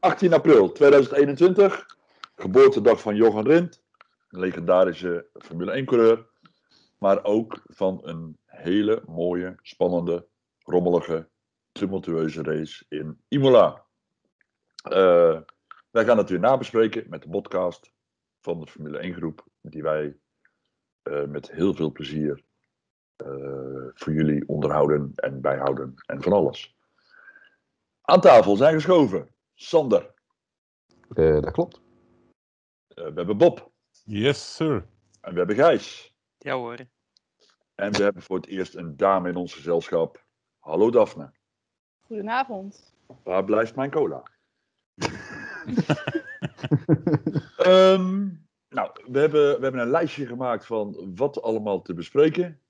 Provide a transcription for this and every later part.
18 april 2021, geboortedag van Johan Rindt, een legendarische Formule 1-coureur. Maar ook van een hele mooie, spannende, rommelige, tumultueuze race in Imola. Eh, wij gaan het weer nabespreken met de podcast van de Formule 1-groep, die wij eh, met heel veel plezier eh, voor jullie onderhouden en bijhouden en van alles. Aan tafel zijn geschoven Sander. Uh, dat klopt. Uh, we hebben Bob. Yes, sir. En we hebben Gijs. Ja hoor. En we hebben voor het eerst een dame in ons gezelschap. Hallo Daphne. Goedenavond. Waar blijft mijn cola? um, nou, we hebben, we hebben een lijstje gemaakt van wat allemaal te bespreken.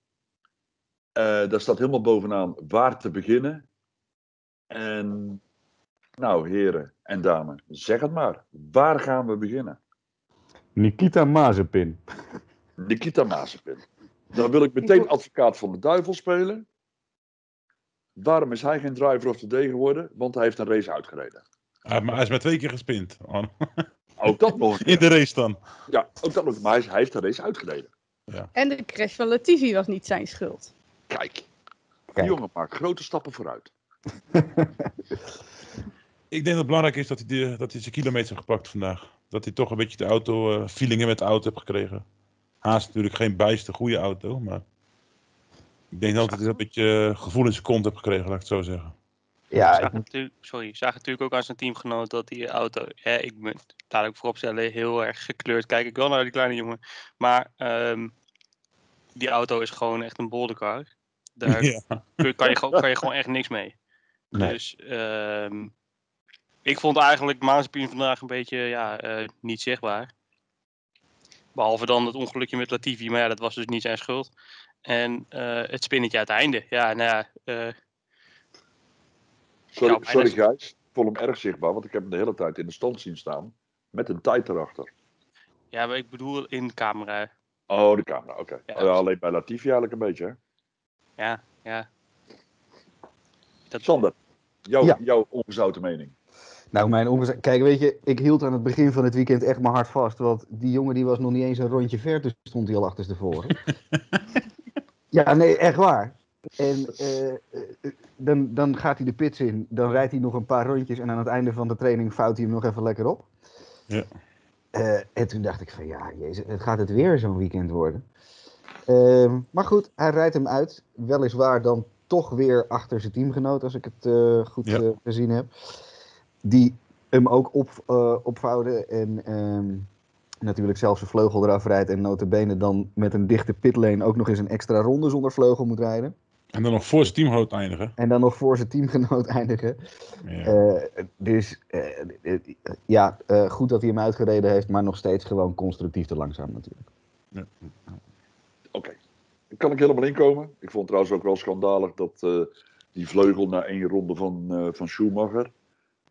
Uh, daar staat helemaal bovenaan waar te beginnen. En nou, heren en dames, zeg het maar. Waar gaan we beginnen? Nikita Mazepin. Nikita Mazepin. Dan wil ik meteen advocaat van de duivel spelen. Waarom is hij geen driver of the day geworden? Want hij heeft een race uitgereden. Ah, maar hij is maar twee keer gespind. Ook dat nog. In de race dan. Ja, ook dat nog. Maar hij, hij heeft de race uitgereden. Ja. En de crash van Latifi was niet zijn schuld. Kijk, die jongen maakt grote stappen vooruit. ik denk dat het belangrijk is dat hij, de, dat hij zijn kilometers heeft gepakt vandaag. Dat hij toch een beetje de auto, uh, feelingen met de auto heeft gekregen. Haast natuurlijk geen bijste goede auto, maar ik denk dat hij een beetje uh, gevoel in zijn kont heeft gekregen, laat ik het zo zeggen. Ja, zag natuurlijk, sorry, zag natuurlijk ook aan zijn teamgenoot dat die auto, ja, ik moet dadelijk vooropstellen, heel erg gekleurd. Kijk ik wel naar die kleine jongen. Maar um, die auto is gewoon echt een bolderkar. Daar ja. kan, je, kan je gewoon echt niks mee. Nee. Dus um, ik vond eigenlijk Mazepin vandaag een beetje ja, uh, niet zichtbaar. Behalve dan het ongelukje met Latifi, maar ja, dat was dus niet zijn schuld. En uh, het spinnetje aan het einde. Ja, nou ja. Uh, sorry, ja, sorry Gijs, ik vond hem erg zichtbaar, want ik heb hem de hele tijd in de stand zien staan. Met een tijd erachter. Ja, maar ik bedoel in de camera. Oh, de camera, oké. Okay. Ja, oh, ja, alleen bij Latifi eigenlijk een beetje, hè? Ja, ja. Dat... Sander, jouw, ja. jouw ongezouten mening. Nou, mijn. Kijk, weet je, ik hield aan het begin van het weekend echt mijn hart vast. Want die jongen die was nog niet eens een rondje ver, dus stond hij al achterstevoren. ja, nee, echt waar. En uh, dan, dan gaat hij de pits in, dan rijdt hij nog een paar rondjes en aan het einde van de training fout hij hem nog even lekker op. Ja. Uh, en toen dacht ik van ja, jezus, het gaat het weer zo'n weekend worden. Uh, maar goed, hij rijdt hem uit. Weliswaar dan toch weer achter zijn teamgenoot, als ik het goed ja. gezien heb. Die hem ook op, opvouwen en um, natuurlijk zelfs zijn vleugel eraf rijdt. En notabene dan met een dichte pitlane ook nog eens een extra ronde zonder vleugel moet rijden. En dan nog voor zijn teamgenoot eindigen. En dan nog voor zijn teamgenoot eindigen. Ja. Uh, dus uh, uh, ja, goed dat hij hem uitgereden heeft, maar nog steeds gewoon constructief te langzaam natuurlijk. Ja. Oké, okay. kan ik helemaal inkomen. Ik vond trouwens ook wel schandalig dat die vleugel na één ronde van, van Schumacher,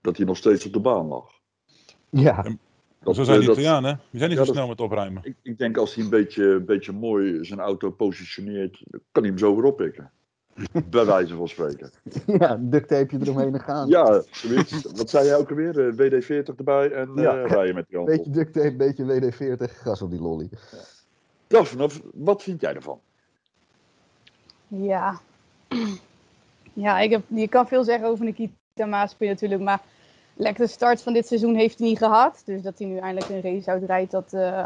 dat hij nog steeds op de baan lag. Ja. Dat, zo zijn die Italianen, we zijn niet ja, zo snel met opruimen. Ik, ik, denk als hij een beetje, een beetje mooi zijn auto positioneert, kan hij hem zo weer oppikken. Bij wijze van spreken. Ja, duct tape je eromheen gaan. Ja, zoiets. Wat zei jij ook alweer? WD-40 erbij en ja. uh, rijden met die Beetje duct tape, beetje WD-40, gas op die lolly. Ja. Daphne, wat vind jij ervan? Ja. Ja, ik heb, je kan veel zeggen over Nikita Maaspin natuurlijk, maar lekker start van dit seizoen heeft hij niet gehad. Dus dat hij nu eindelijk een race uitrijdt, dat, uh,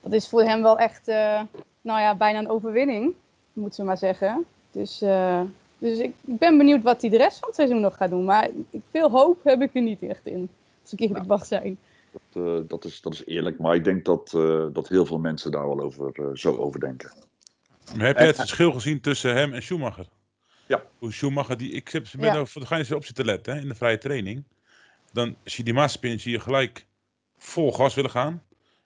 dat is voor hem wel echt, uh, nou ja, bijna een overwinning, moet ze maar zeggen. Dus, uh, dus ik, ik, ben benieuwd wat hij de rest van het seizoen nog gaat doen. Maar veel hoop heb ik er niet echt in, als ik eerlijk mag zijn. Dat, uh, dat, is, dat is eerlijk, maar ik denk dat, uh, dat heel veel mensen daar wel over, zo over denken. Maar heb je het verschil gezien tussen hem en Schumacher? Ja. Hoe Schumacher, die, ik heb met ja. ga je op zitten letten hè, in de vrije training. Dan zie je die Mazepin, zie je gelijk vol gas willen gaan.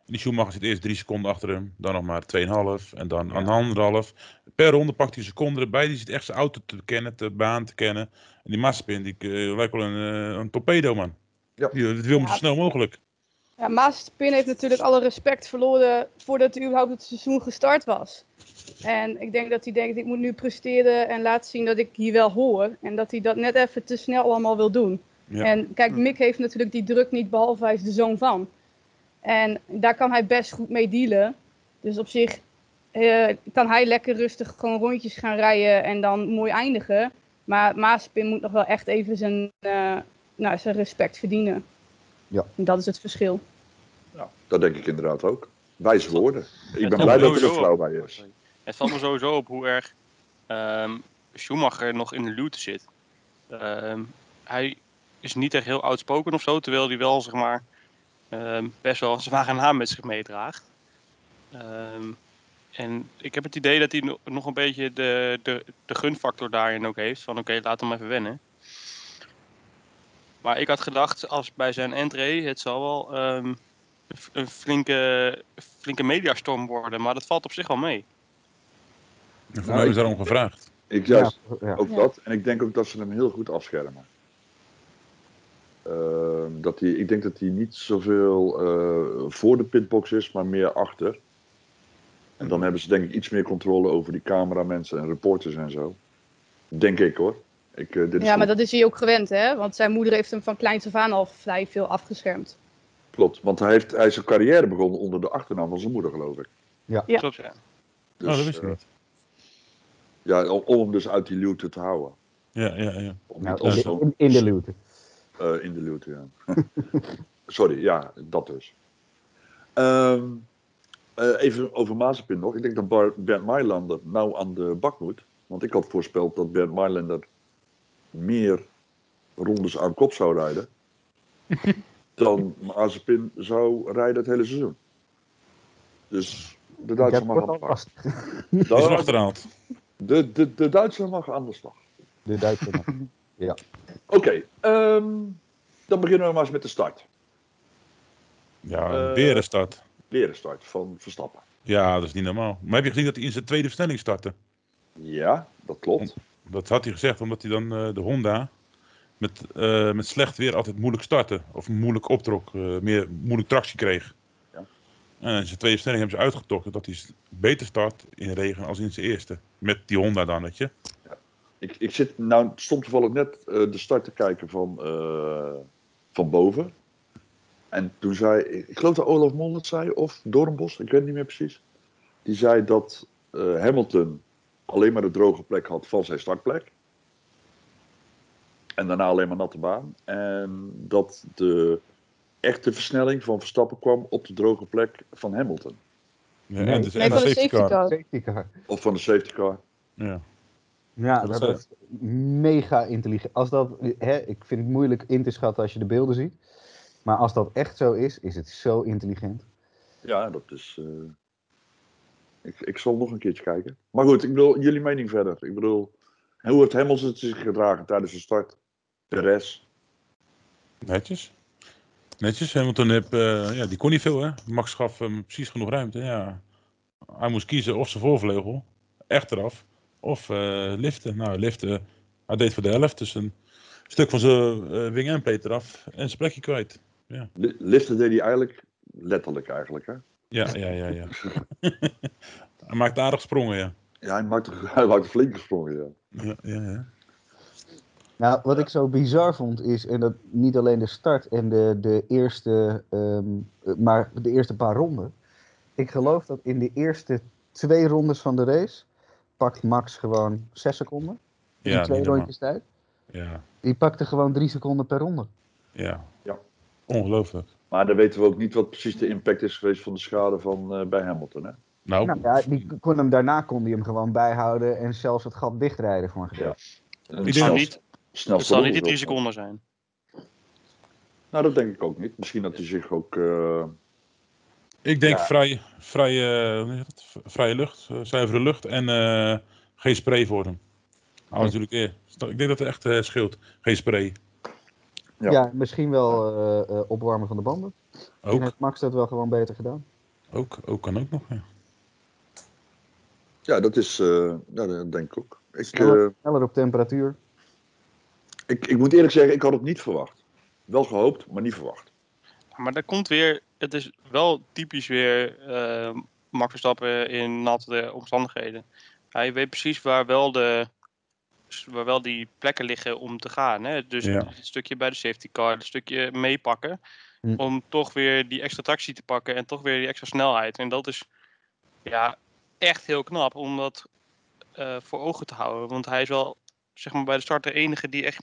En die Schumacher zit eerst drie seconden achter hem, dan nog maar 2,5 en dan ja. een anderhalf. Per ronde pakt hij een seconde erbij. Die zit echt zijn auto te kennen, de baan te kennen. En die Mazepin, die uh, lijkt wel een, uh, een torpedo, man. Ja. Die, die wil hem ja. zo snel mogelijk. Ja, Mazepin heeft natuurlijk alle respect verloren voordat hij überhaupt het seizoen gestart was. En ik denk dat hij denkt, ik moet nu presteren en laten zien dat ik hier wel hoor. En dat hij dat net even te snel allemaal wil doen. Ja. En kijk, Mick heeft natuurlijk die druk niet, behalve hij is de zoon van. En daar kan hij best goed mee dealen. Dus op zich eh, kan hij lekker rustig gewoon rondjes gaan rijden en dan mooi eindigen. Maar Mazepin moet nog wel echt even zijn, eh, nou, zijn respect verdienen. Ja. En dat is het verschil. Ja, dat denk ik inderdaad ook. Wijze woorden. Ik ben blij dat er een vrouw bij is. Het valt me sowieso op hoe erg ehm, Schumacher nog in de luwte zit. Ehm, hij is niet echt heel outspoken of zo, terwijl hij wel zeg maar ehm, best wel een zware naam met zich meedraagt. Ehm, en ik heb het idee dat hij no- nog een beetje de, de, de gunfactor daarin ook heeft. Van oké, laat hem even wennen. Maar ik had gedacht, als bij zijn entree, het zal wel ehm, een flinke, flinke mediastorm worden. Maar dat valt op zich wel mee. En voor Nou, mij ik- daarom gevraagd. Ik juist Ja, ja. ook Ja. dat. En ik denk ook dat ze hem heel goed afschermen. Ehm, dat hij, ik denk dat hij niet zoveel eh, voor de pitbox is, maar meer achter. En dan hebben ze denk ik iets meer controle over die cameramensen en reporters en zo. Denk ik hoor. Ik, eh, dit is Ja, maar dat is hij ook gewend, hè? Want zijn moeder heeft hem van kleins af aan al vrij veel afgeschermd. Klopt, want hij, heeft, hij is zijn carrière begonnen onder de achternaam van zijn moeder, geloof ik. Ja. Klopt, ja. Dus, oh, dat wist ik eh, niet. ja, om, hem dus uit die luwte te houden. Ja, ja, ja. Om Nou, niet in, de, in, in de luwte. Eh, in de luwte, ja. Sorry, ja, dat dus. Ehm, eh, even over Mazepin nog. Ik denk dat Bar- Bernd Mailander nou aan de bak moet. Want ik had voorspeld dat Bernd Mailander meer rondes aan kop zou rijden. dan Mazepin zou rijden het hele seizoen. Dus de Duitser Dat mag aan de al slag. De, achterhaald. de, de, de Duitser mag aan de slag. De Duitse mag. Oké, ehm, dan beginnen we maar eens met de start. Ja, Eh, weer een start. Weer een start van Verstappen. Ja, dat is niet normaal. Maar heb je gezien dat hij in zijn tweede versnelling startte? Ja, dat klopt. Dat had hij gezegd, omdat hij dan eh, de Honda met, eh, met slecht weer altijd moeilijk startte. Of moeilijk optrok, eh, meer moeilijk tractie kreeg. Ja. En zijn tweede versnelling hebben ze uitgetrokken dat hij beter start in regen als in zijn eerste. Met die Honda dan, weet je. Ik, ik zit nou stond toevallig net de start te kijken van, van boven. En toen zei, ik geloof dat Olaf Mol het zei, of Doornbos, ik weet het niet meer precies. Die zei dat Hamilton alleen maar de droge plek had van zijn startplek. En daarna alleen maar natte baan. En dat de echte versnelling van Verstappen kwam op de droge plek van Hamilton. Ja, en, dus, Nee, en van de safety car. car. Safety car. Of van de safety car. Ja. Ja, Dat dat, is, is mega intelligent. Als dat, hè, ik vind het moeilijk in te schatten als je de beelden ziet. Maar als dat echt zo is, is het zo intelligent. Ja, dat is. eh, Ik, ik zal nog een keertje kijken. Maar goed, ik bedoel, jullie mening verder. Ik bedoel, hoe heeft Hamilton zich gedragen tijdens de start? Perez. Netjes. Netjes. Hamilton heb, eh, ja, die kon niet veel, hè. Max gaf hem precies genoeg ruimte. Ja. Hij moest kiezen of zijn voorvleugel, echt eraf, of eh, liften. Nou, liften, hij deed voor de helft, dus een stuk van zijn eh, wing en plate eraf en zijn plekje kwijt. Li- Liften deed hij eigenlijk, letterlijk eigenlijk. Hè? Ja, ja, ja, ja. hij maakte aardig sprongen, ja. Ja, hij maakte, hij maakte flink gesprongen. Ja. Ja, ja, ja. Nou, wat ik zo bizar vond is, en dat niet alleen de start en de, de eerste, ehm, eh, maar de eerste paar ronden. Ik geloof dat in de eerste twee rondes van de race pakt Max gewoon zes seconden. In Ja, twee rondjes tijd. Ja, Die pakte gewoon drie seconden per ronde. ja. Ja. Ongelooflijk. Maar dan weten we ook niet wat precies de impact is geweest van de schade van, eh, bij Hamilton. Hè? Nou, Nou ja, die kon hem, daarna kon hij hem gewoon bijhouden en zelfs het gat dichtrijden voor een gedeelte. Ik Het denk zal niet, snel het zal niet die drie seconden zijn. Nou, dat denk ik ook niet. Misschien dat hij zich ook. eh, ik denk Ja. vrij, vrije lucht, eh, zuivere lucht en eh, geen spray voor hem. Nou, natuurlijk. Ik denk dat het echt eh, scheelt. Geen spray. Ja. Ja, misschien wel eh, eh, opwarmen van de banden. Ook, heeft Max dat wel gewoon beter gedaan. ook, ook kan ook nog. Ja. ja, dat is. eh, ja, dat denk ik ook. Ik, Sneller, sneller op temperatuur. ik, ik moet eerlijk zeggen, ik had het niet verwacht. Wel gehoopt, maar niet verwacht. Maar dat komt weer, het is wel typisch weer Max Verstappen in natte omstandigheden. Hij weet precies waar wel de, waar wel die plekken liggen om te gaan. Hè? Dus Ja. een stukje bij de safety car, een stukje meepakken. Hm. Om toch weer die extra tractie te pakken en toch weer die extra snelheid. En dat is ja, echt heel knap om dat eh, voor ogen te houden. Want hij is wel zeg maar, bij de start de enige die echt.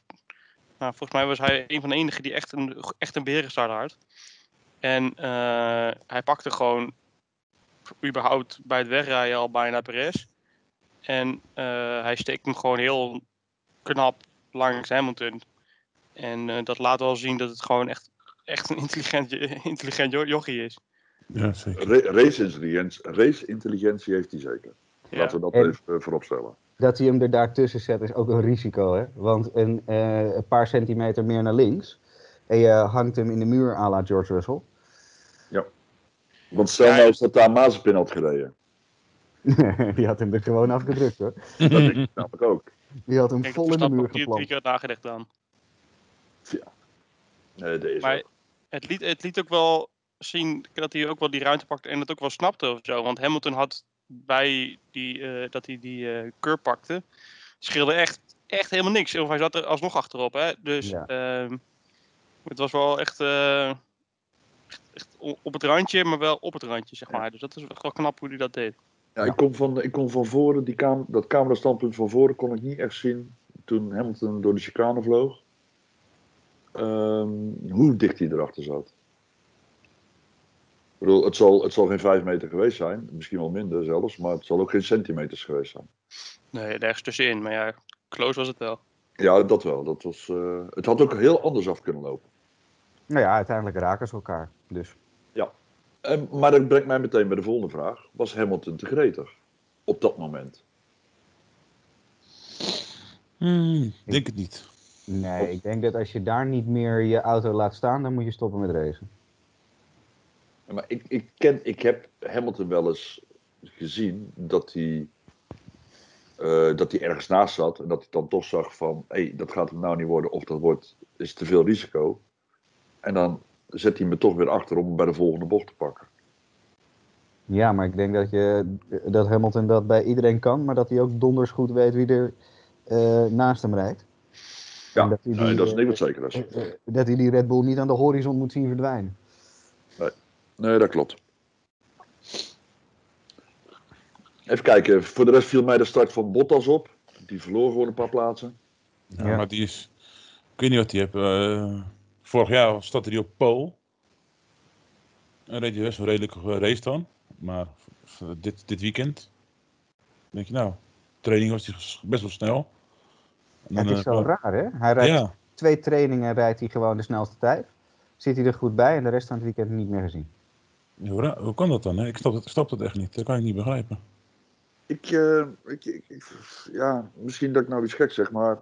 Nou, volgens mij was hij een van de enigen die echt een, echt een berenstart had. En eh, hij pakte gewoon überhaupt bij het wegrijden al bijna Perez. En eh, hij steekt hem gewoon heel knap langs Hamilton. En eh, dat laat wel zien dat het gewoon echt, echt een intelligent, intelligent jo- jochie is. Ja, zeker. Ra- Race-intelligentie race -intelligentie heeft hij zeker. Ja. Laten we dat En- even eh, voorop stellen. Dat hij hem er daartussen zet is ook een risico, hè? Want een, eh, een paar centimeter meer naar links en je hangt hem in de muur à la George Russell. Want stel Ja, nou eens dat daar Mazepin had gereden. Die had hem er gewoon afgedrukt, hoor. Dat denk ik namelijk ook. Die had hem Ik vol dat in de muur drie, drie geplant. keer had nagedacht dan. Nee, deze Maar ook. het liet, het liet ook wel zien dat hij ook wel die ruimte pakte en het ook wel snapte of zo. Want Hamilton had bij die, eh, dat hij die eh curb pakte, scheelde echt, echt helemaal niks. Of hij zat er alsnog achterop. Hè? Dus Ja. ehm, het was wel echt, eh, echt, op het randje, maar wel op het randje, zeg maar. Dus dat is echt wel knap hoe hij dat deed. Ja, ik kon van, ik kon van voren, die kam dat camerastandpunt van voren kon ik niet echt zien toen Hamilton door de chicane vloog. Ehm, hoe dicht hij erachter zat. Ik bedoel, het zal, het zal geen vijf meter geweest zijn, misschien wel minder zelfs, maar het zal ook geen centimeters geweest zijn. Nee, ergens tussenin. Maar ja, close was het wel. Ja, dat wel. Dat was, eh, het had ook heel anders af kunnen lopen. Nou ja, uiteindelijk raken ze elkaar. Dus En, maar dat brengt mij meteen bij de volgende vraag. Was Hamilton te gretig op dat moment? Hmm, denk het niet. nee, ik denk dat als je daar niet meer je auto laat staan, dan moet je stoppen met racen. Maar ik, ik, ken, ik heb Hamilton wel eens gezien dat hij, eh, dat hij ergens naast zat. En dat hij dan toch zag van, hé, hey, dat gaat hem nou niet worden. Of dat wordt, is te veel risico. En dan zet hij me toch weer achter om hem bij de volgende bocht te pakken. Ja, maar ik denk dat, je, dat Hamilton dat bij iedereen kan, maar dat hij ook donders goed weet wie er eh, naast hem rijdt. Ja, En dat hij nee, die, dat is eh, niet wat zeker is. Eh, eh, Dat hij die Red Bull niet aan de horizon moet zien verdwijnen. Nee, dat klopt. Even kijken, voor de rest viel mij de start van Bottas op. Die verloor gewoon een paar plaatsen. Ja, Ja. Maar die is. Ik weet niet wat hij heeft. eh, vorig jaar stond hij op pole. En reed hij best wel redelijk eh, race dan. Maar v- dit, dit weekend. Denk je nou. Training was hij best wel snel. En het dan, is eh, zo raar, hè? Hij rijdt Ja, twee trainingen rijdt hij gewoon de snelste tijd. Zit hij er goed bij en de rest van het weekend niet meer gezien. hoe, hoe kan dat dan? Hè? Ik snap het, ik snap het echt niet. Dat kan ik niet begrijpen. Ik, eh, ik, ik, ik- ja, misschien dat ik nou iets gek zeg, maar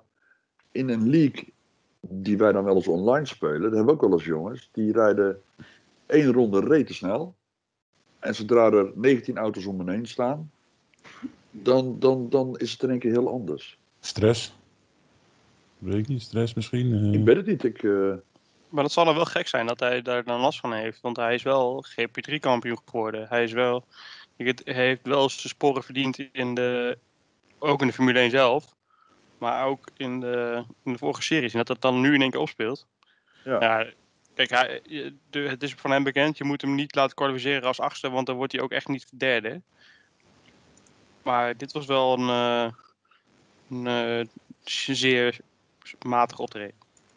in een league die wij dan wel eens online spelen, daar hebben we ook wel eens jongens, die rijden één ronde rete snel. En zodra er 19 auto's om me heen staan, dan, dan, dan is het in één keer heel anders. Stress. Weet ik niet, stress misschien. eh. Ik weet het niet. Ik, eh, Maar dat zal dan wel gek zijn dat hij daar dan last van heeft. Want hij is wel GP3-kampioen geworden. Hij is wel. Hij heeft wel zijn sporen verdiend in de. Ook in de Formule 1 zelf. Maar ook in de, in de vorige series. En dat dat dan nu in één keer opspeelt. Ja. kijk, hij, de, het is van hem bekend. Je moet hem niet laten kwalificeren als achtste. Want dan wordt hij ook echt niet derde. Maar dit was wel een. eh, een eh, zeer matig optreden.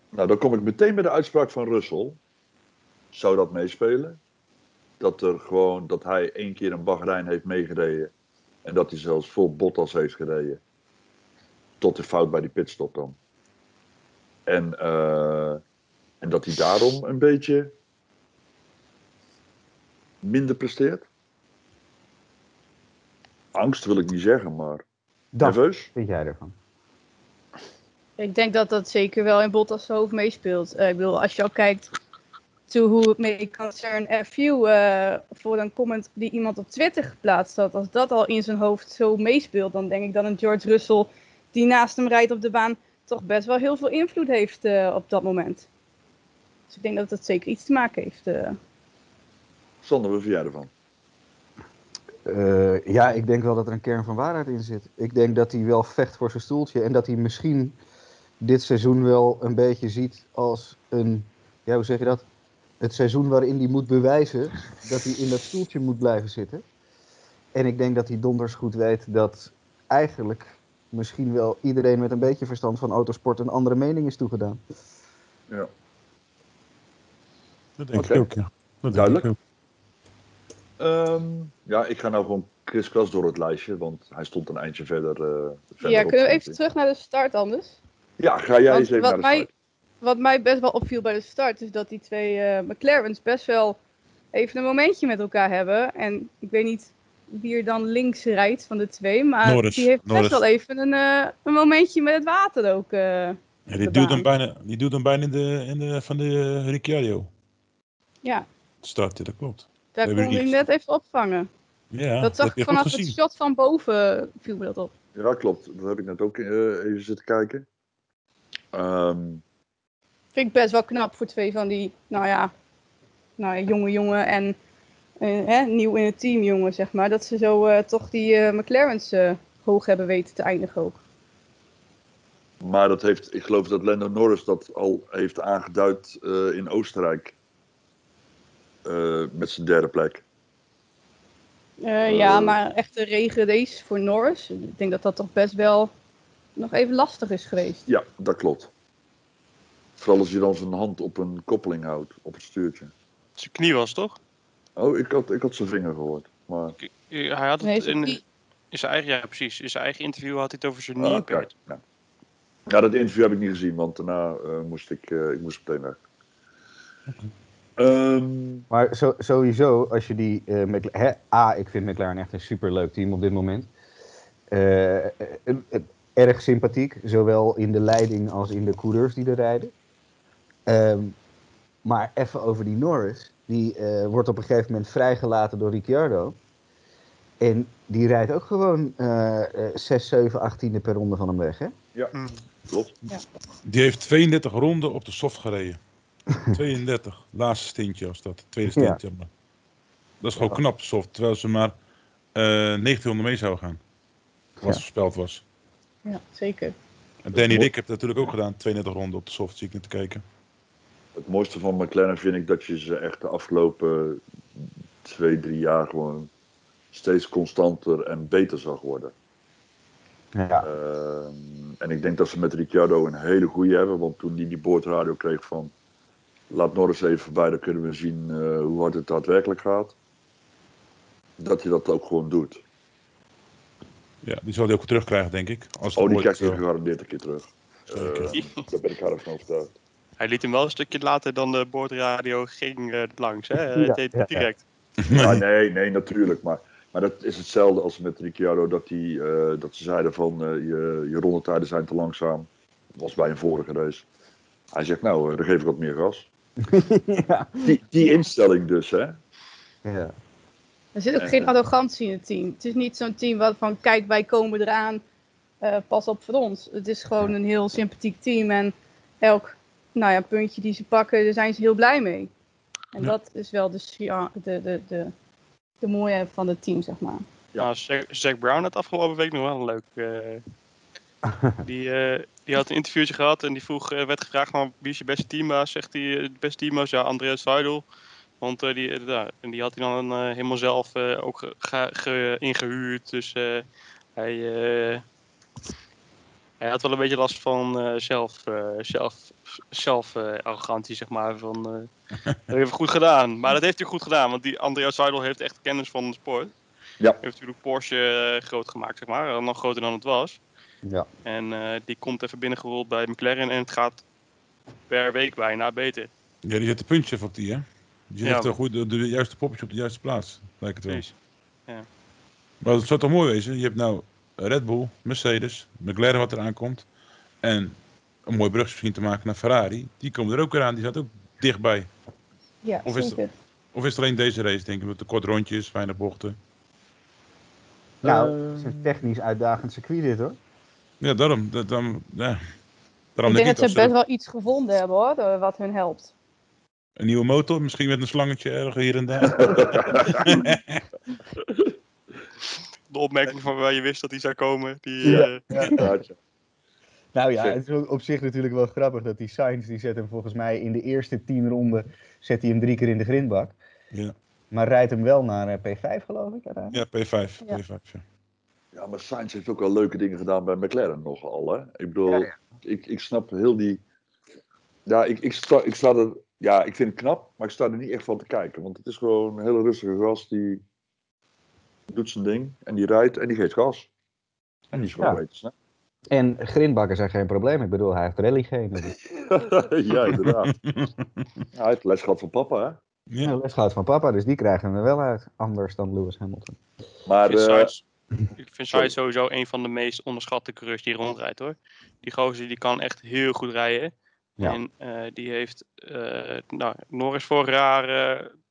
nou, dan kom ik meteen bij de uitspraak van Russell. Zou dat meespelen? Dat, er gewoon, dat hij één keer een Bahrein heeft meegereden. En dat hij zelfs voor Bottas heeft gereden. Tot de fout bij die pitstop dan. En, eh, en dat hij daarom een beetje minder presteert. Angst wil ik niet zeggen, maar Dan nerveus. vind jij ervan? Ik denk dat dat zeker wel in Bottas hoofd meespeelt. Eh, ik bedoel, als je al kijkt to hoe het mee concern FU eh voor een comment die iemand op Twitter geplaatst had. Als dat al in zijn hoofd zo meespeelt, dan denk ik dat een George Russell die naast hem rijdt op de baan toch best wel heel veel invloed heeft eh, op dat moment. Dus ik denk dat dat zeker iets te maken heeft. eh. Sander, wat vind jij ervan? Eh, ja, ik denk wel dat er een kern van waarheid in zit. Ik denk dat hij wel vecht voor zijn stoeltje en dat hij misschien dit seizoen wel een beetje ziet als een, ja, hoe zeg je dat? Het seizoen waarin hij moet bewijzen dat hij in dat stoeltje moet blijven zitten. En ik denk dat hij donders goed weet dat eigenlijk misschien wel iedereen met een beetje verstand van autosport een andere mening is toegedaan. Ja. Dat denk ik ook, ja. Dat denk Duidelijk. ik ook. Ehm, ja, ik ga nou gewoon kriskras door het lijstje, want hij stond een eindje verder. eh verder Ja, op, kunnen we even terug naar de start anders? Ja, ga jij Want eens even wat naar de mij- start. Wat mij best wel opviel bij de start is dat die twee eh, McLaren's best wel even een momentje met elkaar hebben. En ik weet niet wie er dan links rijdt van de twee, maar Norris, die heeft Norris. best wel even een, eh, een momentje met het water ook. eh. Ja, die duwt hem bijna, die duwt hem bijna in de, in de, van de uh, Ricciardo. ja, Start, ja, dat klopt. daar Hebben kon we hij niet. net even opvangen. Ja, dat zag ik vanaf het shot van boven, viel me dat op. Ja, klopt. Dat heb ik net ook eh, even zitten kijken. Ehm, Vind ik best wel knap voor twee van die, nou ja, nou ja jonge jongen en hè, nieuw in het team jongen, zeg maar. Dat ze zo eh, toch die eh, McLaren's eh, hoog hebben weten te eindigen ook. maar dat heeft, ik geloof dat Lando Norris dat al heeft aangeduid eh, in Oostenrijk. Eh, met zijn derde plek. Eh, ja, Eh. maar echt een regen race voor Norris. Ik denk dat dat toch best wel nog even lastig is geweest. Ja, dat klopt. Vooral als je dan zijn hand op een koppeling houdt, op het stuurtje. Zijn knie was toch? Oh, ik had, ik had zijn vinger gehoord. Maar, Ik- Hij had het in, in zijn eigen, ja precies, in zijn eigen interview had hij het over zijn Ah, oké. Ja. ja, dat interview heb ik niet gezien, want daarna eh, moest ik, eh, ik moest meteen weg. Ehm, Maar zo, sowieso, als je die. eh, Mc- hè, A, ik vind McLaren echt een superleuk team op dit moment. Erg sympathiek, zowel in de leiding als in de coureurs die er rijden. Ehm, maar even over die Norris. Die eh, wordt op een gegeven moment vrijgelaten door Ricciardo. En die rijdt ook gewoon eh, eh, 6, 7, 18e per ronde van hem weg. Hè? Hm. klopt. Die heeft 32 ronden op de soft gereden. 32. Laatste stintje was dat. Tweede Ja. stintje. maar. Dat is gewoon Ja. knap, soft. Terwijl ze maar eh 19 ronden mee zouden gaan. Wat Ja. voorspeld was. Ja, zeker. En Danny. Rick heeft het natuurlijk ook gedaan. 32 ronden op de soft, zie ik net te kijken. Het mooiste van McLaren vind ik dat je ze echt de afgelopen twee, drie jaar gewoon steeds constanter en beter zag worden. Ja. Ehm, en ik denk dat ze met Ricciardo een hele goede hebben, want toen die die boordradio kreeg van laat Norris even voorbij, dan kunnen we zien eh, hoe hard het daadwerkelijk gaat. Dat je dat ook gewoon doet. Ja, die zal hij ook terugkrijgen, denk ik. Als het Oh, die ooit, krijgt hij eh, gegarandeerd een keer terug. Eh, daar ben ik haar van overtuigd. Hij liet hem wel een stukje later dan de boordradio ging eh, langs. Hè? Ja, Het deed direct. Ja, nee, nee, natuurlijk. Maar, maar dat is hetzelfde als met Ricciardo, dat, die, eh, dat ze zeiden van eh, je, je rondetijden zijn te langzaam. Dat was bij een vorige race. Hij zegt nou, dan geef ik wat meer gas. ja. Die, die instelling dus, hè. ja. Er zit ook geen arrogantie in het team. Het is niet zo'n team wat van kijk, wij komen eraan, eh, pas op voor ons. Het is gewoon een heel sympathiek team en elk nou ja, puntje die ze pakken, daar zijn ze heel blij mee. En Ja. dat is wel de, scha- de, de, de, de mooie van het team, zeg maar. Ja. Ja. Zack, Brown had afgelopen week nog wel een leuk. eh, die, eh, die had een interviewtje gehad en die vroeg, eh, werd gevraagd: maar wie is je beste teambaas? Zegt hij: de beste teambaas? Ja, Andreas Seidel. Want eh, die, en die had hij dan helemaal zelf eh, ook ge- ge- ge- ingehuurd. Dus eh, hij, eh, hij had wel een beetje last van eh, zelf, eh, zelf, zelf eh, arrogantie, zeg maar. Van, eh, dat heeft hij goed gedaan. Maar dat heeft hij goed gedaan, want die Andreas Seidel heeft echt kennis van de sport. Ja. Hij heeft natuurlijk Porsche eh, groot gemaakt, zeg maar. Nog groter dan het was. ja. En eh, die komt even binnengerold bij McLaren en het gaat per week bijna beter. Ja, die zet een puntje op die, hè? Die Ja. zet de, goede, de juiste popjes op de juiste plaats, lijkt het wel. Precies. Maar het zou toch mooi wezen? Je hebt nou Red Bull, Mercedes, McLaren wat eraan komt. En een mooi brug misschien te maken naar Ferrari. Die komen er ook weer aan, die staat ook dichtbij. Ja, Of is zeker. Of is het alleen deze race, denk ik, met de kort rondjes, weinig bochten. Nou, Eh, het is een technisch uitdagend circuit dit hoor. Ja, daarom. Dat, dan, ja. daarom Ik denk dat ze best wel iets gevonden hebben hoor, wat hun helpt. Een nieuwe motor, misschien met een slangetje ergens hier en daar. de opmerking van waar je wist dat die zou komen. Die, Ja. eh, Ja. Nou ja, het is op zich natuurlijk wel grappig dat die Sainz, die zet hem volgens mij in de eerste tien ronden, zet hij hem drie keer in de grindbak. Ja. Maar rijdt hem wel naar eh, P5 geloof ik. Ja, P5. Ja. P5 ja. Ja, maar Sainz heeft ook wel leuke dingen gedaan bij McLaren nogal. Hè? Ik bedoel, Ja, ja. Ik, ik snap heel die. Ja, ik, ik, sta, ik sta er. Ja, ik vind het knap, maar ik sta er niet echt van te kijken. Want het is gewoon een hele rustige gast die doet zijn ding en die rijdt en die geeft gas. En die is gewoon Ja. snel. En grindbakken zijn geen probleem. Ik bedoel, hij heeft rallygenen. Ja, inderdaad. Ja, hij heeft les gehad van papa, hè? Ja. Ja, les gaat van papa, dus die krijgen hem er wel uit. Anders dan Lewis Hamilton. Maar ik vind eh, Sainz- ik vind Sainz sowieso een van de meest onderschatte coureurs die rondrijdt hoor. Die gozer die kan echt heel goed rijden. Ja. En eh, die heeft, eh nou, Norris vorig jaar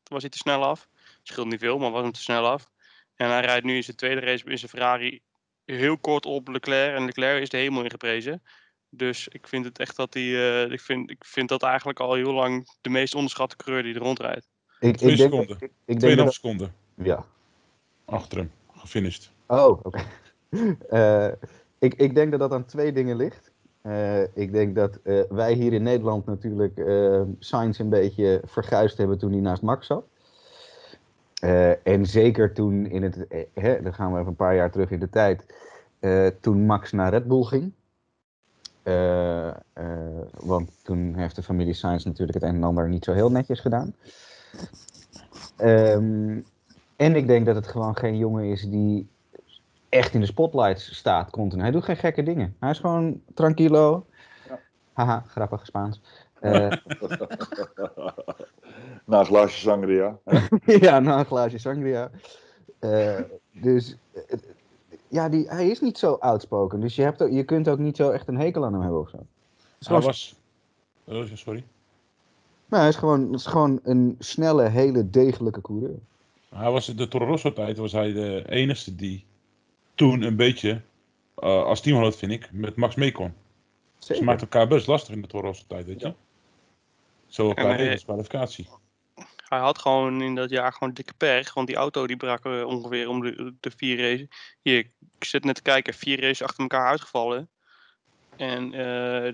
was hij te snel af. Scheelt niet veel, maar was hem te snel af. En hij rijdt nu in zijn tweede race in zijn Ferrari heel kort op Leclerc. En Leclerc is de hemel ingeprezen. Dus ik vind het echt dat hij, eh, ik, vind, ik vind dat eigenlijk al heel lang de meest onderschatte coureur die er rondrijdt. Ik, Twee ik denk, seconden. ik, ik denk 2,5 dat, seconden ja. achter hem. Gefinished. Oh, oké. Eh, ik, ik denk dat dat aan twee dingen ligt. Eh, ik denk dat eh, wij hier in Nederland natuurlijk eh Sainz een beetje verguisd hebben toen hij naast Max zat. Eh, en zeker toen in het, eh, hè, dan gaan we even een paar jaar terug in de tijd, eh, toen Max naar Red Bull ging. Want toen heeft de familie Sainz natuurlijk het een en ander niet zo heel netjes gedaan. Ehm, en ik denk dat het gewoon geen jongen is die echt in de spotlights staat continu. Hij doet geen gekke dingen. Hij is gewoon tranquilo. Ja. Haha, grappig Spaans. na een glaasje sangria. ja, na een glaasje sangria. Eh, dus eh, ja, die, hij is niet zo outspoken. Dus je, hebt, ook- je kunt ook niet zo echt een hekel aan hem hebben of zo. Is Hij was... Oh, sorry. nou, hij is gewoon, het is gewoon een snelle, hele degelijke coureur. Hij was de Toro Rosso tijd was hij de enige die toen een beetje, eh, als teamgenoot vind ik, met Max mee kon. Ze maakten elkaar best lastig in de Toro Rosso tijd, weet je. Ja. Zo elkaar maar, heen eh, als kwalificatie. Hij had gewoon in dat jaar gewoon dikke pech. Want die auto die brak eh, ongeveer om de, de vier races. Hier, ik zit net te kijken. Vier races achter elkaar uitgevallen. En eh,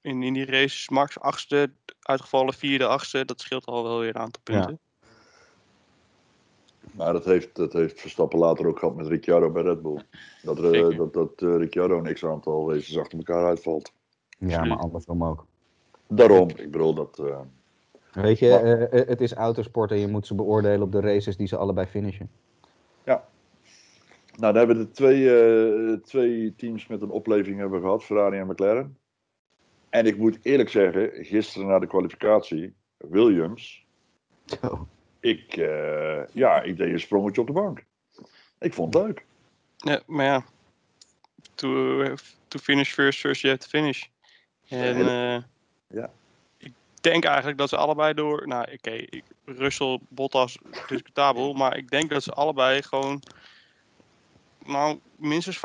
in, in die races Max achtste uitgevallen. Vierde, achtste. Dat scheelt al wel weer een aantal Ja. punten. Maar dat heeft, dat heeft Verstappen later ook gehad met Ricciardo bij Red Bull. Dat, eh, dat, dat Ricciardo een x-aantal races achter elkaar uitvalt. Ja, maar andersom ook. Daarom, ik bedoel dat. Weet je, Maar- eh, eh, het is autosport en je moet ze beoordelen op de races die ze allebei finishen. Nou, dan hebben we de twee, eh, twee teams met een opleving hebben gehad, Ferrari en McLaren. En ik moet eerlijk zeggen, gisteren na de kwalificatie, Williams, Zo. ik, eh, ja, ik deed een sprongetje op de bank. Ik vond het leuk. Ja, maar ja. To, to finish first, first you have to finish. En eh, Ja. Ik denk eigenlijk dat ze allebei door... Nou, oké, ik- Russell, Bottas, discutabel. Maar ik denk dat ze allebei gewoon... Nou, minstens 50%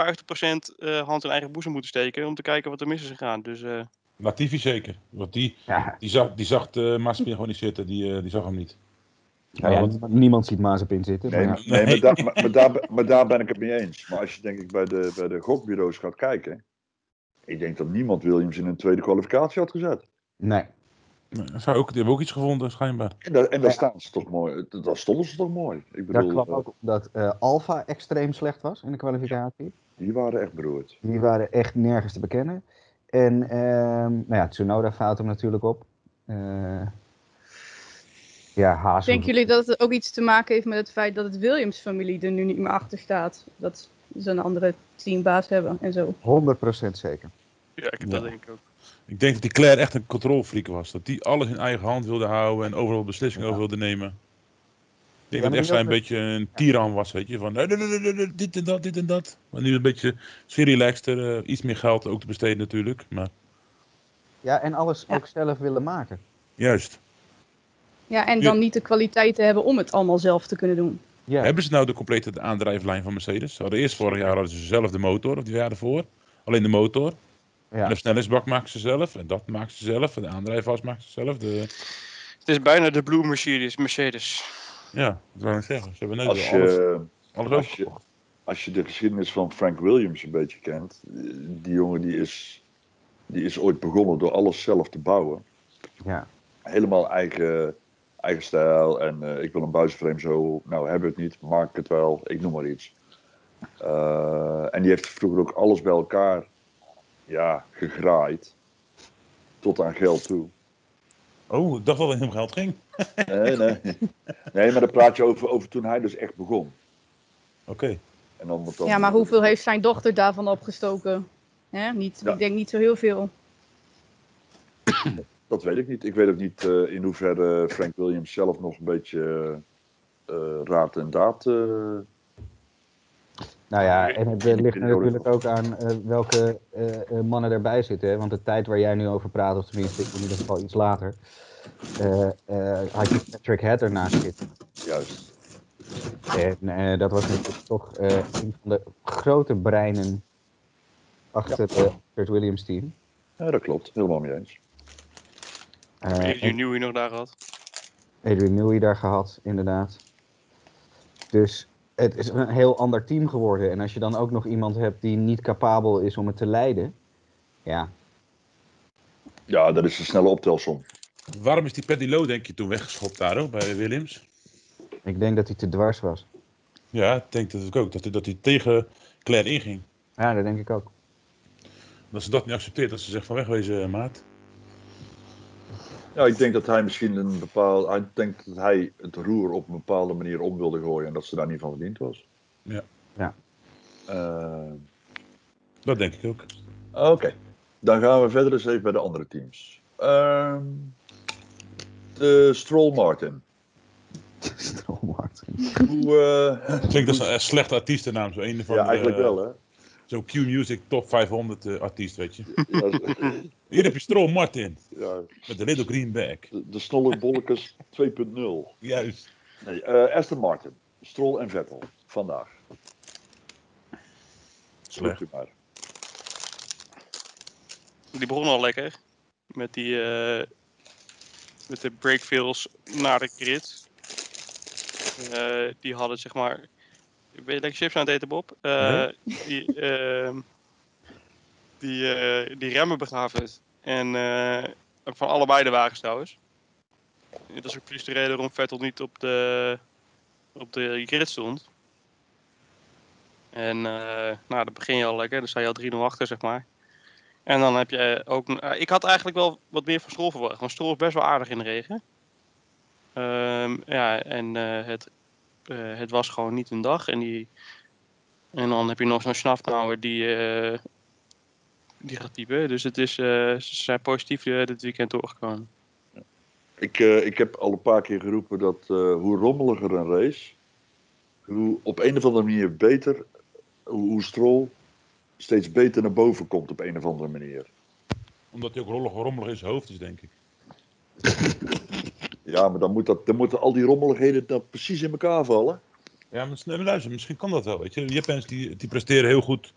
eh hand in eigen boezem moeten steken... om te kijken wat er mis is gegaan. Dus eh, Latifi zeker. Want die, Ja, die zag, die zag de Mazepin gewoon niet zitten. Die, eh, die zag hem niet. nou ja, want- niemand- ziet Mazepin zitten. Nee, maar ja. nee, Nee. maar, daar, maar, maar daar, maar daar ben ik het mee eens. Maar als je denk ik bij de, bij de gokbureaus gaat kijken, ik denk dat niemand Williams in een tweede kwalificatie had gezet. Nee. Dat zou ook, die hebben ook iets gevonden, schijnbaar. En, daar, en daar Ja. staan ze toch mooi. Daar stonden ze toch mooi. Ik Daar bedoel, kwam eh, ook dat eh Alfa extreem slecht was in de kwalificatie. die waren echt beroerd. Die waren echt nergens te bekennen. En ehm, nou ja, Tsunoda fout hem natuurlijk op. Eh, ja, Haas. Denken jullie dat het ook iets te maken heeft met het feit dat het Williams-familie er nu niet meer achter staat? Dat ze een andere teambaas hebben en zo. 100% zeker. ja, ik, Ja. dat denk ik ook. Ik denk dat die Claire echt een controlfreak was. Dat die alles in eigen hand wilde houden en overal beslissingen Ja. over wilde nemen. Ik denk Ja, dat echt een beetje een tiran was, weet je. Van dit en dat, dit en dat. Maar nu een beetje relaxter, eh, iets meer geld ook te besteden natuurlijk. Maar Ja, en alles Ja. ook zelf willen maken. juist. Ja, en Ja. dan niet de kwaliteiten hebben om het allemaal zelf te kunnen doen. Ja, Hebben ze nou de complete aandrijflijn van Mercedes? Ze hadden eerst vorig jaar hadden ze zelf de motor, of die jaar ervoor. Alleen de motor. Ja. En de snelheidsbak maken ze zelf. En dat maken ze zelf. En de aandrijfas maken ze zelf. De, Het is bijna de Blue Mercedes. Mercedes. ja, dat wil ik zeggen. Ze hebben net Als alles, je, alles als je- als je de geschiedenis van Frank Williams een beetje kent, die jongen die is, die is ooit begonnen door alles zelf te bouwen. Ja. Helemaal eigen, eigen stijl en eh, ik wil een buisframe zo, nou hebben we het niet, maak ik het wel, ik noem maar iets. Eh, en die heeft vroeger ook alles bij elkaar ja, gegraaid. Tot aan geld toe. Oh, ik dacht dat het om geld ging. Nee, nee. Nee, maar dan praat je over, over toen hij dus echt begon. Oké. En dan, Ja, maar hoeveel heeft zijn dochter daarvan opgestoken? Hè? Niet, Ja. Ik denk niet zo heel veel. Dat weet ik niet. Ik weet ook niet eh, in hoeverre Frank Williams zelf nog een beetje eh, raad en daad. Nou ja, en het eh, ligt natuurlijk ook aan eh, welke eh, mannen erbij zitten. Hè? Want de tijd waar jij nu over praat, of tenminste in ieder geval iets later, eh, eh, had je Patrick Head ernaast zitten. juist. En dat was natuurlijk toch eh, een van de grote breinen achter het Kurt Williams team. Ja, dat klopt. Helemaal mee eens. Eh, Adrian Newey nog daar gehad. Adrian Newey daar gehad, inderdaad. Dus het is een heel ander team geworden. En als je dan ook nog iemand hebt die niet capabel is om het te leiden, ja, Ja, dat is een snelle optelsom. Waarom is die Paddy Lowe, denk je, toen weggeschopt daar ook, bij Williams? ik denk dat hij te dwars was. Ja, ik denk dat ik ook. Dat hij, dat hij tegen Claire inging. Ja, dat denk ik ook. Dat ze dat niet accepteert. Dat ze zegt van wegwezen, eh, maat. Ja, ik denk dat hij misschien een bepaald. Hij denkt dat hij het roer op een bepaalde manier om wilde gooien en dat ze daar niet van verdiend was. Ja. Ja. Eh, Dat denk ik ook. Oké, dan gaan we verder eens even bij de andere teams. Ehm, de Stroll Martin. Stroll Martin. Hoe, eh, Klinkt als een slechte artiestennaam. Zo een van ja, de, eigenlijk wel, hè? Zo'n Q-Music top 500 eh, artiest, weet je. Ja, Hier heb je Stroll Martin. ja, Met de little green bag. de, de Snolle Bollekes 2.0. Juist. Nee, eh Aston Martin, Stroll en Vettel, vandaag. Slecht. U maar. Die begon al lekker. Met die eh, met de breakfails naar de grid. Eh, die hadden zeg maar. Ben je lekker chips aan het eten, Bob? Eh, Die, ehm, die, eh, die remmen begaven. En eh, van allebei de wagens trouwens. Dat is ook precies de reden waarom Vettel niet op de, op de grid stond. En nou, dan begin je al lekker. Dan sta je al 3-0 achter, zeg maar. En dan heb je ook... ik had eigenlijk wel wat meer van Stroll verwacht. Want Stroll is best wel aardig in de regen. Ehm, ja, en het, eh, het was gewoon niet een dag. En, die, en dan heb je nog zo'n snafnauwer die, eh, die gaat piepen. Dus het is, eh, ze zijn positief dit weekend doorgekomen. Ik, eh, ik heb al een paar keer geroepen dat eh, hoe rommeliger een race, hoe op een of andere manier beter, hoe, hoe Stroll steeds beter naar boven komt op een of andere manier. Omdat hij ook rommelig, rommelig in zijn hoofd is, denk ik. Ja, maar dan, moet dat, dan moeten al die rommeligheden dan precies in elkaar vallen. Ja, maar luister, misschien kan dat wel, weet je. Je hebt mensen die, die presteren heel goed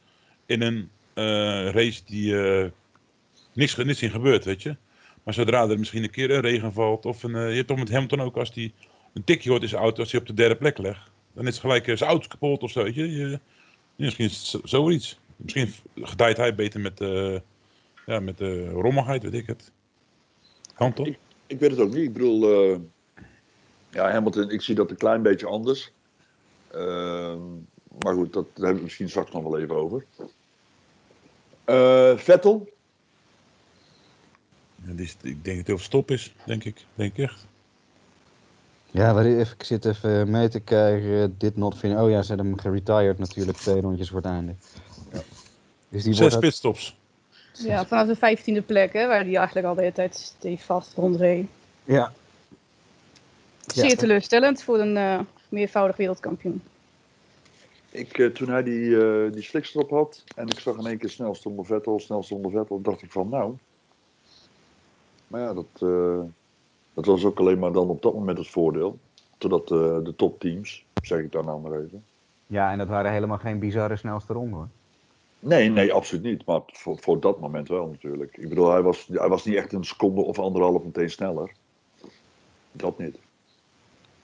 in een eh, race die eh, niks, niks in gebeurt, weet je. Maar zodra er misschien een keer een regen valt, of een, eh, je hebt toch met Hamilton ook, als hij een tikje hoort in zijn auto, als hij op de derde plek legt, dan is gelijk eh, zijn auto kapot of zo, weet je. je misschien is het zo- zoiets. Misschien gedijt hij beter met, ja, met rommeligheid, weet ik het. Kan toch? Weet het ook niet. Ik bedoel, eh, ja, Hamilton, ik zie dat een klein beetje anders. Ehm, maar goed, dat, daar hebben we misschien straks nog wel even over. Eh, Vettel, Ja, die is- ik denk dat hij over stop is, denk ik. Denk ik echt. Ja, maar even, ik zit even mee te kijken. Dit not vinden. Oh ja, ze hebben hem geretired natuurlijk, twee rondjes voor het einde. Dus die Zes wordt pitstops. Ja, vanaf de vijftiende plek, hè, waar die eigenlijk al de hele tijd stevast rondreed. Ja. Ja. Zeer teleurstellend voor een eh, meervoudig wereldkampioen. ik, eh, toen hij die, eh die slikstrop had en ik zag in één keer snel zonder Vettel, snel zonder Vettel, dacht ik van nou. Maar ja, dat, eh, dat was ook alleen maar dan op dat moment het voordeel. Totdat eh, de topteams, zeg ik daar nou maar even. ja, en dat waren helemaal geen bizarre snelste ronde hoor. Nee, nee, absoluut niet. Maar voor, voor dat moment wel natuurlijk. Ik bedoel, hij was, hij was niet echt een seconde of anderhalf meteen sneller. Dat niet.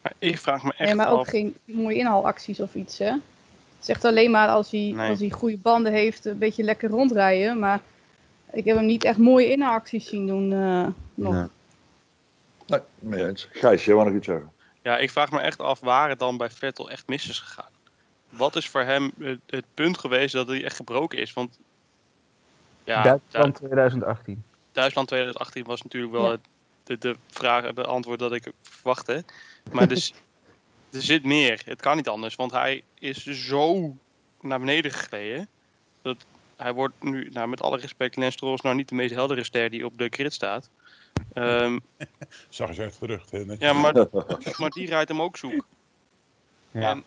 Maar ik vraag me echt Nee, maar ook af. geen mooie inhaalacties of iets, hè? zegt alleen maar als hij, Nee. als hij goede banden heeft, een beetje lekker rondrijden. Maar ik heb hem niet echt mooie inhaalacties zien doen eh, nog. Nee. Nee, mee eens. Gijs, jij wou nog iets zeggen? Ja, ik vraag me echt af waar het dan bij Vettel echt mis is gegaan. Wat is voor hem het, het punt geweest dat hij echt gebroken is? Want ja, Duitsland Du- 2018. Duitsland 2018 was natuurlijk wel Ja. de, de vraag, de antwoord dat ik verwachtte. Maar dus, er zit meer. Het kan niet anders, want hij is zo naar beneden gegleden. Dat hij wordt nu, nou, met alle respect, Stroll is nou niet de meest heldere ster die op de grid staat. Ehm, Zag eens uit gerucht. Hè? Net- ja, maar, maar die rijdt hem ook zoek. Ja. En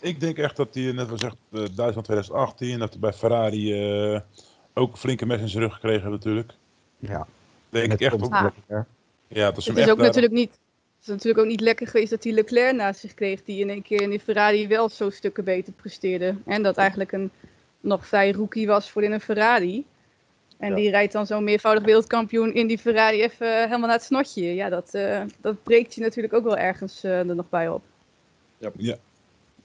Ik denk echt dat hij, net was zegt, eh, Duitsland 2018, dat hij bij Ferrari eh, ook flinke mes in zijn rug gekregen heeft natuurlijk. Ja. Denk ik echt op. Ah. Ja, dat is hem Het is echt ook daar- natuurlijk niet. Het is natuurlijk ook niet lekker geweest dat hij Leclerc naast zich kreeg, die in één keer in die Ferrari wel zo stukken beter presteerde. En dat eigenlijk een nog vrij rookie was voor in een Ferrari. En Ja. die rijdt dan zo'n meervoudig wereldkampioen in die Ferrari even helemaal naar het snotje. Ja, dat, eh, dat breekt je natuurlijk ook wel ergens eh, er nog bij op.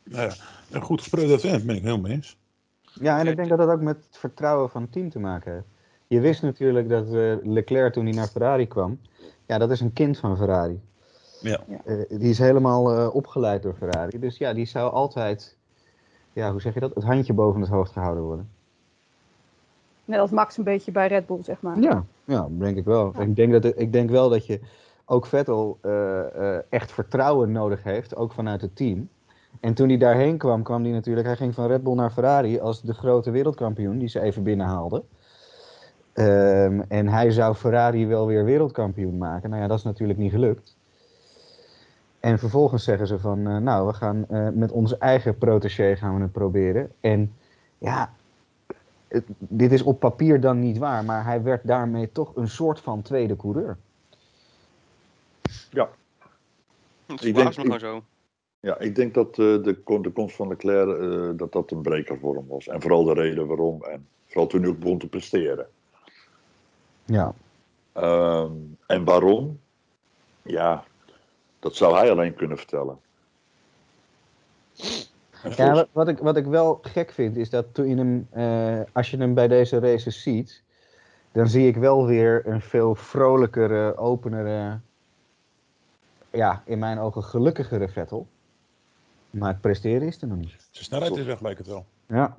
Nou ja, een goed gesproken vent, ben ik heel mee eens. Ja, en ik denk dat dat ook met het vertrouwen van het team te maken heeft. Je wist natuurlijk dat eh, Leclerc toen hij naar Ferrari kwam, ja, dat is een kind van Ferrari. Ja. Eh, die is helemaal eh, opgeleid door Ferrari. Dus ja, die zou altijd, ja, hoe zeg je dat, het handje boven het hoofd gehouden worden. Net als Max een beetje bij Red Bull, zeg maar. Ja, ja denk ik wel. Ik, denk dat, ik denk wel dat je ook Vettel eh, eh, echt vertrouwen nodig heeft, ook vanuit het team. En toen hij daarheen kwam, kwam hij natuurlijk, hij ging van Red Bull naar Ferrari als de grote wereldkampioen die ze even binnenhaalde. Ehm, en hij zou Ferrari wel weer wereldkampioen maken. Nou ja, dat is natuurlijk niet gelukt. En vervolgens zeggen ze van, eh, nou, we gaan eh, met onze eigen protégé gaan we het proberen. En ja, het- dit is op papier dan niet waar, maar hij werd daarmee toch een soort van tweede coureur. het Ik verbaast denk- me gewoon zo. Ja, ik denk dat eh, de, de komst van Leclerc eh, dat dat een breker voor hem was. En vooral de reden waarom. En vooral toen hij ook begon te presteren. Ja, Ehm, en waarom? Ja, dat zou hij alleen kunnen vertellen. ja wat, wat ik, wat ik wel gek vind is dat toen je hem, eh, als je hem bij deze races ziet, dan zie ik wel weer een veel vrolijkere, openere, ja, in mijn ogen gelukkigere Vettel. Maar het presteren is er nog niet. Zijn snelheid is weg, lijkt het wel. Ja,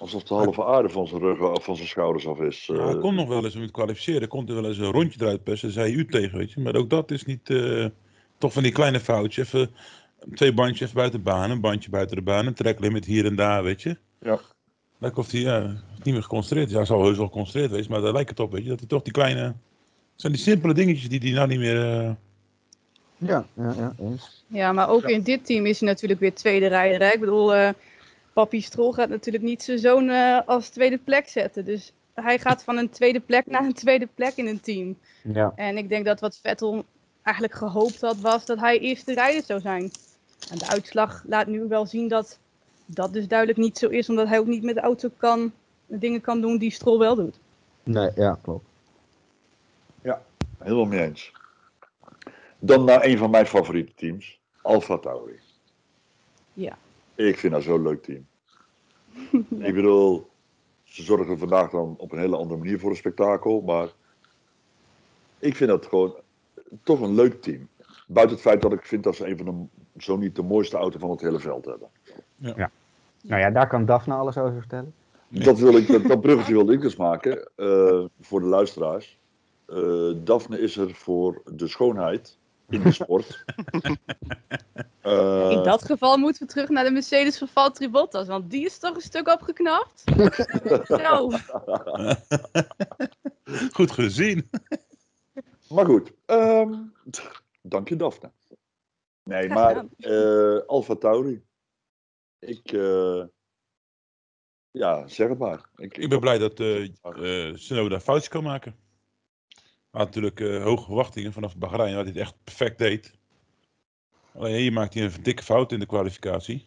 Alsof de halve aarde van zijn rug of van zijn schouders af is. Ja, hij eh. kon nog wel eens om het kwalificeren, kon hij wel eens een rondje eruit persen, zei u tegen, weet je. Maar ook dat is niet, eh, toch van die kleine foutjes, even twee bandjes even buiten de baan, een bandje buiten de baan, een tracklimit hier en daar, weet je. Ja. Lijkt of hij ja, niet meer geconcentreerd is. Ja, hij zal heus wel geconcentreerd wezen, maar daar lijkt het op, weet je. Dat hij toch die kleine, het zijn die simpele dingetjes die hij nou niet meer... eh, ja, ja, ja eens. Ja, maar ook in dit team is hij natuurlijk weer tweede rijder. Hè? Ik bedoel, eh Papi Strol gaat natuurlijk niet zijn zoon eh, als tweede plek zetten. Dus hij gaat van een tweede plek naar een tweede plek in een team. Ja, En ik denk dat wat Vettel eigenlijk gehoopt had, was dat hij eerste rijder zou zijn. En de uitslag laat nu wel zien dat dat dus duidelijk niet zo is, omdat hij ook niet met de auto kan, de dingen kan doen die Strol wel doet. nee, ja, klopt. Helemaal mee eens. Dan naar een van mijn favoriete teams, Alfa Tauri. Ja. Ik vind dat zo'n leuk team. Ik bedoel, ze zorgen vandaag dan op een hele andere manier voor een spektakel, maar ik vind dat gewoon toch een leuk team. Buiten het feit dat ik vind dat ze een van de, zo niet de mooiste auto van het hele veld hebben. Nou ja, daar kan Daphne alles over vertellen. Dat, wil ik, dat, dat bruggetje wilde ik dus maken eh, voor de luisteraars. Eh Daphne is er voor de schoonheid in de sport. Eh, In dat geval moeten we terug naar de Mercedes van Valtteri Bottas, want die is toch een stuk opgeknapt. Goed gezien. Maar goed, ehm, dank je Daphne. Nee, maar eh Alfa Tauri. Ik, eh, ja, zeg het maar. Ik, Ik ben blij dat eh eh Tsunoda foutjes kan maken. Had natuurlijk eh, hoge verwachtingen vanaf Bahrein, wat hij het echt perfect deed. Alleen hier maakte hij een dikke fout in de kwalificatie.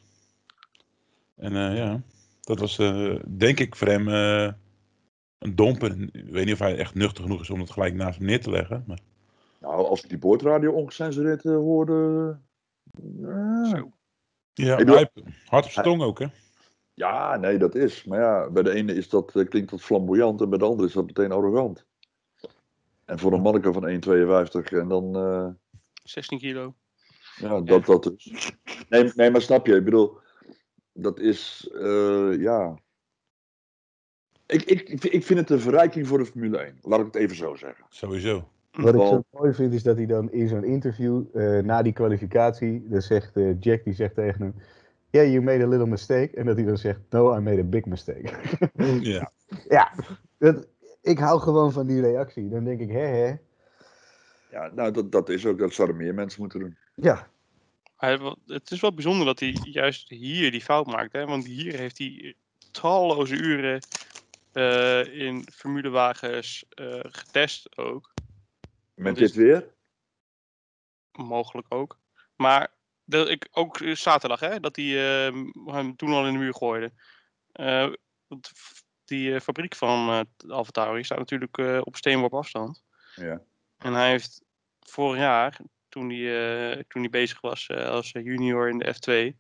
En eh, ja, dat was eh, denk ik voor hem eh, een domper. Ik weet niet of hij echt nuchter genoeg is om het gelijk naast hem neer te leggen. Maar Nou, als ik die boordradio ongecensureerd hoorde. Zo. Ja, hij heeft hard op zijn tong ook, hè? Ja, nee, dat is. Maar ja, bij de ene is dat, klinkt dat flamboyant en bij de andere is dat meteen arrogant. En voor een manneke van 1,52 en dan, eh, 16 kilo. ja, dat, dat dus. Nee, nee, maar snap je, ik bedoel, dat is, eh, ja. Ik, ik, ik vind het een verrijking voor de Formule 1, laat ik het even zo zeggen. Sowieso. Wat ik zo mooi vind is dat hij dan in zo'n interview eh, na die kwalificatie, dan zegt eh, Jack die zegt tegen hem, yeah, you made a little mistake. En dat hij dan zegt, no, I made a big mistake. Ja. ja, dat, ik hou gewoon van die reactie. Dan denk ik, hè hè. Ja, nou, dat, dat is ook, dat zouden meer mensen moeten doen. Ja, het is wel bijzonder dat hij juist hier die fout maakt. Hè? Want hier heeft hij talloze uren eh, in formulewagens eh, getest ook. Met dit weer? Mogelijk ook. Maar dat ik, ook zaterdag, hè, dat hij eh, hem toen al in de muur gooide. Eh, want f- die eh, fabriek van uh, Alfa Tauri staat natuurlijk eh, op steenworp afstand. Ja. En hij heeft vorig jaar, toen hij, eh, toen hij bezig was eh, als junior in de F2,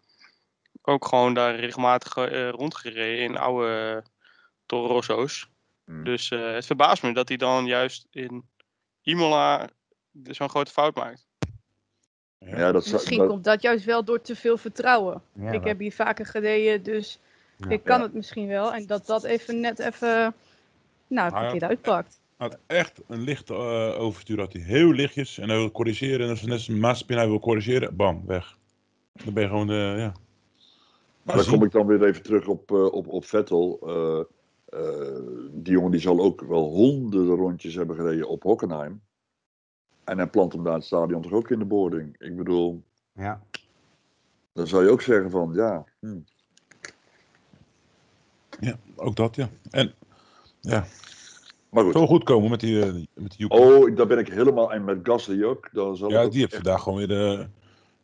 ook gewoon daar regelmatig eh, rondgereden in oude uh, Toro Rosso's. Hmm. Dus eh, het verbaast me dat hij dan juist in Imola zo'n grote fout maakt. Ja, dat, Misschien dat- komt dat juist wel door te veel vertrouwen. Ja, ik heb hier vaker gereden, dus Ja. ik kan Ja. het misschien wel. En dat dat even net even, nou, verkeerd uitpakt. Hij had echt een lichte eh, overstuur. Had hij heel lichtjes. En hij wil corrigeren. En als net als een Mazepin hij wil corrigeren. Bam, weg. Dan ben je gewoon, eh, ja. Maar dan kom ik dan weer even terug op, eh, op, op Vettel. Eh, eh, die jongen die zal ook wel honderden rondjes hebben gereden op Hockenheim. En hij plant hem daar in het stadion toch ook in de boarding. Ik bedoel, ja. dan zou je ook zeggen van ja. hm. Ja, ook dat, ja. En ja, Maar het goed. zal goed komen met die, eh, met die. Oh, daar ben ik helemaal. En met Gasly ook. Dan zal ja, ik ook die heeft echt- vandaag gewoon weer de,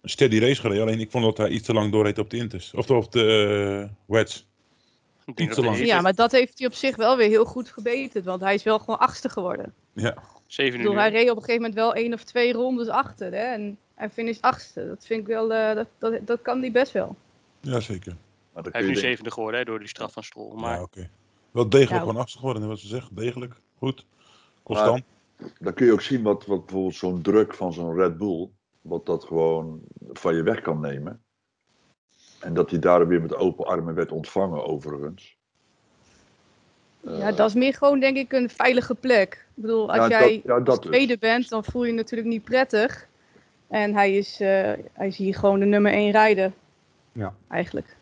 een steady race gereden. Alleen ik vond dat hij iets te lang doorreed op de Inters. Of op de uh, Wets. Ik denk Iets te lang. Ja, maar dat heeft hij op zich wel weer heel goed gebeterd. Want hij is wel gewoon achtste geworden. Ja, Ik Zeven bedoel, uur. hij reed op een gegeven moment wel één of twee rondes achter. Hè? En hij finisht achtste. Dat vind ik wel, eh, dat, dat, dat kan hij best wel. ja zeker. Maar dan Hij is nu zevende geworden hè, door die straf van Stroll. Maar Ja, oké. Wel degelijk Ja. gewoon achter geworden, wat ze zeggen. Degelijk, goed. Constant. dan kun je ook zien wat, wat bijvoorbeeld zo'n druk van zo'n Red Bull, wat dat gewoon van je weg kan nemen. En dat hij daar weer met open armen werd ontvangen, overigens. Ja, dat is meer gewoon denk ik een veilige plek. Ik bedoel, als Ja, dat- jij ja, dat tweede bent, dan voel je je natuurlijk niet prettig. En hij is, eh, hij is hier gewoon de nummer één rijder. Ja. Eigenlijk.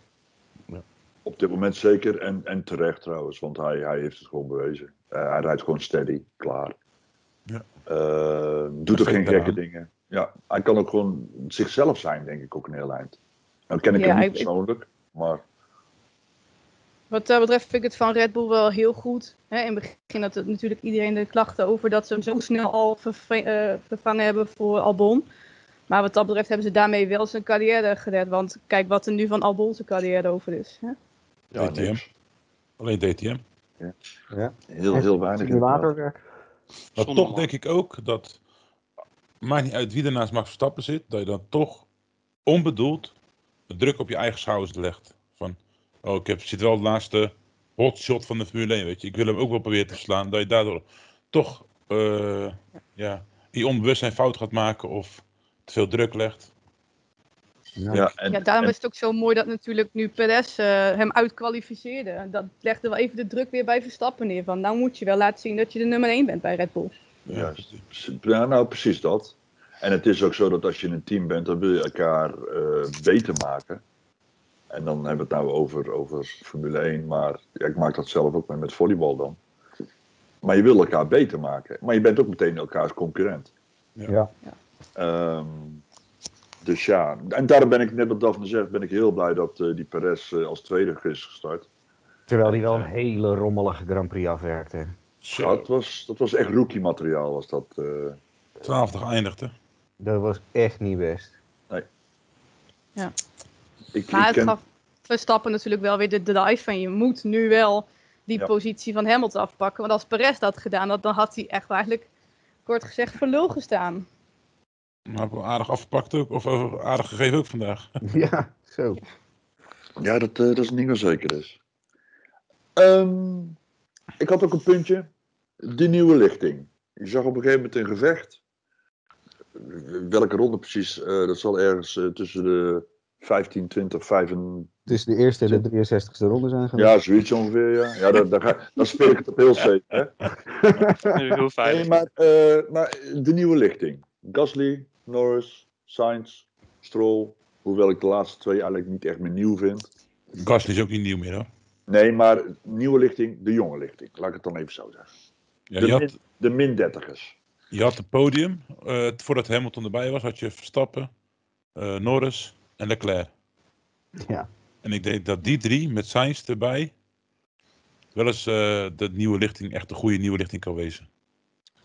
Op dit moment zeker en, en terecht trouwens, want hij, hij heeft het gewoon bewezen. Eh, hij rijdt gewoon steady, klaar. Ja. Eh, doet ook geen gekke dingen. Ja, hij kan ook gewoon zichzelf zijn, denk ik, ook een heel eind. Nou ken ik Ja, hem niet ik- persoonlijk, maar Wat dat betreft vind ik het van Red Bull wel heel goed. Hè, in het begin had het natuurlijk iedereen de klachten over dat ze hem zo snel al eh, vervangen hebben voor Albon. Maar wat dat betreft hebben ze daarmee wel zijn carrière gered. Want kijk wat er nu van Albon zijn carrière over is. Hè? Ja, DTM. niks. Alleen DTM. ja. Heel, heel weinig. Simulatorwerk. Maar toch man. denk ik ook dat, maakt niet uit wie er naast Max Verstappen zit, dat je dan toch onbedoeld de druk op je eigen schouders legt. Van, oh, ik heb, zit wel de laatste hotshot van de Formule 1, weet je. Ik wil hem ook wel proberen te verslaan. Dat je daardoor toch, eh, ja, die onbewustzijn fout gaat maken of te veel druk legt. Ja. Ja, en, ja, daarom en- is het ook zo mooi dat natuurlijk nu Perez eh, hem uitkwalificeerde. En Dat legde wel even de druk weer bij Verstappen neer. Van nou moet je wel laten zien dat je de nummer 1 bent bij Red Bull. Juist. Ja, nou, precies dat. En het is ook zo dat als je een team bent, dan wil je elkaar eh, beter maken. En dan hebben we het nou over, over Formule 1, maar ja, ik maak dat zelf ook mee met volleybal dan. Maar je wil elkaar beter maken. Maar je bent ook meteen elkaars concurrent. Ja. Ehm, dus ja, en daarom ben ik, net wat Daphne zegt, ben ik heel blij dat eh, die Perez eh, als tweede is gestart. Terwijl hij wel een hele rommelige Grand Prix afwerkte. Dat was, dat was echt rookie materiaal, was dat. eh. twaalfde geëindigd, hè. Dat was echt niet best. ik, Maar ik het ken- gaf Verstappen natuurlijk wel weer de drive van je moet nu wel die Ja. positie van Hamilton afpakken. Want als Perez dat gedaan had, dan had hij echt eigenlijk, kort gezegd, voor lul gestaan. Maar we aardig afgepakt ook, of aardig gegeven ook vandaag. ja, zo. Ja, dat, eh, dat is niet meer zeker is. Ehm, ik had ook een puntje. Die nieuwe lichting. Je zag op een gegeven moment een gevecht. Welke ronde precies? eh, dat zal ergens eh, tussen de 15, 20, 25. Tussen de eerste en de 63ste ronde zijn geweest. Ja, zoiets ongeveer. Ja, ja dan, dan, ga, dan speel ik het op heel safe. Hè? Heel veilig. Nee, maar, eh, maar de nieuwe lichting. Gasly, Norris, Sainz, Stroll. Hoewel ik de laatste twee eigenlijk niet echt meer nieuw vind. Gasly is ook niet nieuw meer hoor. Nee, maar nieuwe lichting, de jonge lichting. Laat ik het dan even zo zeggen. Ja, de, je, min, had, de min 30ers. je had het podium, eh, voordat Hamilton erbij was, had je Verstappen, eh, Norris en Leclerc. Ja. En ik denk dat die drie met Sainz erbij wel eens eh, de nieuwe lichting, echt de goede nieuwe lichting kan wezen.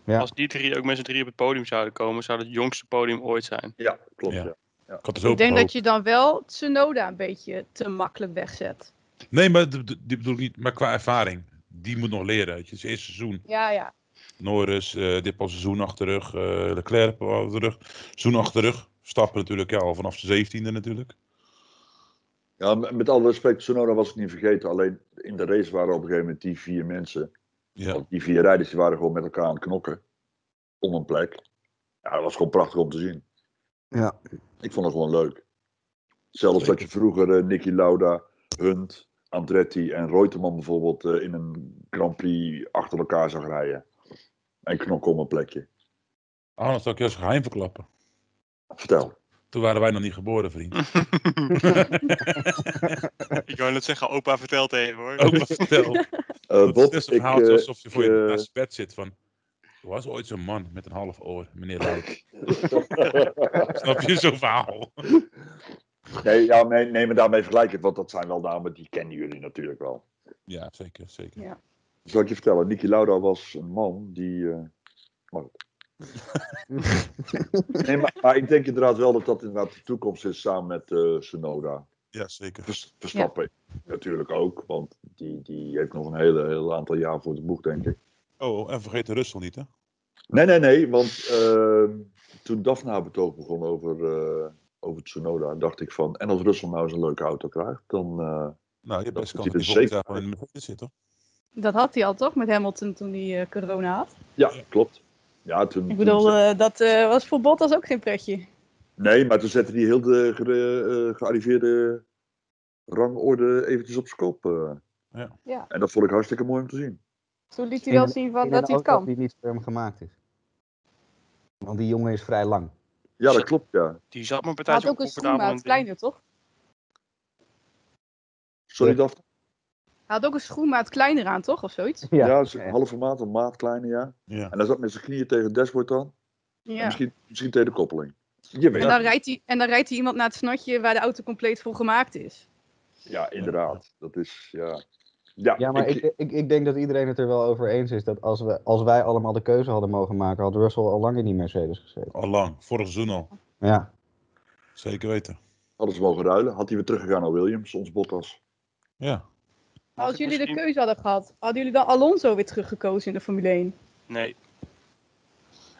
Ja. Als die drie ook met z'n drie op het podium zouden komen, zou het het jongste podium ooit zijn. Ja, klopt. Ja. Ja. Ik had zo Ik denk dat je dan wel Tsunoda een beetje te makkelijk wegzet. Nee, maar die bedoel ik niet, maar qua ervaring. Die moet nog leren. Het is het eerste seizoen. Ja, ja. Norris, eh dit pas een seizoen achter de rug. eh Leclerc achter de rug. Seizoen achter de rug. Stappen natuurlijk ja, al vanaf de 17e natuurlijk. Ja, met met alle respect, Tsunoda was ik niet vergeten. Alleen in de race waren op een gegeven moment die vier mensen. Ja. Want die vier rijders die waren gewoon met elkaar aan het knokken. Om een plek. Ja, dat was gewoon prachtig om te zien. Ja. Ik vond het gewoon leuk. Zelfs dat je vroeger eh, Nicky Lauda, Hunt, Andretti en Reutemann bijvoorbeeld eh, in een Grand Prix achter elkaar zag rijden. En knokken om een plekje. Oh, dan zal ik je als geheim verklappen. Vertel. Toen waren wij nog niet geboren, vriend. ik wou net zeggen, opa vertelt even hoor. Ook wat vertel. Eh, Dat Bob, is een ik, verhaal eh, alsof je voor je eh, naast bed zit van... Er was ooit zo'n man met een half oor, meneer Luik. Snap je zo'n verhaal? nee, ja, nee, nee, maar daarmee vergelijk het, want dat zijn wel namen die kennen jullie natuurlijk wel. Ja, zeker, zeker. Ja. Zal ik je vertellen, Nicky Lauda was een man die. eh, maar goed. nee, maar, maar ik denk inderdaad wel dat dat inderdaad de toekomst is samen met eh Sonoda. Ja, zeker. Vers- Verstappen natuurlijk ook, want die, die heeft nog een hele, heel aantal jaar voor de boeg, denk ik. Oh, en vergeet de Russell niet, hè? Nee, nee, nee, want eh, toen Daphne haar betoog begon over, eh over Tsunoda, dacht ik van, en als Russell nou eens een leuke auto krijgt, dan... eh, Nou, je best kans hij er zeker in de Mercedes zit, toch? Dat had hij al toch met Hamilton toen hij eh, corona had. ja, klopt. Ja, toen, Ik bedoel, eh, dat eh, was voor Bottas ook geen pretje. Nee, maar toen zette hij heel de ge- eh, gearriveerde rangorde eventjes op zijn kop. eh. Ja. Ja. En dat vond ik hartstikke mooi om te zien. Toen liet hij wel zien van, dat hij het kan. die niet voor hem gemaakt is. Want die jongen is vrij lang. Ja, dat klopt, ja. Die zat Hij partij had zo ook een schoenmaat kleiner, toch? Sorry, Ja. Daphne. Had ook een schoenmaat kleiner aan, toch? Of zoiets? Ja, ja halve maat, een maat kleiner, ja. Ja. En hij zat met zijn knieën tegen het dashboard aan. En Ja. misschien, misschien tegen de koppeling. Je weet En dan, rijdt hij, en dan rijdt hij iemand naar het snotje waar de auto compleet voor gemaakt is. Ja, inderdaad. Dat is, ja. Ja, Ja, maar ik, ik, ik denk dat iedereen het er wel over eens is dat als, we, als wij allemaal de keuze hadden mogen maken, had Russell al lang in die Mercedes gezeten. Al lang, vorig seizoen al. Ja, Zeker weten. hadden ze mogen ruilen. Had hij weer teruggegaan naar Williams, ons Bottas. Ja. Als ik jullie de keuze hadden gehad, hadden jullie dan Alonso weer teruggekozen in de Formule 1? Nee,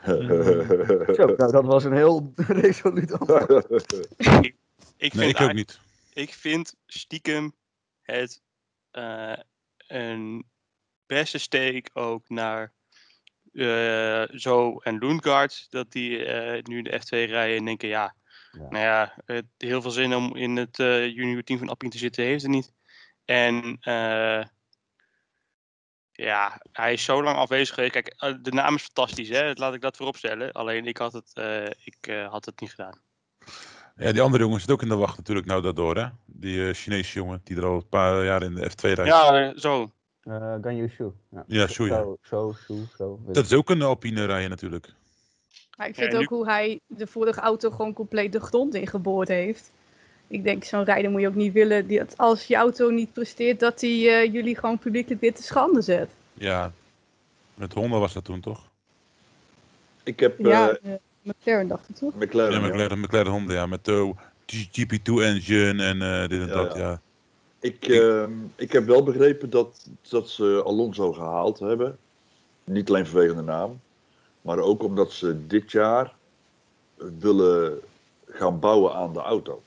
Zo, nou, dat was een heel resoluut antwoord. ik vind, Nee, ik ook niet. ik vind stiekem het eh, een beste steek ook naar eh, Zo en Loengaard. Dat die eh, nu de F2 rijden en denken, ja, Ja. nou ja, het, heel veel zin om in het eh junior team van Alpine te zitten heeft het niet. En eh, ja, hij is zo lang afwezig geweest. Kijk, eh, de naam is fantastisch, hè? laat ik dat vooropstellen. Alleen ik had het, eh, ik, eh, had het niet gedaan. Ja, die andere jongen zit ook in de wacht natuurlijk nou daardoor, hè? Die Chinese jongen die er al een paar jaar in de F2 rijdt. Ja, eh, zo. Uh, Ganyu Shu. Ja, Ja, Shu, ja. Zo, zo, Shu, zo. Dat is ook een Alpine rijden natuurlijk. Maar ik Ja, vind ook hoe hij de vorige auto gewoon compleet de grond ingeboord heeft. Ik denk, zo'n rijder moet je ook niet willen. Die, dat als je auto niet presteert, dat hij eh, jullie gewoon publiekelijk weer te schande zet. Ja, met Honda was dat toen toch? ik heb ja, eh, eh, McLaren dacht ik toch? McLaren. Ja, ja. McLaren, McLaren Honda, ja. Met de GP2 engine en eh, dit en Ja, dat, ja. ja. Ik, ehm, ik heb wel begrepen dat, dat ze Alonso gehaald hebben. Niet alleen vanwege de naam, maar ook omdat ze dit jaar willen gaan bouwen aan de auto.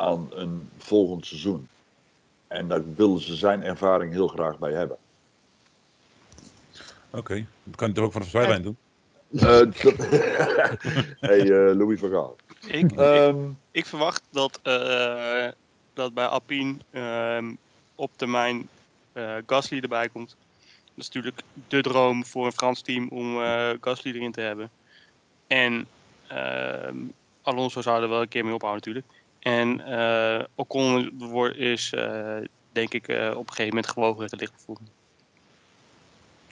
Aan een volgend seizoen. En daar willen ze zijn ervaring heel graag bij hebben. Oké, dat kan je toch ook van de zijlijn doen? Eh, dat... hey, eh, Louis van Gaal. Ik, ik, Ehm, ik verwacht dat, eh, dat bij Alpine ehm, op termijn eh, Gasly erbij komt. Dat is natuurlijk de droom voor een Frans team om eh, Gasly erin te hebben. En ehm, Alonso zou er wel een keer mee ophouden natuurlijk. En eh Ocon wordt- is eh, denk ik eh, op een gegeven moment gewogen uit de lichtbevoering.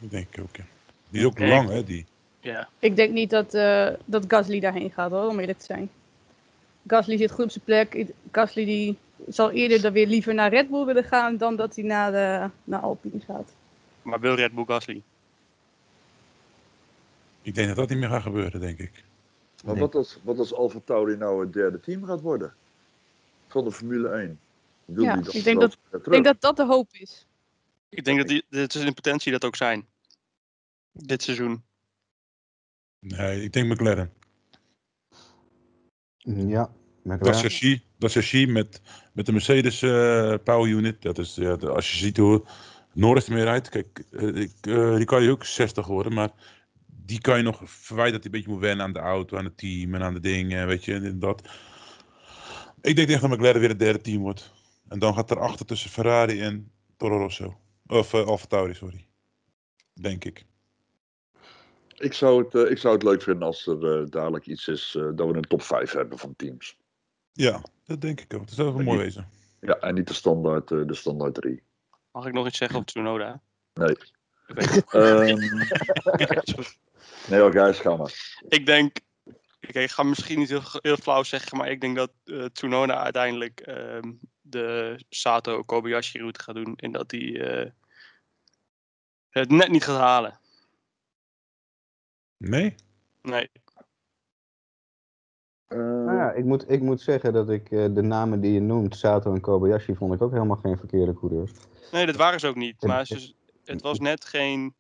Dat denk ik ook, ja. Die is ook lang, hè, die. Ja, Ik denk niet dat, eh, dat Gasly daarheen gaat hoor, om eerlijk te zijn. Gasly zit goed op zijn plek. Gasly die zal eerder dan weer liever naar Red Bull willen gaan dan dat hij naar, de, naar Alpine gaat. maar wil Red Bull Gasly? Ik denk dat dat niet meer gaat gebeuren, denk ik. maar Nee. wat als, wat als Alfa Tauri nou het derde team gaat worden? Van de Formule 1. Wil Ja, ik denk dat- denk dat dat de hoop is. Ik denk dat die, dit is in potentie dat ook zijn. Dit seizoen. Nee, ik denk McLaren. Ja, Dat McLaren. chassis, dat chassis met, met de Mercedes eh, Power Unit. Dat is, ja, als je ziet hoe Norris er meer rijdt. Kijk, eh, ik, eh, die kan je ook 60 worden. Maar die kan je nog verwijten dat hij een beetje moet wennen aan de auto, aan het team en aan de dingen. Weet je, en dat. Ik denk echt dat McLaren weer het derde team wordt. En dan gaat erachter tussen Ferrari en Toro Rosso. Of uh, Alfa Tauri, sorry. Denk ik. Ik, zou het, eh, ik zou het leuk vinden als er eh, dadelijk iets is eh, dat we een top 5 hebben van teams. Ja, dat denk ik ook. Dat zou wel mooi wezen. Ja, en niet de standaard, eh, de standaard 3. Mag ik nog iets zeggen op Tsunoda? Nee. Ehm nee, hoor, Gijs, ga maar. ik denk, ik ga misschien niet heel, heel flauw zeggen, maar ik denk dat eh Tsunoda uiteindelijk ehm, de Sato Kobayashi route gaat doen en dat hij eh, het net niet gaat halen. Nee? Nee, Eh, Nou ja, ik moet, ik moet zeggen dat ik eh, de namen die je noemt, Sato en Kobayashi, vond ik ook helemaal geen verkeerde coureurs. nee, dat waren ze ook niet. Maar ze, het was net geen.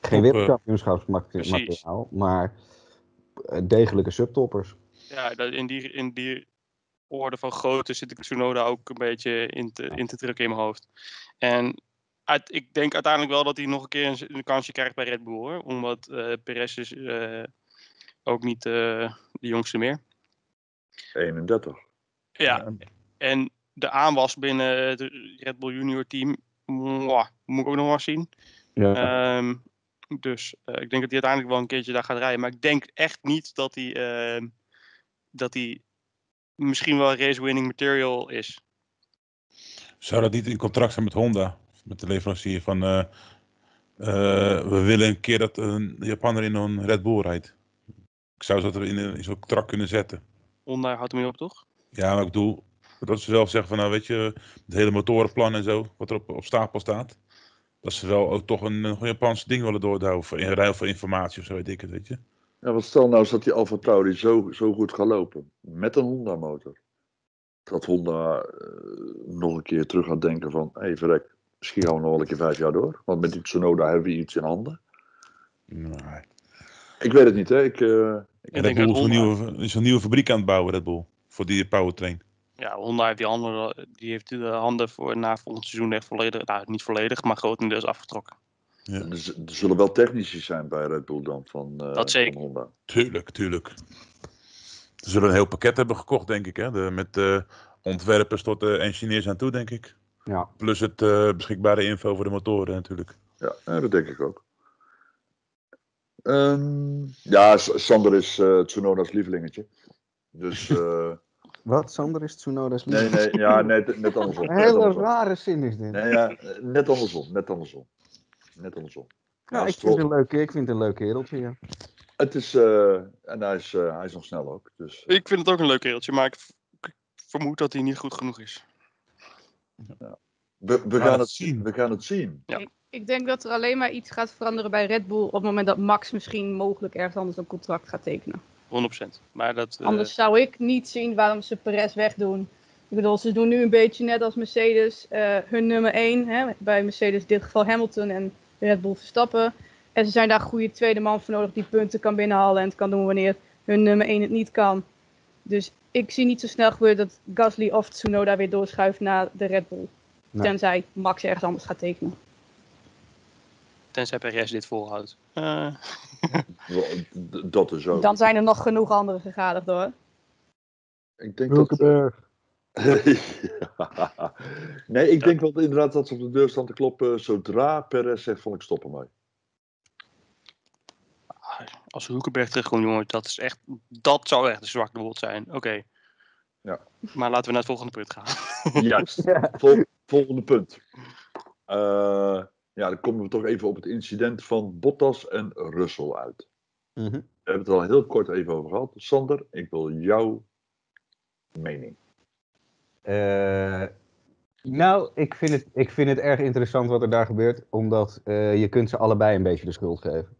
Geen wereldkampioenschapsmateriaal, maar degelijke subtoppers. Ja, dat- in die, in die orde van grootte zit ik Tsunoda ook een beetje in te, in te drukken in mijn hoofd. En uit, ik denk uiteindelijk wel dat hij nog een keer een, een kansje krijgt bij Red Bull hoor. Omdat eh Perez is eh, ook niet eh, de jongste meer. 31. Ja, en de aanwas binnen het Red Bull Junior team, mwah, moet ik ook nog maar zien. Ja. Ehm, dus eh, ik denk dat hij uiteindelijk wel een keertje daar gaat rijden. Maar ik denk echt niet dat hij, ehm, dat hij misschien wel race-winning material is. Zou dat niet in contract zijn met Honda? Met de leverancier van... eh, eh, we willen een keer dat een Japaner in een Red Bull rijdt. Ik zou dat er in, in zo'n contract kunnen zetten. Honda houdt hem niet op, toch? Ja, maar ik bedoel... Dat ze zelf zeggen van, nou weet je, het hele motorenplan en zo, wat er op, op stapel staat. Dat ze wel ook toch een, een Japans ding willen doorhouden voor in ruil voor informatie of zo, weet ik het, weet je. Ja, want stel nou eens dat die Alfa Tauri zo, zo goed gaat lopen. Met een Honda motor. Dat Honda eh, nog een keer terug gaat denken van... Hé hey, verrek, misschien gaan we nog wel een keer vijf jaar door. Want met die Tsunoda hebben we iets in handen. Nee. Ik weet het niet, hè. Ik, eh, ik Ik Red denk dat Honda- nieuwe, is een nieuwe fabriek aan het bouwen, Red Bull. Voor die powertrain. Ja, Honda heeft die handen, die heeft de handen voor na volgend seizoen echt volledig, nou niet volledig, maar grotendeels afgetrokken. Ja. er, er zullen wel technici zijn bij Red Bull dan van, eh, Dat zeker. van Honda. Tuurlijk, tuurlijk. Ze zullen een heel pakket hebben gekocht, denk ik. Hè? De, met eh, ontwerpers tot de engineers aan toe, denk ik. Ja. Plus het eh, beschikbare info voor de motoren natuurlijk. Ja, dat denk ik ook. Ehm, ja, Sander is eh Tsunoda's lievelingetje. Dus eh, Wat, Sander is Tsunoda's nee, liefde? nee, ja, net, net andersom. Een hele andersom. rare zin is dit. Nee, ja, net andersom, net andersom. Net andersom. ja, Ja, ik, vind het een leuke, ik vind het een leuk kereltje, ja. Het is, eh, en hij is, eh, hij is nog snel ook. Dus Ik vind het ook een leuk reeltje, maar ik, ik vermoed dat hij niet goed genoeg is. we, we, gaan het zien. We gaan het zien. Ik denk dat er alleen maar iets gaat veranderen bij Red Bull op het moment dat Max misschien mogelijk ergens anders een contract gaat tekenen. 100%. Maar dat, eh, Anders zou ik niet zien waarom ze Perez wegdoen. Ik bedoel, ze doen nu een beetje net als Mercedes eh, hun nummer 1. Hè, bij Mercedes in dit geval Hamilton en Red Bull Verstappen. En ze zijn daar een goede tweede man voor nodig die punten kan binnenhalen en het kan doen wanneer hun nummer 1 het niet kan. Dus ik zie niet zo snel gebeuren dat Gasly of Tsunoda weer doorschuift naar de Red Bull. Nee. Tenzij Max ergens anders gaat tekenen. Tenzij Perez dit volhoudt. Eh, Dat is ook. Dan zijn er nog genoeg andere gegadigd hoor. Ik denk dat... Ja. Nee, ik denk wel inderdaad dat ze op de deur staan te kloppen. Zodra Perez zegt van ik stop ermee. als Hulkenberg terugkomt, jongen, dat is echt, dat zou echt een zwakte woord zijn. Oké. Ja. Maar laten we naar het volgende punt gaan. Juist. Ja. Vol- volgende punt. Eh, ja, dan komen we toch even op het incident van Bottas en Russell uit. Mhm. We hebben het al heel kort even over gehad. Sander, ik wil jouw mening. Eh, nou, ik vind, het, ik vind het erg interessant wat er daar gebeurt, omdat eh, je kunt ze allebei een beetje de schuld geven.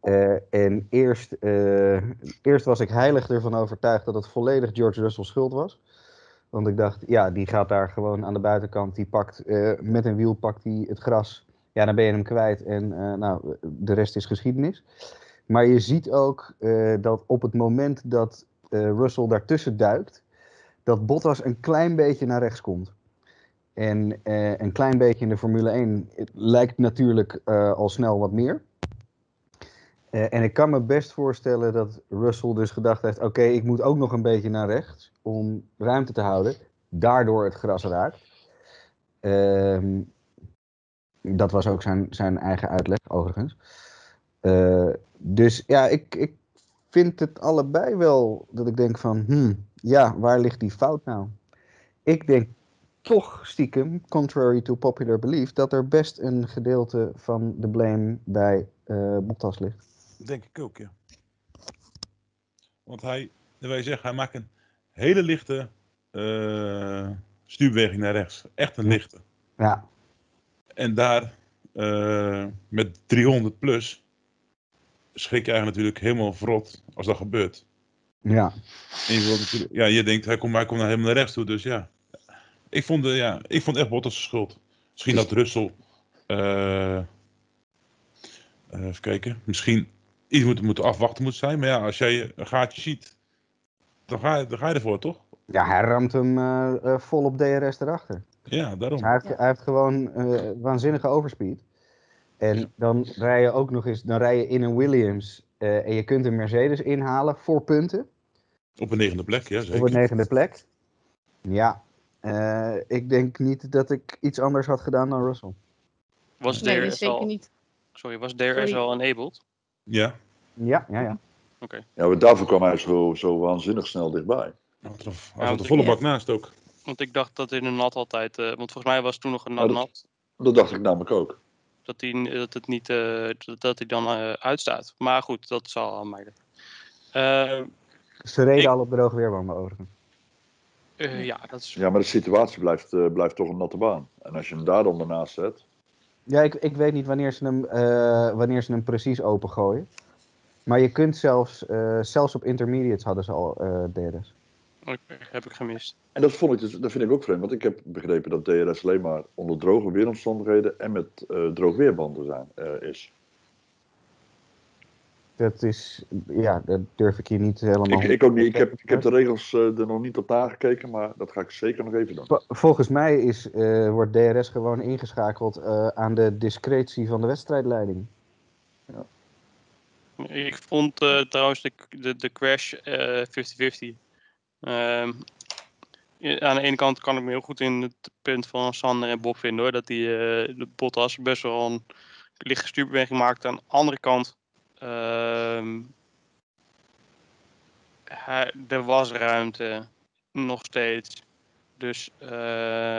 Eh, en eerst, eerst was ik heilig ervan overtuigd dat het volledig George Russell's schuld was. Want ik dacht, ja, die gaat daar gewoon aan de buitenkant, die pakt eh, met een wiel pakt hij het gras. Ja, dan ben je hem kwijt en eh, nou, de rest is geschiedenis. Maar je ziet ook eh, dat op het moment dat Russell daartussen duikt, dat Bottas een klein beetje naar rechts komt. En een klein beetje in de Formule 1 het lijkt natuurlijk al snel wat meer. Eh, en ik kan me best voorstellen dat Russell dus gedacht heeft: oké, ik moet ook nog een beetje naar rechts om ruimte te houden. Daardoor het gras raakt. Ehm, dat was ook zijn, zijn eigen uitleg, overigens. Eh, dus ja, ik, ik vind het allebei wel dat ik denk van, hmm, ja, waar ligt die fout nou? Ik denk toch stiekem, contrary to popular belief, dat er best een gedeelte van de blame bij eh Bottas ligt. Denk ik ook, ja. Want hij, je zeggen, hij maakt een hele lichte eh, stuurbeweging naar rechts. Echt een lichte. Ja, En daar eh, met 300 plus schrik je eigenlijk natuurlijk helemaal verrot als dat gebeurt. ja. En je, wilt natuurlijk, ja, je denkt, hij komt, hij komt naar helemaal naar rechts toe, dus ja. Ik vond, de, ja, ik vond echt Bottas schuld. Misschien dat Russell, eh, eh, even kijken, misschien iets moet, moeten afwachten moet zijn. Maar ja, als jij een gaatje ziet, dan ga, je- dan ga je ervoor, toch? ja hij ramt hem eh, eh, vol op DRS erachter. Ja, daarom. Hij heeft, Ja. hij heeft gewoon eh, waanzinnige overspeed. En Ja. dan rij je ook nog eens, dan rij je in een Williams eh, en je kunt een Mercedes inhalen voor punten. Op een negende plek, ja Op zeker. een negende plek. Ja, eh, ik denk niet dat ik iets anders had gedaan dan Russell. Was Nee, DRS dus zeker al, niet. sorry, was DRS Sorry. al enabled? Ja, Ja, ja, ja. Ja, maar daarvoor kwam hij zo, zo waanzinnig snel dichtbij. hij hij Ja, zat de volle ja. bak naast ook. Want ik dacht dat in een nat altijd, eh, want volgens mij was het toen nog een nat dat- nat, Dat dacht ik namelijk ook. dat, die, dat het niet, eh, dat, hij dan eh, uitstaat. Maar goed, dat zal aan mij. Eh, Ze reden Ik- al op droge weerbanden overigens. eh, ja, dat is Ja, maar de situatie blijft, eh, blijft toch een natte baan. En als je hem daar dan daarnaast zet. Ja, ik, ik weet niet wanneer ze hem, eh, wanneer ze hem precies opengooien. Maar je kunt zelfs, eh, zelfs op intermediates hadden ze al eh, DRS. Oké, heb ik gemist. En dat, vond ik dus, dat vind ik ook vreemd, want ik heb begrepen dat DRS alleen maar onder droge weeromstandigheden en met eh droog weerbanden zijn, is. Dat is, ja, dat durf ik je niet helemaal... Ik, ik ook niet. Ik heb, ik heb de regels eh, er nog niet op nagekeken, maar dat ga ik zeker nog even doen. Vol- Volgens mij is, eh, wordt DRS gewoon ingeschakeld eh, aan de discretie van de wedstrijdleiding. Ik vond eh, trouwens de, de, de crash eh 50-50. Ehm, ja, aan de ene kant kan ik me heel goed in het punt van Sander en Bob vinden hoor. Dat die eh, de Bottas best wel een lichte stuurbeweging maakte. Aan de andere kant. Ehm, hij- er was ruimte. Nog steeds. Dus. eh,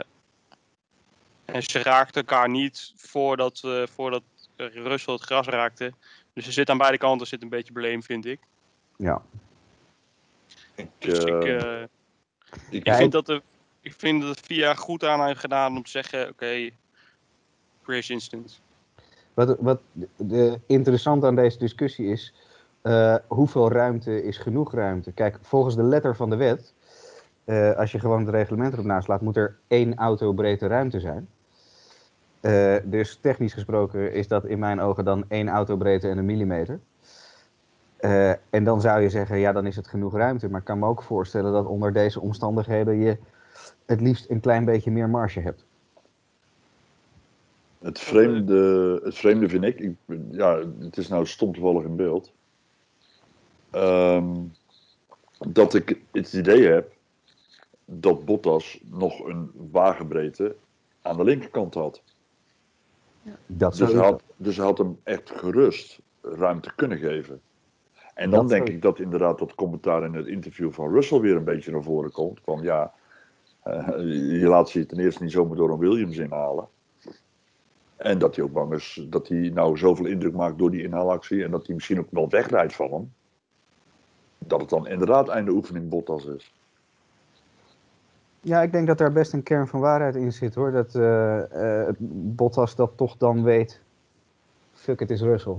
en ze raakten elkaar niet voordat, eh voordat Russell het gras raakte. Dus er zit aan beide kanten zit een beetje blame, vind ik. Ja. Ik, Dus ik, eh, ik, vind dat de, ik vind dat het VIA goed aan heeft gedaan om te zeggen, oké, crash instance. Wat, wat de, interessant aan deze discussie is, eh, hoeveel ruimte is genoeg ruimte? Kijk, volgens de letter van de wet, eh, als je gewoon het reglement erop naslaat, moet er één auto breedte ruimte zijn. Eh, dus technisch gesproken is dat in mijn ogen dan één autobreedte en een millimeter. En dan zou je zeggen, ja, dan is het genoeg ruimte. Maar ik kan me ook voorstellen dat onder deze omstandigheden je het liefst een klein beetje meer marge hebt. Het vreemde, het vreemde vind ik, ik ja, het is nou stom toevallig in beeld, ehm, dat ik het idee heb dat Bottas nog een wagenbreedte aan de linkerkant had. Dat Dus hij, had, dus hij had hem echt gerust ruimte kunnen geven. En dan Dat denk ik dat inderdaad dat commentaar in het interview van Russell weer een beetje naar voren komt. Van ja, eh, je laat ze je ten eerste niet zomaar door een Williams inhalen. En dat hij ook bang is dat hij nou zoveel indruk maakt door die inhaalactie. En dat hij misschien ook wel wegrijdt van hem. Dat het dan inderdaad einde oefening Bottas is. Ja, ik denk dat daar best een kern van waarheid in zit hoor. Dat eh, eh, Bottas dat toch dan weet. Fuck, het is Russell.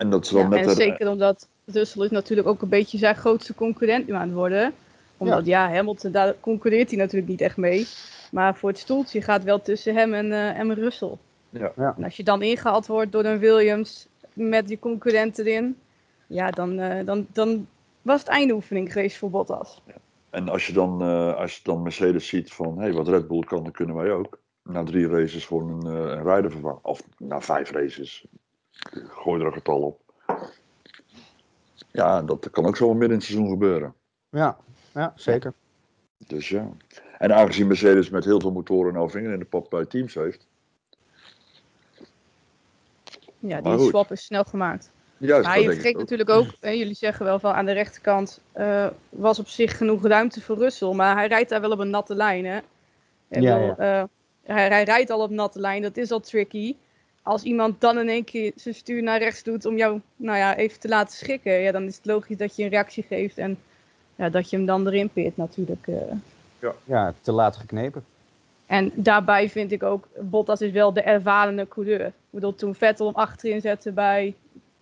En dat ze dan Ja, met en zeker omdat Russell is natuurlijk ook een beetje zijn grootste concurrent nu aan het worden. Omdat ja, Hamilton, daar concurreert hij natuurlijk niet echt mee. Maar voor het stoeltje gaat wel tussen hem en, eh en Russell. Ja. Ja. En als je dan ingehaald wordt door een Williams met die concurrent erin, ja, dan, eh, dan, dan was het eindoefening geweest voor Bottas. En als je dan, eh, als je dan Mercedes ziet van, hé, hey, wat Red Bull kan, dan kunnen wij ook. Na drie races gewoon een, eh, een rijder vervangen. Of na vijf races. Gooi er een getal op. Ja, dat kan ook zo midden in het seizoen gebeuren. Ja, ja zeker. Dus ja. En aangezien Mercedes met heel veel motoren nou vinger in de pap bij teams heeft. Ja, die swap is snel gemaakt. Juist, Maar je vergeet natuurlijk ook, hè, jullie zeggen wel van aan de rechterkant eh, was op zich genoeg ruimte voor Russell, maar hij rijdt daar wel op een natte lijn. Hè? Ja, eh, hij, hij rijdt al op natte lijn, dat is al tricky. Als iemand dan in één keer zijn stuur naar rechts doet om jou nou ja, even te laten schrikken, ja, dan is het logisch dat je een reactie geeft en ja, dat je hem dan erin peert natuurlijk. eh. Ja, te laat geknepen. En daarbij vind ik ook, Bottas is wel de ervarene coureur. Ik bedoel, toen Vettel hem achterin zette bij,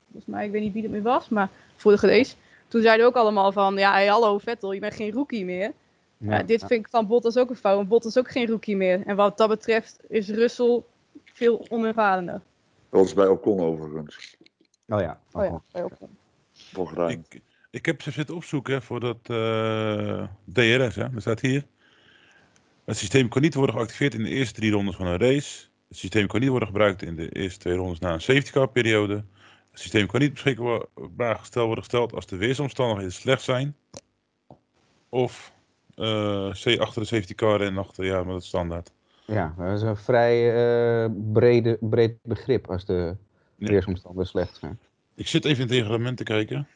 volgens mij, ik weet niet wie het meer was, maar vorige race. Toen zeiden ook allemaal van, ja, hey, hallo Vettel, je bent geen rookie meer. Ja, dit vind ik van Bottas ook een fout, want Bottas is ook geen rookie meer. En wat dat betreft is Russell veel onervarener. Dat is bij Ocon overigens. Oh ja. Oh ja, bij Ocon. Volgens mij. Ik, ik heb ze zitten opzoeken voor dat eh, DRS. Hè. Er staat hier. Het systeem kan niet worden geactiveerd in de eerste drie rondes van een race. Het systeem kan niet worden gebruikt in de eerste twee rondes na een safety car periode. Het systeem kan niet beschikbaar gesteld worden gesteld als de weersomstandigheden slecht zijn. Of C achter de safety car en achter, ja, maar dat is standaard. Ja, dat is een vrij eh, brede, breed begrip als de Ja. weersomstandigheden slecht zijn. Ik zit even in het reglement te kijken.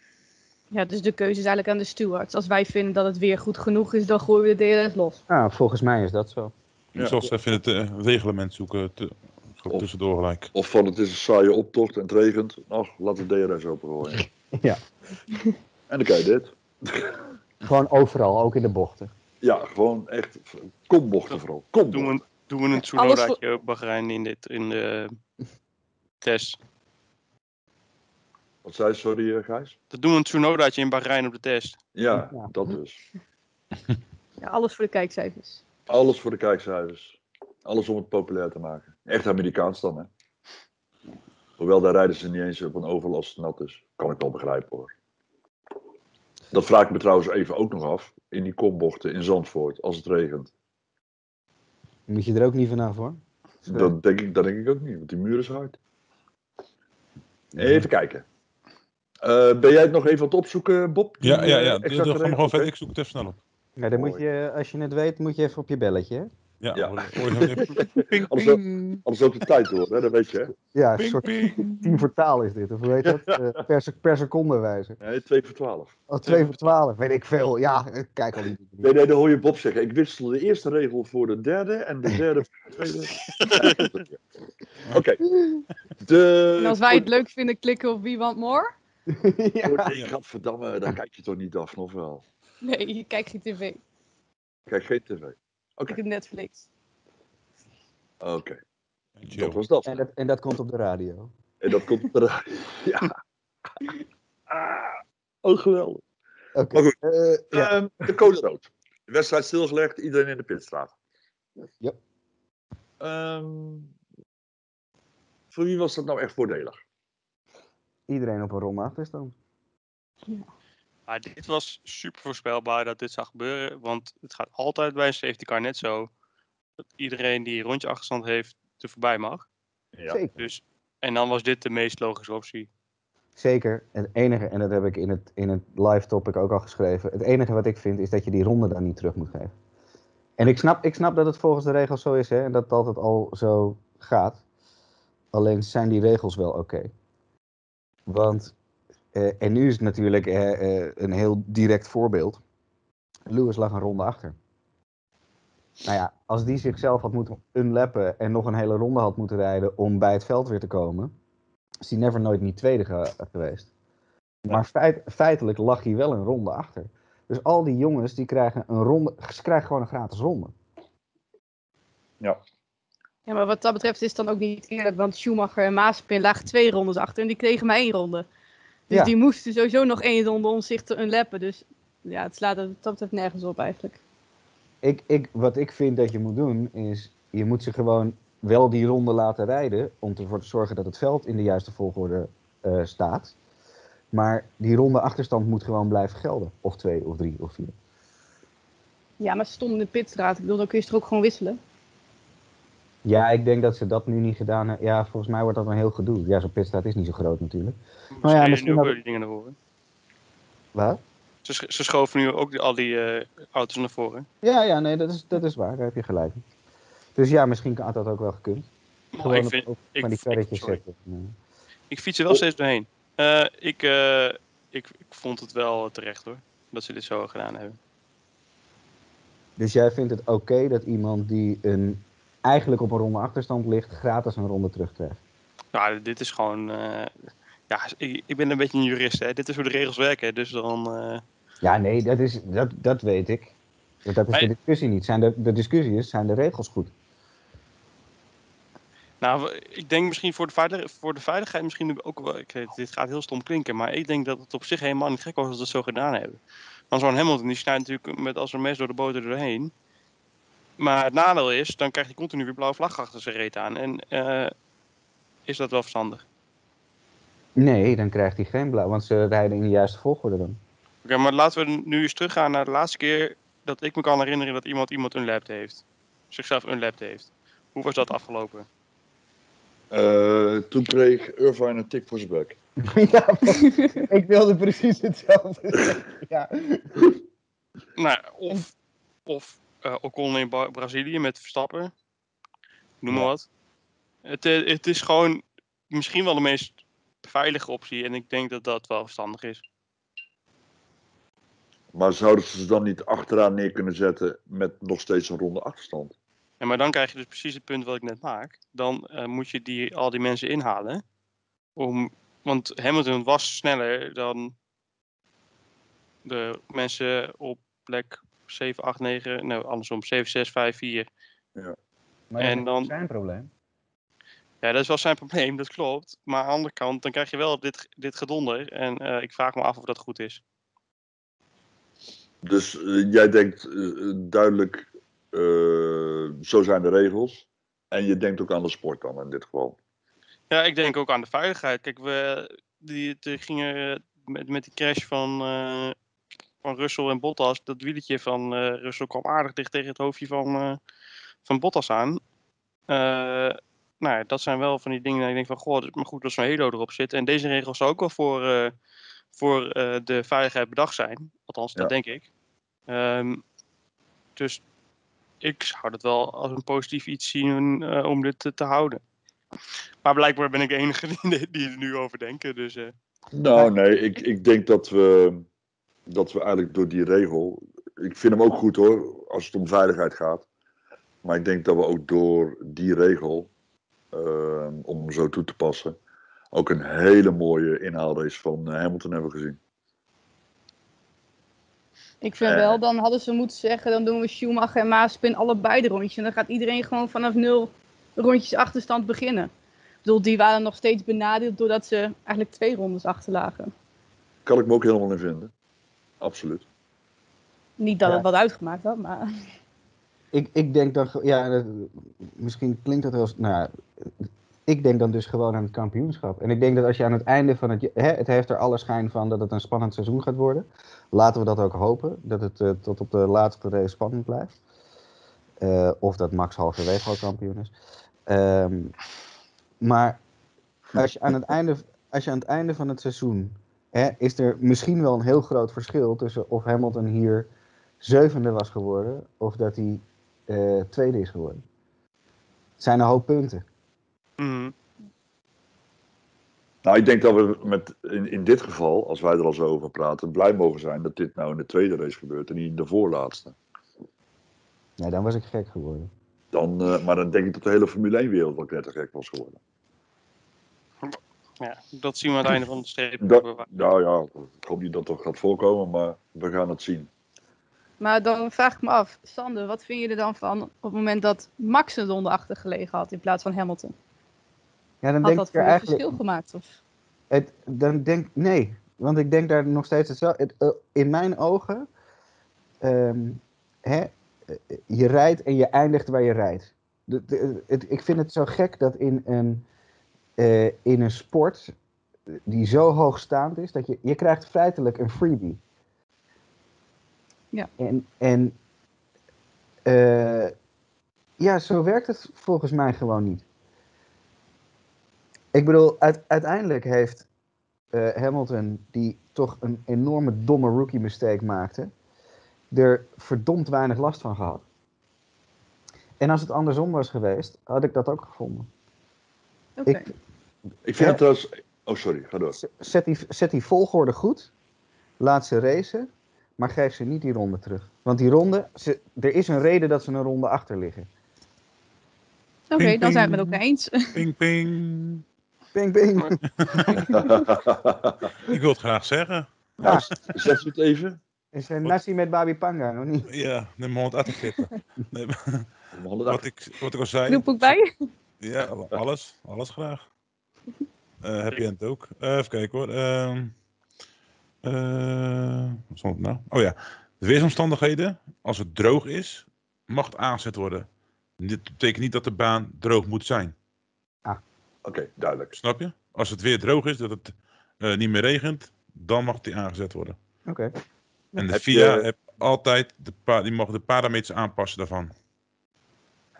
Ja, dus de keuze is eigenlijk aan de stewards. Als wij vinden dat het weer goed genoeg is, dan gooien we de DRS los. Nou, volgens mij is dat zo. Ik Ja. zal eens even het eh, reglement zoeken. Te, Of- tussendoor gelijk. Of van het is een saaie optocht en het regent. Ach, laat de DRS opengooien. Ja. En dan krijg je dit. Gewoon overal, ook in de bochten. Ja, gewoon echt kombochten vooral. Doen Kombochten. we, doen we een Tsunodaatje op Bahrein in, dit, in de test. Wat zei je, sorry eh, Gijs? Dat doen we een Tsunodaatje in Bahrein op de test. Ja, Ja. dat dus. Ja, alles voor de kijkcijfers. Alles voor de kijkcijfers. Alles om het populair te maken. Echt Amerikaans dan, hè? Hoewel daar rijden ze niet eens op een het nat is. Kan ik wel begrijpen hoor. Dat vraag ik me trouwens even ook nog af. In die kombochten in Zandvoort, als het regent. Moet je er ook niet vanaf hoor. Dat denk, ik, dat denk ik ook niet, want die muur is hard. Even kijken. Eh, ben jij het nog even aan het opzoeken, Bob? Die, Ja, ja, eh, ja. exacte Ga maar regel? gewoon verder. Oké. Ik zoek het even snel op. Ja, dan moet je, als je het weet, moet je even op je belletje. Hè? Ja. Ping, ping. Anders ook de tijd door, hè? dat weet je. Hè? Ja, een Ping, soort ping. tien voor taal is dit. Of hoe heet dat? Eh, per, per seconde wijze. Nee, 2 voor 12. Oh, twee voor twaalf, weet ik veel. Ja, ik kijk al niet. Nee, nee, dan hoor je Bob zeggen. Ik wissel de eerste regel voor de derde en de derde voor de tweede. Oké. De... En als wij het leuk vinden, klikken we op Wie Want More. ja. Oh, nee, gadverdamme, daar kijk je toch niet af, nog wel. Nee, je kijkt geen tv. Kijk, geen tv. Ik heb Netflix. Oké, dat was dat. En, dat, en dat komt op de radio. En dat komt er. Ja. Ah, oh, geweldig. Oké. Maar goed. eh, ja. Ehm, de code rood. De wedstrijd stilgelegd, iedereen in de pitstraat. Ja. Ehm, voor wie was dat nou echt voordelig? Iedereen op een ronde achterstand. Maar dit was super voorspelbaar dat dit zou gebeuren. Want het gaat altijd bij een safety car net zo. Dat iedereen die een rondje achterstand heeft, er voorbij mag. Ja. Zeker. Dus, en dan was dit de meest logische optie. Zeker. Het enige, en dat heb ik in het, in het live topic ook al geschreven. Het enige wat ik vind is dat je die ronde dan niet terug moet geven. En ik snap, ik snap dat het volgens de regels zo is hè, en dat het altijd al zo gaat. Alleen zijn die regels wel oké. Want, eh, en nu is het natuurlijk eh, eh, een heel direct voorbeeld. Lewis lag een ronde achter. Nou ja, als die zichzelf had moeten unlappen en nog een hele ronde had moeten rijden om bij het veld weer te komen, is hij never nooit niet tweede ge- geweest. Maar feit- feitelijk lag hij wel een ronde achter. Dus al die jongens die krijgen een ronde, ze krijgen gewoon een gratis ronde. Ja, maar wat dat betreft is het dan ook niet eerlijk, want Schumacher en Mazepin lagen twee rondes achter en die kregen maar één ronde. Dus Ja. die moesten sowieso nog één ronde om zich te unlappen. Dus ja, het slaat er dat betreft nergens op eigenlijk. Ik, ik, wat ik vind dat je moet doen is, je moet ze gewoon wel die ronde laten rijden om ervoor te zorgen dat het veld in de juiste volgorde eh, staat. Maar die ronde achterstand moet gewoon blijven gelden. Of twee, of drie, of vier. Ja, maar ze stonden in de pitstraat. Ik bedoel, dan kun je ze er ook gewoon wisselen. Ja, ik denk dat ze dat nu niet gedaan hebben. Ja, volgens mij wordt dat een heel gedoe. Ja, zo'n pitstraat is niet zo groot natuurlijk. Misschien, ja, nu misschien ook had- weer die dingen naar voren. Wat? Ze, sch- ze schoven nu ook die- al die eh, auto's naar voren. Ja, ja, nee, dat is, dat is waar. Daar heb je gelijk. Dus ja, misschien had dat ook wel gekund. Maar Gewoon ik, vind, op ik- van die zetten. Nee. ik fiets er wel steeds doorheen. Eh, ik, eh, ik, ik vond het wel terecht hoor. Dat ze dit zo gedaan hebben. Dus jij vindt het oké dat iemand die een, eigenlijk op een ronde achterstand ligt, gratis een ronde terugkrijgt? Nou, dit is gewoon. eh, ja, ik, ik ben een beetje een jurist, hè. Dit is hoe de regels werken. Dus dan. eh, Ja, nee, dat, is, dat, dat weet ik. Dat dat is de discussie niet. Zijn de, de discussie is, zijn de regels goed? Nou, ik denk misschien voor de, veilig, voor de veiligheid misschien ook wel. Dit gaat heel stom klinken, maar ik denk dat het op zich helemaal niet gek was dat ze het zo gedaan hebben. Want zo'n Hamilton die snijdt natuurlijk met als een mes door de boter doorheen. Maar het nadeel is, dan krijgt hij continu weer blauwe vlag achter zijn reet aan. En eh, is dat wel verstandig? Nee, dan krijgt hij geen blauw, want ze rijden in de juiste volgorde dan. Oké, maar laten we nu eens teruggaan naar de laatste keer dat ik me kan herinneren dat iemand iemand unlapped heeft. Zichzelf unlapped heeft. Hoe was dat afgelopen? Eh, toen kreeg Irvine een tik voor zijn bek. ja, ik wilde precies hetzelfde zeggen. Ja. Nou, of, of eh Ocon in Brazilië met Verstappen. Noem maar Ja. wat. Het, eh, het is gewoon misschien wel de meest veilige optie. En ik denk dat dat wel verstandig is. Maar zouden ze ze dan niet achteraan neer kunnen zetten met nog steeds een ronde achterstand? En maar dan krijg je dus precies het punt wat ik net maak. Dan eh, moet je die, al die mensen inhalen. Om, want Hamilton was sneller dan de mensen op plek 7, 8, 9, nou andersom, 7, 6, 5, 4. Maar En dat dan- is zijn probleem. Ja, dat is wel zijn probleem, dat klopt. Maar aan de andere kant, dan krijg je wel dit, dit gedonder. En eh, ik vraag me af of dat goed is. Dus eh, jij denkt eh, duidelijk, eh, zo zijn de regels. En je denkt ook aan de sport dan in dit geval. Ja, ik denk ook aan de veiligheid. Kijk, we die, die gingen met, met die crash van, eh, van Russell en Bottas. Dat wieletje van eh Russell kwam aardig dicht tegen het hoofdje van, eh, van Bottas aan. Eh, nou ja, dat zijn wel van die dingen dat ik denk van, goh, het is maar goed dat zo'n halo erop zit. En deze regels zou ook wel voor, eh, voor eh, de veiligheid bedacht zijn. Althans, dat denk ik. Ehm, dus ik zou dat wel als een positief iets zien eh, om dit te, te houden. Maar blijkbaar ben ik de enige die, die er nu over denken. Dus eh, Nou, nee, ik, ik denk dat we, dat we eigenlijk door die regel. Ik vind hem ook goed hoor, als het om veiligheid gaat. Maar ik denk dat we ook door die regel, eh, om hem zo toe te passen, ook een hele mooie inhaalrace van Hamilton hebben gezien. Ik vind wel, dan hadden ze moeten zeggen, dan doen we Schumacher en Mazepin allebei de rondjes. En dan gaat iedereen gewoon vanaf nul rondjes achterstand beginnen. Ik bedoel, die waren nog steeds benadeeld doordat ze eigenlijk twee rondes achterlagen. Kan ik me ook helemaal in vinden. Absoluut. Niet dat Ja. het wat uitgemaakt had, maar... Ik, ik denk dan, ja, dat- misschien klinkt dat wel, eens- nou ja, ik denk dan dus gewoon aan het kampioenschap. En ik denk dat als je aan het einde van het... Hè, het heeft er alle schijn van dat het een spannend seizoen gaat worden. Laten we dat ook hopen. Dat het uh, tot op de laatste race spannend blijft. Uh, of dat Max halverwege al kampioen is. Um, maar als je aan het einde, als je aan het einde van het seizoen... Hè, is er misschien wel een heel groot verschil tussen of Hamilton hier zevende was geworden... of dat hij uh, tweede is geworden. Het zijn een hoop punten. Mm. Nou, ik denk dat we met, in, in dit geval, als wij er al zo over praten, blij mogen zijn dat dit nou in de tweede race gebeurt en niet in de voorlaatste. Ja, dan was ik gek geworden. Dan, uh, maar dan denk ik dat de hele Formule 1-wereld wel net gek was geworden. Ja, dat zien we aan het einde van de streep. Dat, nou ja, ik hoop niet dat dat gaat voorkomen, maar we gaan het zien. Maar dan vraag ik me af, Sander, wat vind je er dan van op het moment dat Max een ronde achter gelegen had in plaats van Hamilton? Ja, dan had denk dat ik voor er een eigenlijk... verschil gemaakt? Of? Het, dan denk nee, want ik denk daar nog steeds hetzelfde. Het, uh, in mijn ogen, um, hè, je rijdt en je eindigt waar je rijdt. De, de, het, ik vind het zo gek dat in een, uh, in een sport die zo hoogstaand is, dat je, je krijgt feitelijk een freebie. Ja. En, en uh, ja, zo werkt het volgens mij gewoon niet. Ik bedoel, uit, uiteindelijk heeft uh, Hamilton, die toch een enorme domme rookie mistake maakte, er verdomd weinig last van gehad. En als het andersom was geweest, had ik dat ook gevonden. Oké. Ik, Ik vind het trouwens... Oh, sorry, ga door. zet, die, zet die volgorde goed, laat ze racen, maar geef ze niet die ronde terug. Want die ronde, ze, er is een reden dat ze een ronde achter liggen. Oké, dan zijn we het ook eens. Ping, ping. Ping, ping. Ik wil het graag zeggen. nou, zet u het even. Is een nasi met babi panga, nog niet? Ja, neem mijn hond uit te klippen. Nee, wat, ik, wat ik al zei. Doe ook bij. Ja, alles. Alles graag. Eh happy end ook. Eh, even kijken hoor. Ehm eh, wat stond het nou? Oh ja. De weersomstandigheden. Als het droog is, mag het aangezet worden. Dit betekent niet dat de baan droog moet zijn. Oké, duidelijk. Snap je? Als het weer droog is, dat het eh, niet meer regent, dan mag die aangezet worden. Oké. En de Heb FIA je- heeft altijd de, pa- die mogen de parameters aanpassen daarvan.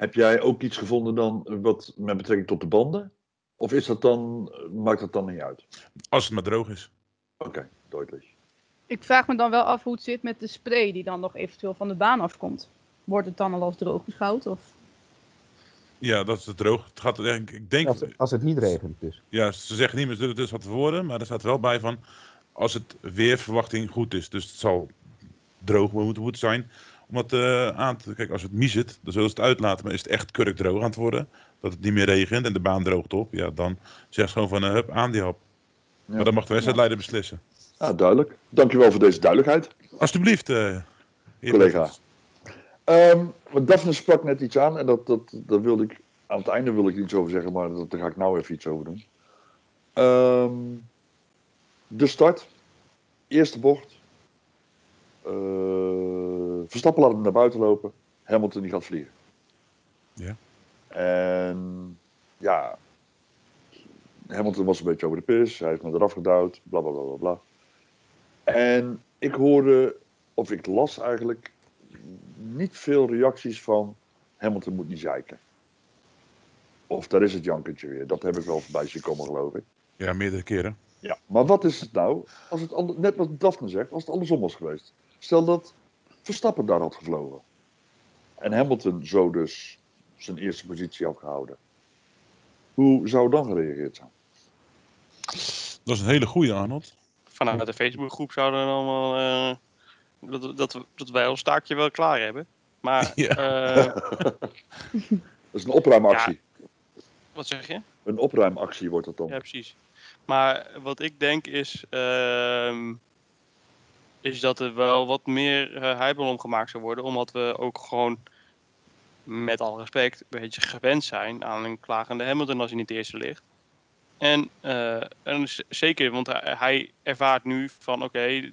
Heb jij ook iets gevonden dan wat met betrekking tot de banden? Of is dat dan, maakt dat dan niet uit? Als het maar droog is. Oké, duidelijk. Ik vraag me dan wel af hoe het zit met de spray die dan nog eventueel van de baan afkomt. Wordt het dan al als droog beschouwd? Of? Ja, dat is het droog. Het gaat, ik denk, Als, als het niet regent dus. ja, ze zeggen niet meer zullen dus wat worden, maar er staat wel bij van als het weerverwachting goed is. Dus het zal droog moeten, moeten zijn. Het eh, aan te kijken, als het mies zit, dan zullen ze het uitlaten. Maar is het echt kurk droog aan het worden, dat het niet meer regent en de baan droogt op, ja, dan zeg ze gewoon van uh, hup, aan die hap. Ja. Maar dan mag de wedstrijdleider beslissen. Ah, duidelijk. Dankjewel voor deze duidelijkheid. Alsjeblieft, eh, heer Collega. Want Daphne sprak net iets aan en dat, dat, dat wilde ik, aan het einde wil ik iets over zeggen, maar dat, daar ga ik nou even iets over doen. Ehm, de start, eerste bocht. Eh, Verstappen laat hem naar buiten lopen, Hamilton die gaat vliegen. Ja. En ja, Hamilton was een beetje over de pis, hij heeft me eraf gedouwd, bla bla bla bla bla. En ik hoorde, of ik las eigenlijk, niet veel reacties van Hamilton moet niet zeiken. Of daar is het jankertje weer. Dat heb ik wel voorbij zien komen, geloof ik. Ja, meerdere keren. Ja. Maar wat is het nou, als het net wat Daphne zegt, als het andersom was geweest? Stel dat Verstappen daar had gevlogen. En Hamilton zo dus zijn eerste positie had gehouden. Hoe zou dan gereageerd zijn? Dat is een hele goede, Arnold. Vanuit de Facebookgroep zouden we allemaal. eh, dat, dat, dat wij ons staakje wel klaar hebben. Maar Ja. eh, Dat is een opruimactie. wat zeg je? Een opruimactie wordt dat dan. Ja, precies. Maar wat ik denk is, ehm, is dat er wel wat meer uh, hype om gemaakt zou worden. Omdat we ook gewoon, met alle respect, een beetje gewend zijn aan een klagende Hamilton als hij niet de eerste ligt. En, eh, en z- zeker, want hij, hij ervaart nu van oké,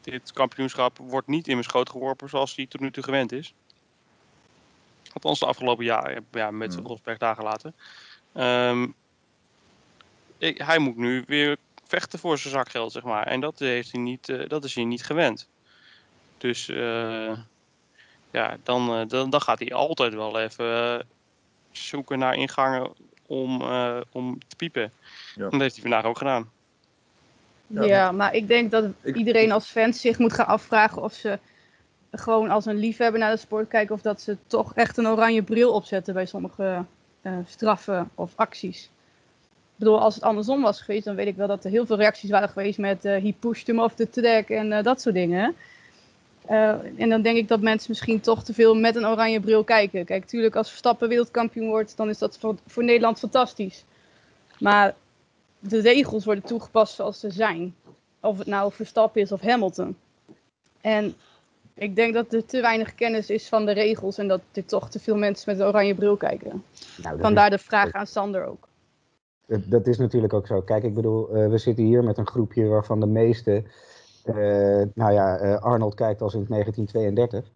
dit kampioenschap wordt niet in mijn schoot geworpen zoals hij tot nu toe gewend is. Althans de afgelopen jaren, ja, met Hmm. Rosberg daar gelaten. Ehm, ik, hij moet nu weer vechten voor zijn zakgeld, zeg maar. En dat, heeft hij niet, eh, dat is hij niet gewend. Dus eh, ja, dan, eh, dan, dan gaat hij altijd wel even zoeken naar ingangen om, eh, om te piepen. Ja. En dat heeft hij vandaag ook gedaan. Ja, Ja, maar ik denk dat Ik- iedereen als fan zich moet gaan afvragen of ze gewoon als een liefhebber naar de sport kijken of dat ze toch echt een oranje bril opzetten bij sommige eh, straffen of acties. Ik bedoel, als het andersom was geweest, dan weet ik wel dat er heel veel reacties waren geweest met eh he pushed him off the track en eh, dat soort dingen. Eh, en dan denk ik dat mensen misschien toch te veel met een oranje bril kijken. Kijk, tuurlijk, als Verstappen wereldkampioen wordt, dan is dat voor, voor Nederland fantastisch. Maar de regels worden toegepast zoals ze zijn. Of het nou Verstappen is of Hamilton. En ik denk dat er te weinig kennis is van de regels en dat er toch te veel mensen met een oranje bril kijken. Nou, is, Vandaar de vraag aan Sander ook. Dat- is natuurlijk ook zo. Kijk, ik bedoel, eh, we zitten hier met een groepje waarvan de meeste. eh, nou ja, eh, Arnold kijkt als in het 1932.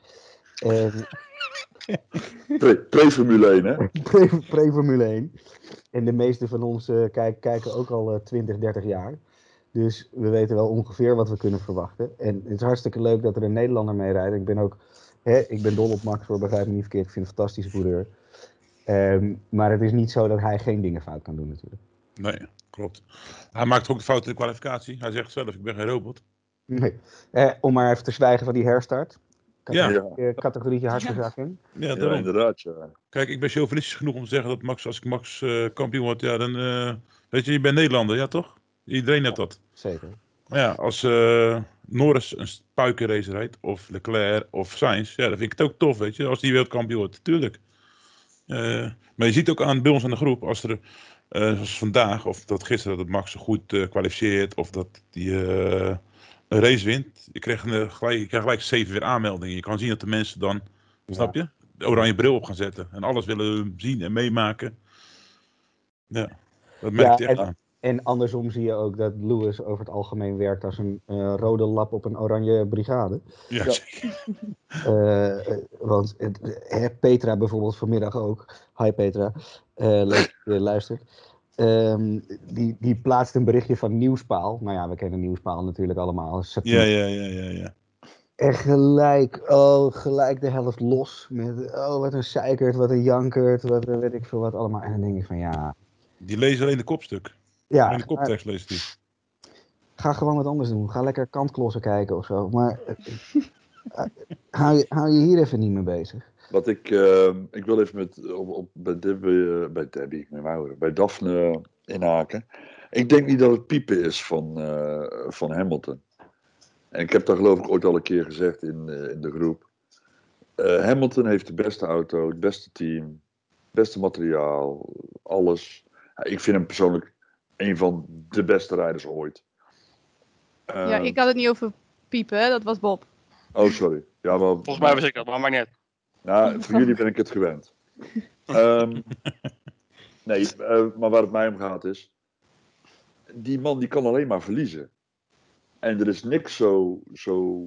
En Pre- Pre-Formule 1, hè? pre- pre-Formule 1. En de meeste van ons kijk- kijken ook al eh, 20, 30 jaar. Dus we weten wel ongeveer wat we kunnen verwachten. En het is hartstikke leuk dat er een Nederlander mee rijdt. Ik ben ook, hè, ik ben dol op Max, voor begrijp me niet verkeerd. Ik vind een fantastische coureur. Ehm, maar het is niet zo dat hij geen dingen fout kan doen natuurlijk. Nee, klopt. Hij maakt ook een fout in de kwalificatie. Hij zegt zelf, ik ben geen robot. Nee. Eh, om maar even te zwijgen van die herstart. Ja. Ja, Eh, categorietje hartverzakking. Ja, ja, daarom. inderdaad. Ja. Kijk, ik ben chauvinistisch genoeg om te zeggen dat Max, als ik Max eh, kampioen word, ja, dan, eh, weet je, je bent Nederlander, ja toch? Iedereen heeft dat. Zeker. Maar ja, als eh, Norris een spuikenrace rijdt, of Leclerc, of Sainz, ja, dan vind ik het ook tof, weet je, als die wereldkampioen wordt, tuurlijk. Eh, maar je ziet ook aan bij ons aan de groep, als er, eh, zoals vandaag, of dat gisteren, dat Max zo goed eh, kwalificeert, of dat die een race wint. Je krijgt, een, gelijk, je krijgt gelijk zeven weer aanmeldingen. Je kan zien dat de mensen dan, snap je, de oranje bril op gaan zetten. En alles willen zien en meemaken. Ja, dat merk Ja, je echt en- aan. En andersom zie je ook dat Lewis over het algemeen werkt als een eh, rode lap op een oranje brigade. Ja, Ja. zeker. Eh, want het- Petra bijvoorbeeld vanmiddag ook. Hi Petra, Eh, leuk dat je luistert. Ehm, die, die plaatst een berichtje van Nieuwspaal. Nou ja, we kennen Nieuwspaal natuurlijk allemaal. Satire. Ja, ja, ja, ja, ja. En gelijk, oh, gelijk de helft los. Met, oh, wat een zeikert, wat een jankert, wat weet ik veel wat allemaal. En dan denk ik van ja, Die lezen alleen de kopstuk. Ja alleen de ga, koptekst leest die. ga gewoon wat anders doen. Ga lekker kantklossen kijken of zo. Maar eh, eh, hou, je, hou je hier even niet mee bezig. Wat ik, eh, ik wil even met, op, op, bij, Debbie, eh, bij Debbie, met mijn ouders, bij Daphne inhaken. Ik denk niet dat het piepen is van, eh, van Hamilton. En ik heb dat geloof ik ooit al een keer gezegd in, eh, in de groep. Eh, Hamilton heeft de beste auto, het beste team, het beste materiaal, alles. Ja, ik vind hem persoonlijk een van de beste rijders ooit. ja, Ehm, ik had het niet over piepen, hè? dat was Bob. Oh, sorry. Ja, maar, Volgens mij was ik dat, maar maakt niet uit. Nou, voor jullie ben ik het gewend. Ehm, nee, eh, maar waar het mij om gaat is. Die man die kan alleen maar verliezen. En er is niks zo, zo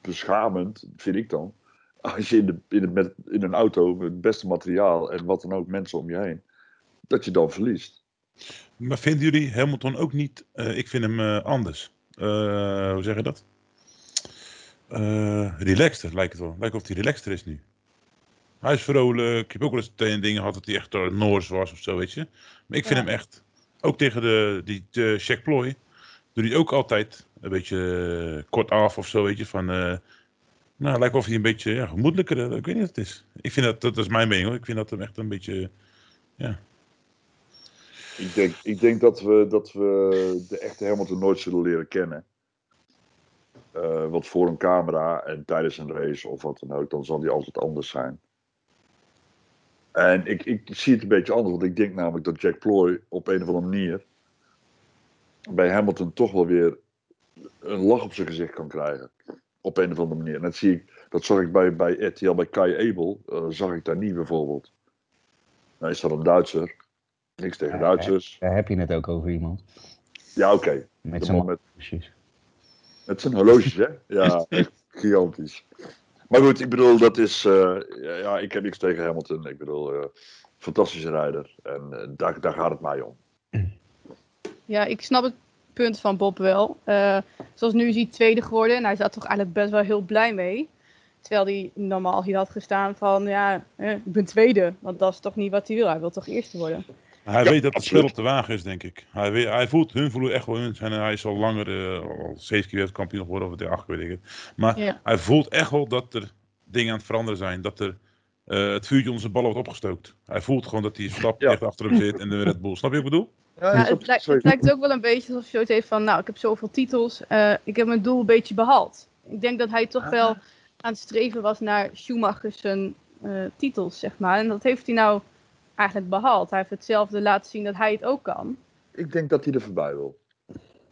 beschamend, vind ik dan. Als je in, de, in, het, met, in een auto met het beste materiaal en wat dan ook mensen om je heen. Dat je dan verliest. Maar vinden jullie Hamilton ook niet, eh, ik vind hem eh, anders. Eh, hoe zeg je dat? Relaxter lijkt het wel. Lijkt of hij relaxter is nu. Hij is vrolijk. Ik heb ook wel eens tegen dingen gehad dat hij echt Noors was of zo, weet je. Maar ik vind Ja. hem echt, ook tegen de, die de Jack Ploy, doet hij ook altijd een beetje kort af of zo, weet je. Van, nou, lijkt of hij een beetje ja, gemoedelijker, ik weet niet wat het is. Ik vind dat, dat is mijn mening hoor, ik vind dat hem echt een beetje, Ik denk, ik denk dat, we, dat we de echte Hamilton nooit zullen leren kennen. Eh, wat voor een camera en tijdens een race of wat dan ook, dan zal die altijd anders zijn. En ik, ik zie het een beetje anders, want ik denk namelijk dat Jack Ploy op een of andere manier bij Hamilton toch wel weer een lach op zijn gezicht kan krijgen. Op een of andere manier. Dat, zie ik, dat zag ik bij, bij RTL, bij Kai Abel, eh, zag ik daar niet bijvoorbeeld. Nou is dat een Duitser. Niks tegen Ja, Duitsers. Daar heb je het ook over iemand. Ja, oké. Met De zijn met, horloges. met zijn horloges, hè? Ja, echt gigantisch. Maar goed, ik bedoel, dat is. eh, ja, ja, ik heb niks tegen Hamilton. Ik bedoel, eh, fantastische rijder. En eh, daar, daar gaat het mij om. Ja, ik snap het punt van Bob wel. Eh, zoals nu is hij tweede geworden en hij zat toch eigenlijk best wel heel blij mee. Terwijl hij normaal hier had gestaan van, ja, eh, ik ben tweede. Want dat is toch niet wat hij wil. Hij wil toch eerste worden. Hij Ja, weet dat het spel op de wagen is, denk ik. Hij, weet, hij voelt, hun voelen echt wel hun. zijn- Hij is al langer, eh, al zeven keer wereldkampioen geworden, of het acht weet ik het. Maar Ja. hij voelt echt wel dat er dingen aan het veranderen zijn. Dat er eh, het vuurtje onder zijn ballen wordt opgestookt. Hij voelt gewoon dat die stap Ja. echt achter hem zit en de Red Bull. Snap je wat ik bedoel? Ja, Ja, het, lijkt, het lijkt ook wel een beetje alsof je ooit heeft van, nou, ik heb zoveel titels, eh, ik heb mijn doel een beetje behaald. Ik denk dat hij toch wel aan het streven was naar Schumacher's zijn, eh, titels, zeg maar. En dat heeft hij nou eigenlijk behaald. Hij heeft hetzelfde laten zien dat hij het ook kan. Ik denk dat hij er voorbij wil.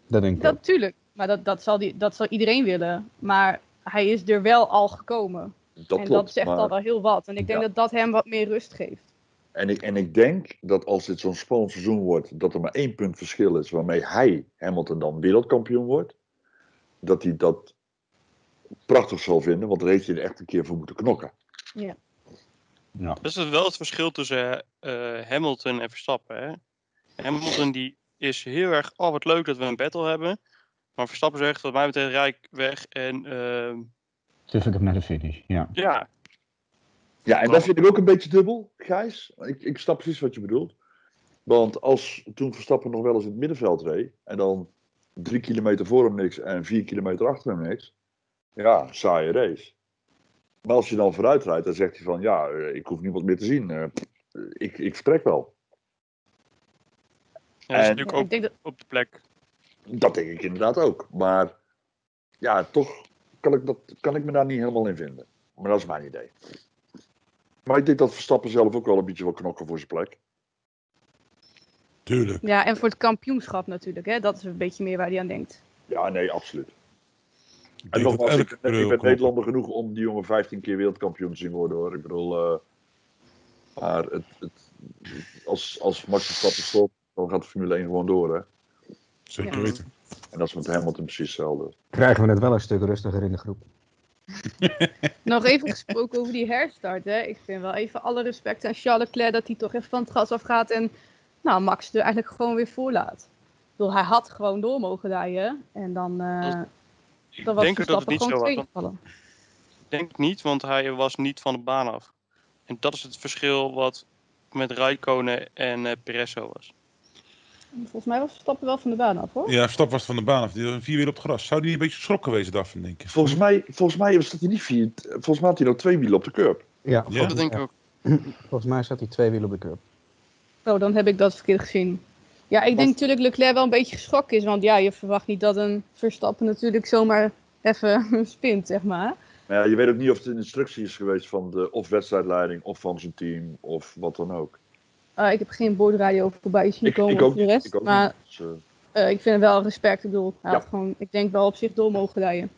Dat denk ik Dat ook. tuurlijk, maar dat, dat, zal die, dat zal iedereen willen. Maar hij is er wel al gekomen. Dat en klopt. dat zegt maar- al wel heel wat. En ik denk Ja. dat dat hem wat meer rust geeft. En ik, en ik denk dat als dit zo'n spannend seizoen wordt, dat er maar één punt verschil is waarmee hij, Hamilton, dan wereldkampioen wordt. Dat hij dat prachtig zal vinden, want daar heeft hij er echt een keer voor moeten knokken. Ja. Dat is dus wel het verschil tussen eh, Hamilton en Verstappen. Hè? Hamilton die is heel erg, oh wat leuk dat we een battle hebben. Maar Verstappen zegt, wat mij betreft, rijk weg. En ehm, Dus ik heb naar de finish. Ja. ja, Ja, en dat vind ik ook een beetje dubbel, Gijs. Ik, ik snap precies wat je bedoelt. Want als toen Verstappen nog wel eens in het middenveld reed, en dan drie kilometer voor hem niks en vier kilometer achter hem niks, ja, saaie race. Maar als je dan vooruit rijdt, dan zegt hij van, ja, eh, ik hoef niemand meer te zien. eh, ik, ik vertrek wel. ja dat is En- natuurlijk ook dat, op de plek. Dat denk ik inderdaad ook. Maar ja, toch kan ik, dat, kan ik me daar niet helemaal in vinden. Maar dat is mijn idee. Maar ik denk dat Verstappen zelf ook wel een beetje wil knokken voor zijn plek. Tuurlijk. ja, en voor het kampioenschap natuurlijk. Hè? Dat is een beetje meer waar hij aan denkt. Ja, nee, absoluut. Ik En nogmaals, ik, ik ben. Nederlander genoeg om die jongen 15 keer wereldkampioen te zien worden hoor. Ik bedoel, eh, maar het, het, als, als Max Verstappen stopt, dan gaat de Formule 1 gewoon door. Hè? Zeker Ja. weten. En dat is met Hamilton precies hetzelfde. Krijgen we het wel een stuk rustiger in de groep. Nog even gesproken over die herstart. Hè? Ik vind wel even alle respect aan Charles Leclerc dat hij toch even van het gas afgaat en nou, Max er eigenlijk gewoon weer voorlaat. Ik bedoel, hij had gewoon door mogen rijden en dan, eh dan was denk dat het Verstappen niet zo was. Ik denk niet, want hij was niet van de baan af. En dat is het verschil wat met Rijkonen en eh Perez zo was. Volgens mij was Verstappen wel van de baan af hoor. Ja, Stap was van de baan af. Die was vier weer op het gras. Zou die een beetje geschrokken wezen daarvan, denk ik? Volgens mij, volgens mij staat hij niet vier. Volgens mij had hij nog twee wielen op de curb. Ja, Ja. Dat denk ik ook. volgens mij zat hij twee wielen op de curb. Oh, dan heb ik dat verkeerd gezien. Ja, ik denk natuurlijk Leclerc wel een beetje geschrokken is. Want ja, je verwacht niet dat een Verstappen natuurlijk zomaar even spint, zeg maar. Maar ja, je weet ook niet of het een instructie is geweest van de of wedstrijdleiding of van zijn team of wat dan ook. Uh, ik heb geen bordradio voorbij zien Ik, komen ik over ook, de rest. ik ook maar niet. Dus, eh, uh, ik vind hem wel respect. Ik bedoel, hij Ja. had gewoon, ik denk wel op zich door mogen rijden.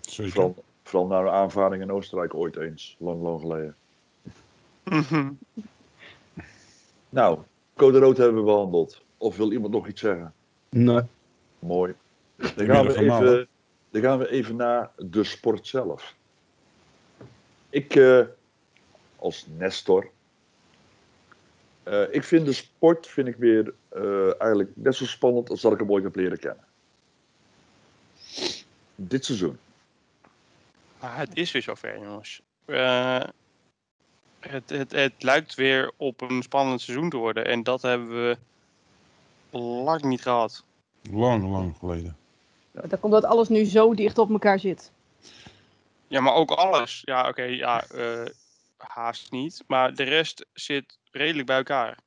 Zeker. vooral, vooral na de aanvaring in Oostenrijk ooit eens, lang, lang geleden. Nou, code rood hebben we behandeld. Of wil iemand nog iets zeggen? Nee. Mooi. Dan gaan, we even, dan gaan we even naar de sport zelf. Ik, eh, als Nestor, eh, ik vind de sport vind ik weer eh, eigenlijk net zo spannend als dat ik hem ooit heb leren kennen. Dit seizoen. Maar het is weer zover, jongens. Het, het, het lijkt weer op een spannend seizoen te worden. En dat hebben we lang niet gehad. Lang, lang geleden. Dat komt dat alles nu zo dicht op elkaar zit. Ja, maar ook alles. Ja, oké, ja, eh, haast niet. Maar de rest zit redelijk bij elkaar.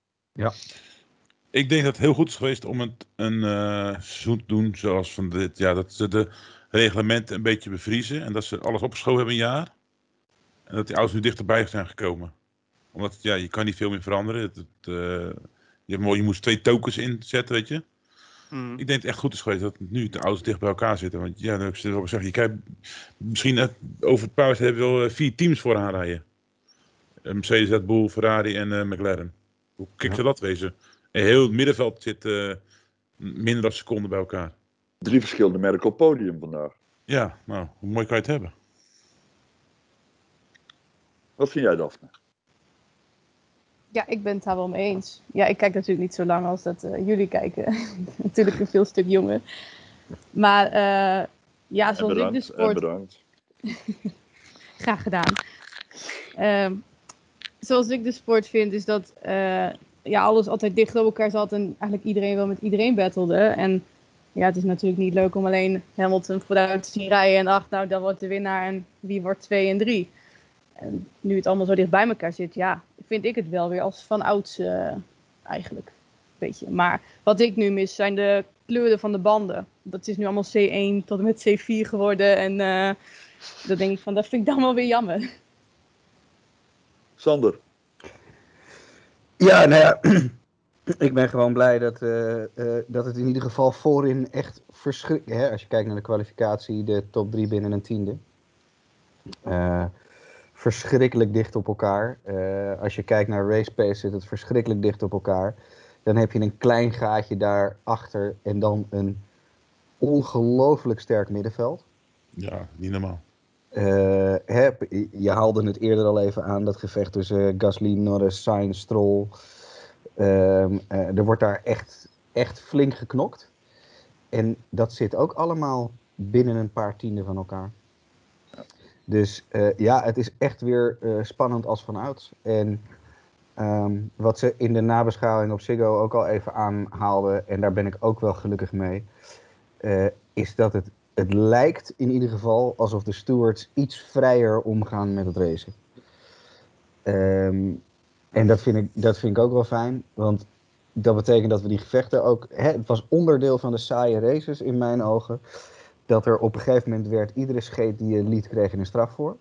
Ik denk dat het heel goed is geweest om het een eh, seizoen te doen zoals van dit. Ja, dat ze de reglementen een beetje bevriezen. En dat ze alles opgeschoven hebben een jaar. En dat die auto's nu dichterbij zijn gekomen. Omdat, ja, je kan niet veel meer veranderen. Het, het, eh, je, hebt je moest twee tokens inzetten, weet je. Hmm. Ik denk dat het echt goed is geweest dat nu de auto's dicht bij elkaar zitten. Want ja, dan heb ik al gezegd, je kijkt, misschien over een paar jaar hebben we wel eh, vier teams vooraan rijden. Eh, Mercedes, Red Bull, Ferrari en eh, McLaren. Hoe kijk zou dat wezen? En heel het middenveld zit eh, minder dan seconden bij elkaar. Drie verschillende merken op podium vandaag. Ja, nou, hoe mooi kan je het hebben? Wat vind jij, Daphne? Ja, ik ben het daar wel mee eens. Ja, ik kijk natuurlijk niet zo lang als dat eh, jullie kijken. natuurlijk een veel stuk jonger. Maar eh, ja, zoals ik de sport bedankt. Graag gedaan. Ehm, zoals ik de sport vind, is dat eh, ja, alles altijd dicht op elkaar zat en eigenlijk iedereen wel met iedereen battelde. En ja, het is natuurlijk niet leuk om alleen Hamilton vooruit te zien rijden en ach, nou, dat wordt de winnaar en wie wordt 2 en 3. En nu het allemaal zo dicht bij elkaar zit, ja, vind ik het wel weer als van ouds eh, eigenlijk. Beetje. Maar wat ik nu mis zijn de kleuren van de banden. Dat is nu allemaal C1 tot en met C4 geworden en... eh, dan denk ik van, dat vind ik dan wel weer jammer. Sander, Ja, nou ja, ik ben gewoon blij dat, eh, eh, dat het in ieder geval voorin echt verschrikkelijk... Als je kijkt naar de kwalificatie, de top drie binnen een tiende. Verschrikkelijk dicht op elkaar. Eh, als je kijkt naar race pace zit het verschrikkelijk dicht op elkaar. Dan heb je een klein gaatje daarachter en dan een ongelooflijk sterk middenveld. Ja, niet normaal. Eh, hè, je haalde het eerder al even aan, dat gevecht tussen Gasly, Norris, Sainz, Stroll. Ehm, eh, er wordt daar echt, echt flink geknokt. En dat zit ook allemaal binnen een paar tienden van elkaar. Dus eh, ja, het is echt weer eh, spannend als vanouds. En ehm, wat ze in de nabeschouwing op Ziggo ook al even aanhaalden, en daar ben ik ook wel gelukkig mee, eh, is dat het het lijkt in ieder geval alsof de stewards iets vrijer omgaan met het racen. Ehm, en dat vind, ik, dat vind ik ook wel fijn, want dat betekent dat we die gevechten ook. Hè, het was onderdeel van de saaie races in mijn ogen. Dat er op een gegeven moment werd iedere scheet die je liet kreeg een straf voor.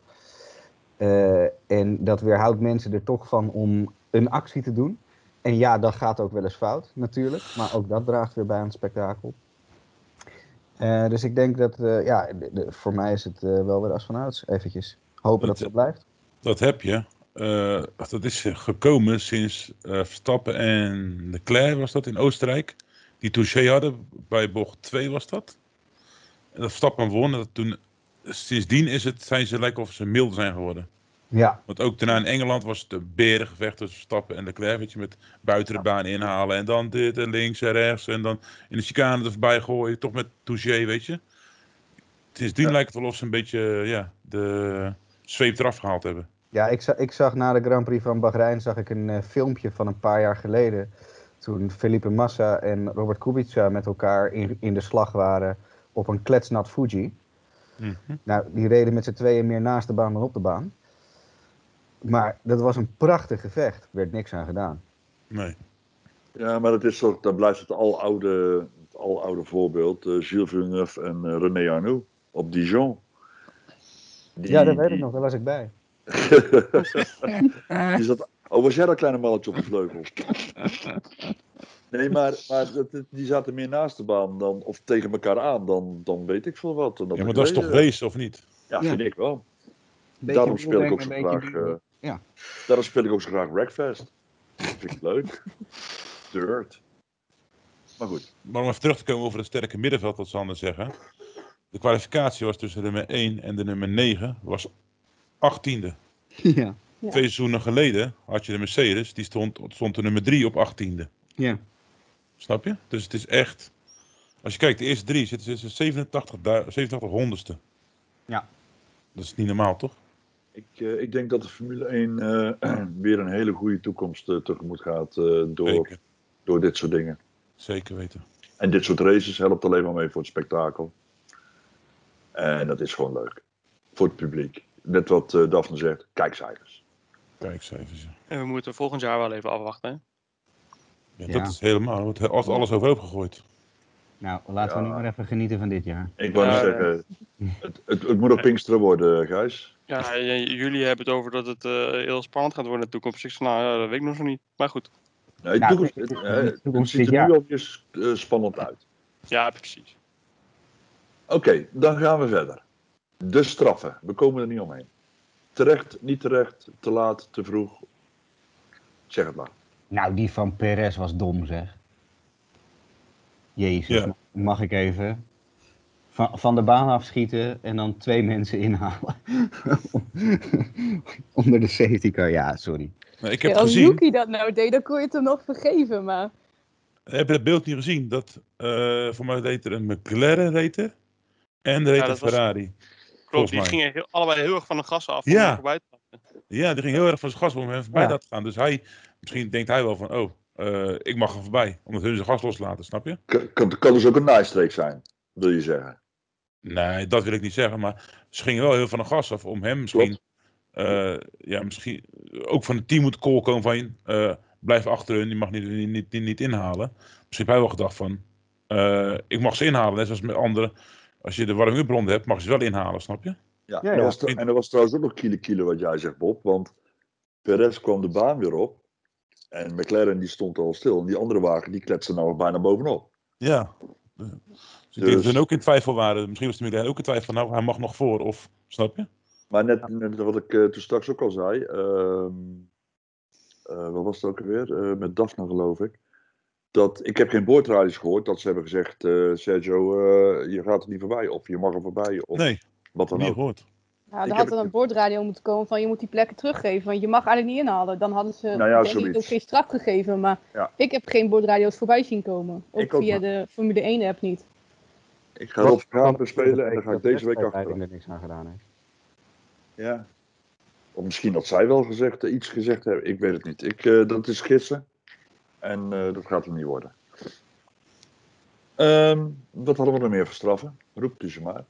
Eh, en dat weerhoudt mensen er toch van om een actie te doen. En ja, dat gaat ook wel eens fout, natuurlijk. Maar ook dat draagt weer bij aan het spektakel. Eh, dus ik denk dat, eh, ja, de- de- voor mij is het wel weer als vanouds. Eventjes hopen dat het zo blijft. Dat heb je. Dat is gekomen sinds Verstappen en Leclerc was dat in Oostenrijk. Die touché hadden bij bocht 2 was dat. En dat Verstappen won. En dat toen, sindsdien is het, zijn ze lijken of ze milder zijn geworden. Ja, Want ook daarna in Engeland was het een berengevecht tussen Verstappen en Leclerc. Weet je, met buiten de baan inhalen en dan dit en links en rechts. En dan in de chicane er voorbij gooien. Toch met touché, weet je. Sindsdien Ja. lijkt het wel of ze een beetje ja, de zweep eraf gehaald hebben. ja ik, za ik zag na de Grand Prix van Bahrein zag ik een eh, filmpje van een paar jaar geleden. Toen Felipe Massa en Robert Kubica met elkaar in, in de slag waren op een kletsnat Fuji. Mhm. Nou, die reden met z'n tweeën meer naast de baan dan op de baan. Maar dat was een prachtig gevecht. Er werd niks aan gedaan. Nee. ja, maar het is toch, dan blijft het aloude, het aloude voorbeeld. eh Gilles Villeneuve en eh, René Arnoux op Dijon. Die- Ja, dat weet ik die- nog. Daar was ik bij. die zat, oh, was jij dat kleine mannetje op de vleugel? Nee, maar, maar dat, dat- die zaten meer naast de baan dan, of tegen elkaar aan dan, dan weet ik veel wat. Dan Ja, maar dat is toch race, of niet? Ja, Ja. vind ik wel. Beetje Daarom speel ik ook zo graag. eh, ja. Daarom speel ik ook zo graag Wreckfest. Dat vind ik leuk. Dirt. Maar goed. Maar om even terug te komen over het sterke middenveld, wat Sander zeggen. De kwalificatie was tussen de nummer 1 en de nummer 9, was 18e. ja. Ja. Twee seizoenen geleden had je de Mercedes, die stond, stond de nummer 3 op 18e. Ja. Snap je? Dus het is echt. Als je kijkt, de eerste drie zitten ze 87, du- 87 honderdste. Ja. Dat is niet normaal, toch? Ik, eh, ik denk dat de Formule 1 eh, weer een hele goede toekomst eh, tegemoet gaat eh, door, Zeker. door dit soort dingen. Zeker weten. En dit soort races helpt alleen maar mee voor het spektakel. En dat is gewoon leuk. Voor het publiek. Net wat eh, Daphne zegt, kijkcijfers. Kijk eens even. zo. En we moeten volgend jaar wel even afwachten. hè? Ja, Ja. Dat is helemaal. Er wordt als alles overhoop gegooid. Nou, laten we nu maar even genieten van dit jaar. Ik wou Ja, net zeggen, het, het, het moet nog Pinksteren worden, Gijs. Ja, jullie hebben het over dat het eh, heel spannend gaat worden in de toekomst. Ik zeg, nou, dat weet ik nog zo niet. Maar goed. Nee, Nou, toekomst, het, eh, het toekomst ziet er nu alweer eh, spannend uit. Ja, precies. Oké, dan gaan we verder. De straffen. We komen er niet omheen. Terecht, niet terecht, te laat, te vroeg. Zeg het maar. Nou, die van Perez was dom, zeg. Jezus, Ja. mag ik even? Van, van de baan afschieten en dan twee mensen inhalen. Onder de safety car, ja, sorry. Nou, ik heb als gezien, Yuki dat nou deed, dan kon je het hem nog vergeven. Maar heb je dat beeld niet gezien? Dat, eh, voor mij reed er een McLaren reed er, en er reed Ja, een dat was- Ferrari. Klopt, die mij. gingen heel- allebei heel erg van de gas af. om Ja. er voorbij te gaan. Ja, die ging heel erg van zijn gas om hem voorbij Ja. dat te gaan. Dus hij, misschien denkt hij wel van, oh, eh, ik mag er voorbij. Omdat hun zijn gas loslaten, snap je? Kan, kan, kan dus ook een naaistreek zijn, wil je zeggen. Nee, dat wil ik niet zeggen. Maar ze gingen wel heel van de gas af om hem misschien... eh, ja, misschien ook van het team moet call komen van... eh, blijf achter hun, die mag niet, niet, niet, niet inhalen. Misschien heeft hij wel gedacht van... eh, ik mag ze inhalen, net zoals met anderen. Als je de warming-up hebt, mag je ze wel inhalen, snap je? Ja, Ja, en, er was, en er was trouwens ook nog kiele kiele wat jij zegt, Bob. Want Perez kwam de baan weer op. En McLaren die stond al stil. En die andere wagen die kletste nou bijna bovenop. Ja. Dus ik denk Dus- dat hun ook in twijfel waren. Misschien was de McLaren ook in twijfel van, nou, hij mag nog voor, of... Snap je? Maar net, net wat ik eh, toen straks ook al zei. ehm eh, wat was het ook alweer? Eh, met Daphne geloof ik. Dat, ik heb geen boordradios gehoord dat ze hebben gezegd, eh, Sergio, eh, je gaat er niet voorbij. Of je mag er voorbij. Of Nee, wat dan niet ook. gehoord. Ja, Ik er had dan een bordradio moeten komen van je moet die plekken teruggeven. Want je mag eigenlijk niet inhalen. Dan hadden ze Nou ja, denk ik ook geen straf gegeven. Maar Ja. ik heb geen bordradio's voorbij zien komen. Ook, Ik via de Formule 1 app niet. Ik ga Rob Vergapen spelen en dan ga ik deze week achter. er niks aan gedaan heeft. Ja. Of misschien dat zij wel gezegd, eh, iets gezegd hebben. Ik weet het niet. Ik, eh, dat is gissen. En eh, dat gaat hem niet worden. Ehm, wat hadden we nog meer voor straffen? Roept u ze maar.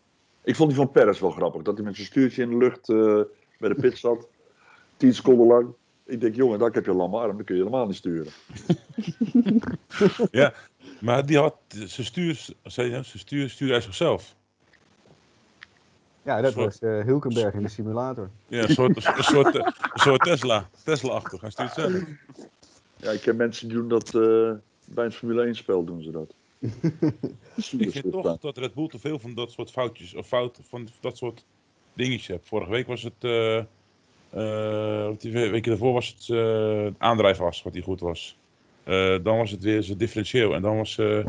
Ik vond die van Perez wel grappig. Dat hij met zijn stuurtje in de lucht eh, bij de pit zat. Tien seconden lang. Ik denk, jongen, daar heb je een lamme arm. Dan kun je helemaal niet sturen. Maar die had, ze stuur, zei je, ze stuur, stuurde hij zichzelf. Ja, dat Soort- was eh, Hulkenberg in de simulator. Ja, een soort, een soort, een soort Tesla. Tesla-achtig. Hij stuurt zelf. Ja, ik ken mensen die doen dat eh, bij een Formule 1 spel doen ze dat. Ik vind toch dat Red Bull te veel van dat soort foutjes, of fouten, van dat soort dingetjes hebt. Vorige week was het, eh eh, die we- week daarvoor was het eh aandrijfas, wat die goed was. Eh, dan was het weer zijn differentieel. En dan was eh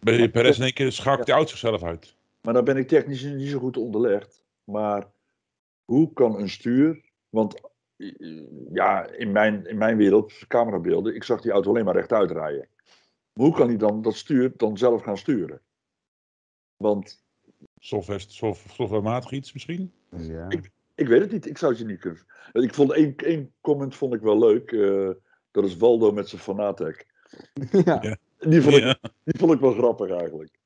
bij Perez in één keer schakelt die auto zichzelf uit. Maar dan ben ik technisch niet zo goed onderlegd. Maar hoe kan een stuur. Want eh, ja, in mijn, in mijn wereld, camerabeelden, ik zag die auto alleen maar rechtuit rijden. Maar hoe kan hij dan dat stuur dan zelf gaan sturen? Want Software, soft- softwarematig iets misschien? Ja. ik weet het niet, ik zou het je niet kunnen. Ik vond één, één comment vond ik wel leuk. eh, dat is Waldo met zijn Fanatec. ja. Die vond, ik, Ja, die vond ik wel grappig eigenlijk.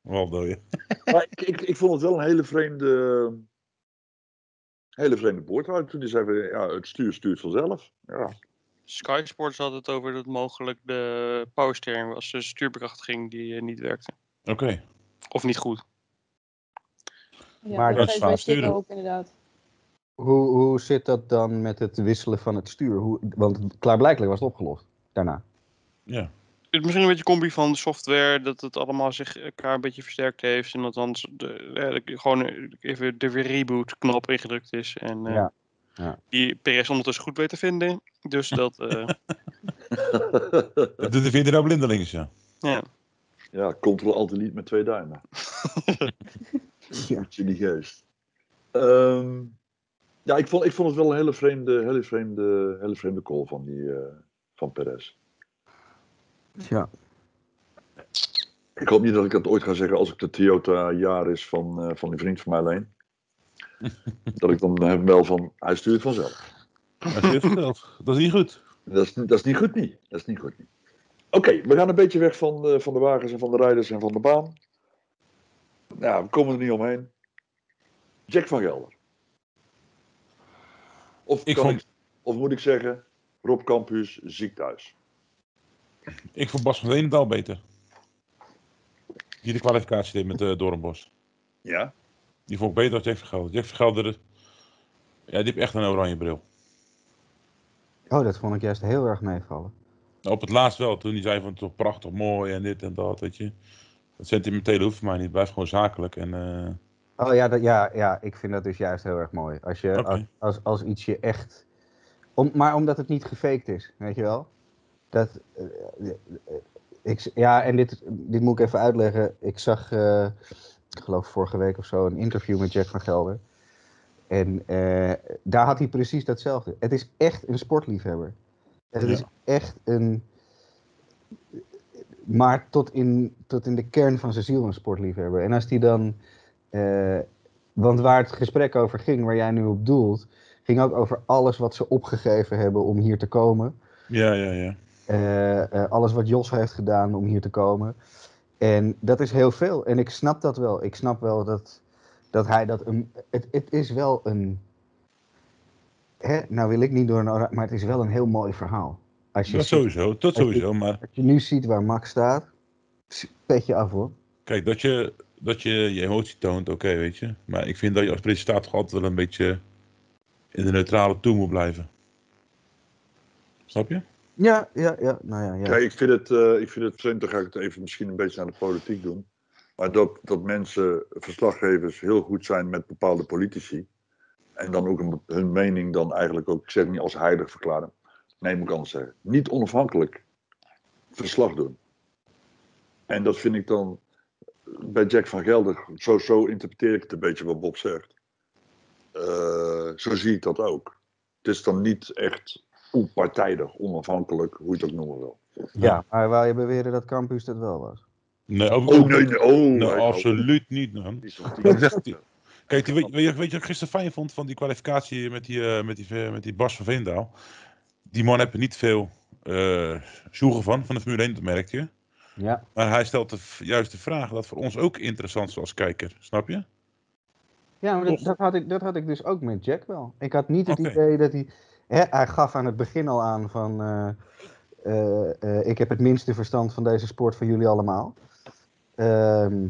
Waldo, ja. Maar ik, ik, ik vond het wel een hele vreemde. Hele vreemde boord. Toen die zei: van, ja, het stuur stuurt vanzelf. Ja. Sky Sports had het over dat mogelijk de powersteering was. Dus stuurbekrachtiging die eh, niet werkte. Oké. Of niet goed. Ja, Maar dat is Sticker sturen. ook inderdaad. Hoe, hoe zit dat dan met het wisselen van het stuur? Hoe, want klaarblijkelijk was het opgelost daarna. Ja. Het is misschien een beetje een combi van de software, dat het allemaal zich elkaar een beetje versterkt heeft. En dat dan de, eh, de- gewoon eh, even de weer reboot knop ingedrukt is. En eh, Ja, ja. die PS ondertussen goed weet te vinden. Dus dat, eh, Dat doet de vierde nou blindelings, ja. ja. ja, Ctrl Alt Delete met twee duimen. Ja. Moet je die geest. Ehm, ja, ik vond, ik vond het wel een hele vreemde, hele vreemde, hele vreemde call van, die, eh, van Perez. Ja. Ik hoop niet dat ik dat ooit ga zeggen als ik de Toyota Yaris van, eh, van die vriend van mij leen. dat ik dan heb wel van, hij stuurt vanzelf. Hij stuurt vanzelf. Dat is niet goed. Dat is, dat is niet goed niet. Dat is niet goed niet. Oké, we gaan een beetje weg van de, van de wagens en van de rijders en van de baan. Nou, we komen er niet omheen. Jack van Gelder. Of, Ik vond- ik, of moet ik zeggen, Rob Campus ziek thuis. Ik vond Bas van Veenendaal beter. Die de kwalificatie deed met uh, Doornbos. Ja? Die vond ik beter dan Jack Vergelder. Jack Vergelder, ja, die heeft echt een oranje bril. Oh, dat vond ik juist heel erg meevallen. Nou, op het laatst wel, toen hij zei van toch prachtig mooi en dit en dat, weet je. Dat sentimentele hoeft voor mij niet, het blijft gewoon zakelijk. En, eh, Oh ja, dat, ja, ja, ik vind dat dus juist heel erg mooi. Als, je, als, als, als iets je echt. Om, maar omdat het niet gefaked is, weet je wel? Dat, eh, eh, ik, ja, en dit, dit moet ik even uitleggen. Ik zag, ik geloof vorige week of zo, een interview met Jack van Gelder. En eh, daar had hij precies datzelfde. Het is echt een sportliefhebber. Het Ja. is echt een. Maar tot in, tot in de kern van zijn ziel een sportliefhebber. En als hij dan. eh, want waar het gesprek over ging, waar jij nu op doelt, ging ook over alles wat ze opgegeven hebben om hier te komen. Ja, ja, ja. Eh, alles wat Jos heeft gedaan om hier te komen. En dat is heel veel. En ik snap dat wel. Ik snap wel dat, dat hij dat. Een, het, het is wel een. Hè, nou wil ik niet door een. Maar het is wel een heel mooi verhaal. Als je, Dat ziet- sowieso, dat sowieso. Maar als je nu ziet waar Max staat. Petje af hoor. kijk, dat je dat je, je emotie toont, oké, weet je. Maar ik vind dat je als presentator toch altijd wel een beetje in de neutrale toe moet blijven. Snap je? Ja, ja, ja. Nou ja. Kijk, ik vind het, eh, ik vind het vreemd, dan ga ik het even misschien een beetje naar de politiek doen. Maar dat, dat mensen, verslaggevers, heel goed zijn met bepaalde politici. En dan ook hun mening dan eigenlijk ook, ik zeg niet als heilig verklaren. Nee, moet ik anders zeggen. Niet onafhankelijk verslag doen. En dat vind ik dan bij Jack van Gelder, zo, zo interpreteer ik het een beetje wat Bob zegt. Eh, zo zie ik dat ook. Het is dan niet echt onpartijdig, onafhankelijk, hoe je het ook noemen wil. ja, maar wou je beweren dat Campus dat wel was? Nee, ook, Oh nee, nee, oh. nee, nee, absoluut niet, man. Kijk, die, weet, weet, je, weet je wat ik gisteren fijn vond van die kwalificatie met die, eh, met die, met die Bas van Veendaal? Die man heeft er niet veel eh zoegen van, van de Formule 1, dat merkte je. Ja. Maar hij stelt de, v- juist de vraag dat voor ons ook interessant is als kijker, snap je? Ja, maar dat, dat, had ik, dat had ik dus ook met Jack wel. Ik had niet het idee dat hij... Hij gaf aan het begin al aan van... eh, eh, eh, ik heb het minste verstand van deze sport van jullie allemaal. Ehm,